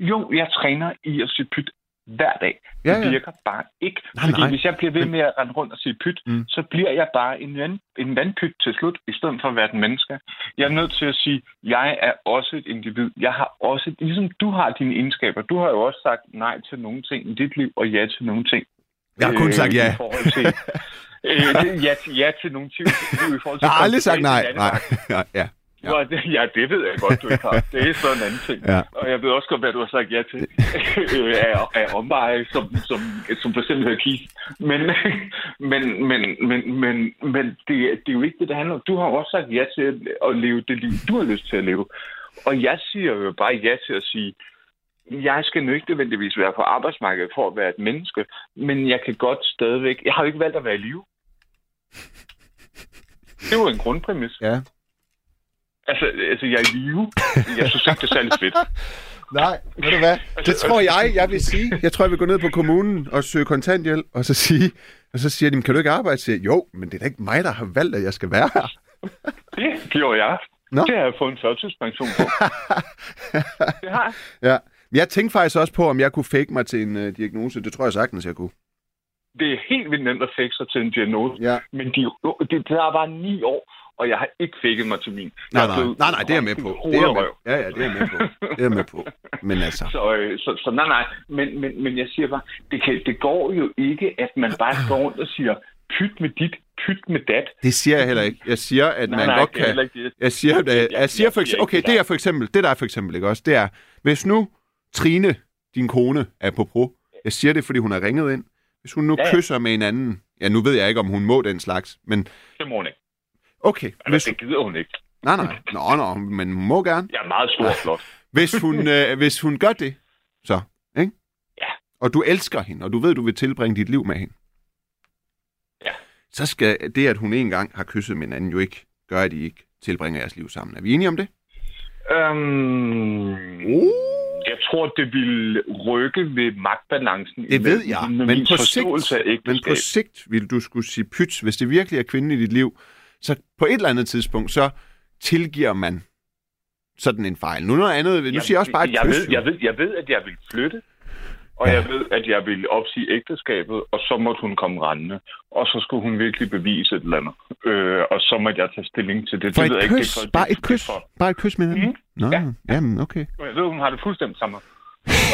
Jo, jeg træner i at sige pyt hver dag. Ja, Det ja. virker bare ikke. Nej, fordi nej. hvis jeg bliver ved med at rende rundt og sige pyt, Mm. så bliver jeg bare en, vand, en vandpyt til slut, i stedet for at være et menneske. Jeg er nødt til at sige, jeg er også et individ. Jeg har også, ligesom du har dine egenskaber, du har jo også sagt nej til nogle ting i dit liv, og ja til nogle ting. Jeg har kun sagt ja. I forhold til, øh, ja, til, ja til nogle ting i forhold til... Jeg har aldrig sagt nej. nej. nattevagter. ja, ja. Ja. det, ja, det ved jeg godt, du ikke har. Det er sådan en anden ting. Ja. Og jeg ved også godt, hvad du har sagt ja til af, af omveje, som, som, som for eksempel Keith. Men, men, men, men, men, men det, det er jo ikke det, det handler om. Du har også sagt ja til at leve det liv, du har lyst til at leve. Og jeg siger jo bare ja til at sige, jeg skal nu ikke nødvendigvis være på arbejdsmarkedet for at være et menneske, men jeg kan godt stadigvæk... Jeg har jo ikke valgt at være i live. Det er jo en grundpræmis. ja. Altså, altså, jeg er i live. Jeg synes ikke, det er særlig fedt. Nej, ved du hvad? Det tror jeg, jeg vil sige. Jeg tror, jeg vil gå ned på kommunen og søge kontanthjælp, og så sige, og så siger de, kan du ikke arbejde? Siger jo, men det er da ikke mig, der har valgt, at jeg skal være her. Det gjorde jeg. Nå. Det har jeg fået en førtidspension på. Det har jeg. Ja. Jeg tænkte faktisk også på, om jeg kunne fake mig til en uh, diagnose. Det tror jeg sagtens, jeg kunne. Det er helt vildt nemt at fake sig til en diagnose. Ja. Men de, det, det er bare ni år, og jeg har ikke fikket mig til min. Nej, nej, nej, nej, det er jeg med på. Det er med. Ja, ja, det er med på. Det er med på. Men altså, Så, øh, så, så nej, nej. Men, men, men jeg siger bare, det, kan, det går jo ikke, at man bare går rundt og siger, pyt med dit, pyt med dat. det siger jeg heller ikke. Jeg siger, at Nej, man nej, godt kan... ikke. Jeg siger, at, Jeg- jeg siger for eksempel, okay, det er for eksempel, det der er for eksempel, ikke også, det er, hvis nu Trine, din kone, er på pro, jeg siger det, fordi hun har ringet ind, hvis hun nu Ja, ja. kysser med en anden, ja, nu ved jeg ikke, om hun må den slags, men Det må hun ikke. Okay, hvis, det gider hun ikke. nej, nej, nå, nå, men hun må gerne. Jeg er meget stor og flot. Hvis hun, øh, hvis hun gør det, så, ikke? Ja. Og du elsker hende, og du ved, du vil tilbringe dit liv med hende. Ja. Så skal det, at hun en gang har kysset med en anden, jo ikke gøre, at I ikke tilbringer jeres liv sammen. Er vi enige om det? Øhm, Uh. jeg tror, det vil rykke ved magtbalancen. Det ved jeg, med men på, sigt, men på sigt vil du skulle sige pyt, hvis det virkelig er kvinden i dit liv, så på et eller andet tidspunkt, så tilgiver man sådan en fejl. Nu noget andet, nu siger jeg også bare et jeg ved, jeg, ved, jeg ved, at jeg vil flytte, og Ja. jeg ved, at jeg vil opsige ægteskabet, og så måtte hun komme rendende. Og så skulle hun virkelig bevise et eller andet. Øh, og så måtte jeg tage stilling til det. For det ved et jeg ikke, kys, det er bare et kys, bare et kys med hinanden. Nå, Ja. jamen okay. jeg ved, hun har det fuldstændig samme.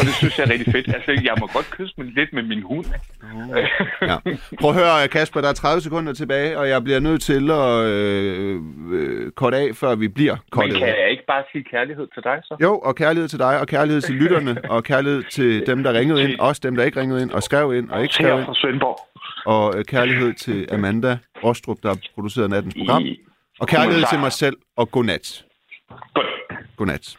Og det synes jeg er rigtig fedt. Altså, jeg må godt kysse med, lidt med min hund. Ja. Prøv at høre, Kasper, der er 30 sekunder tilbage, og jeg bliver nødt til at øh, øh, korte af, før vi bliver Men kortet kan af. jeg ikke bare sige kærlighed til dig, så? Jo, og kærlighed til dig, og kærlighed til lytterne, og kærlighed til dem, der ringede ind, også dem, der ikke ringede ind, og skrev ind, og ikke skrev ind, fra Svendborg. og øh, kærlighed til Amanda Rostrup, der har produceret nattens program, og kærlighed til mig selv, og godnat. Godt. Godnat.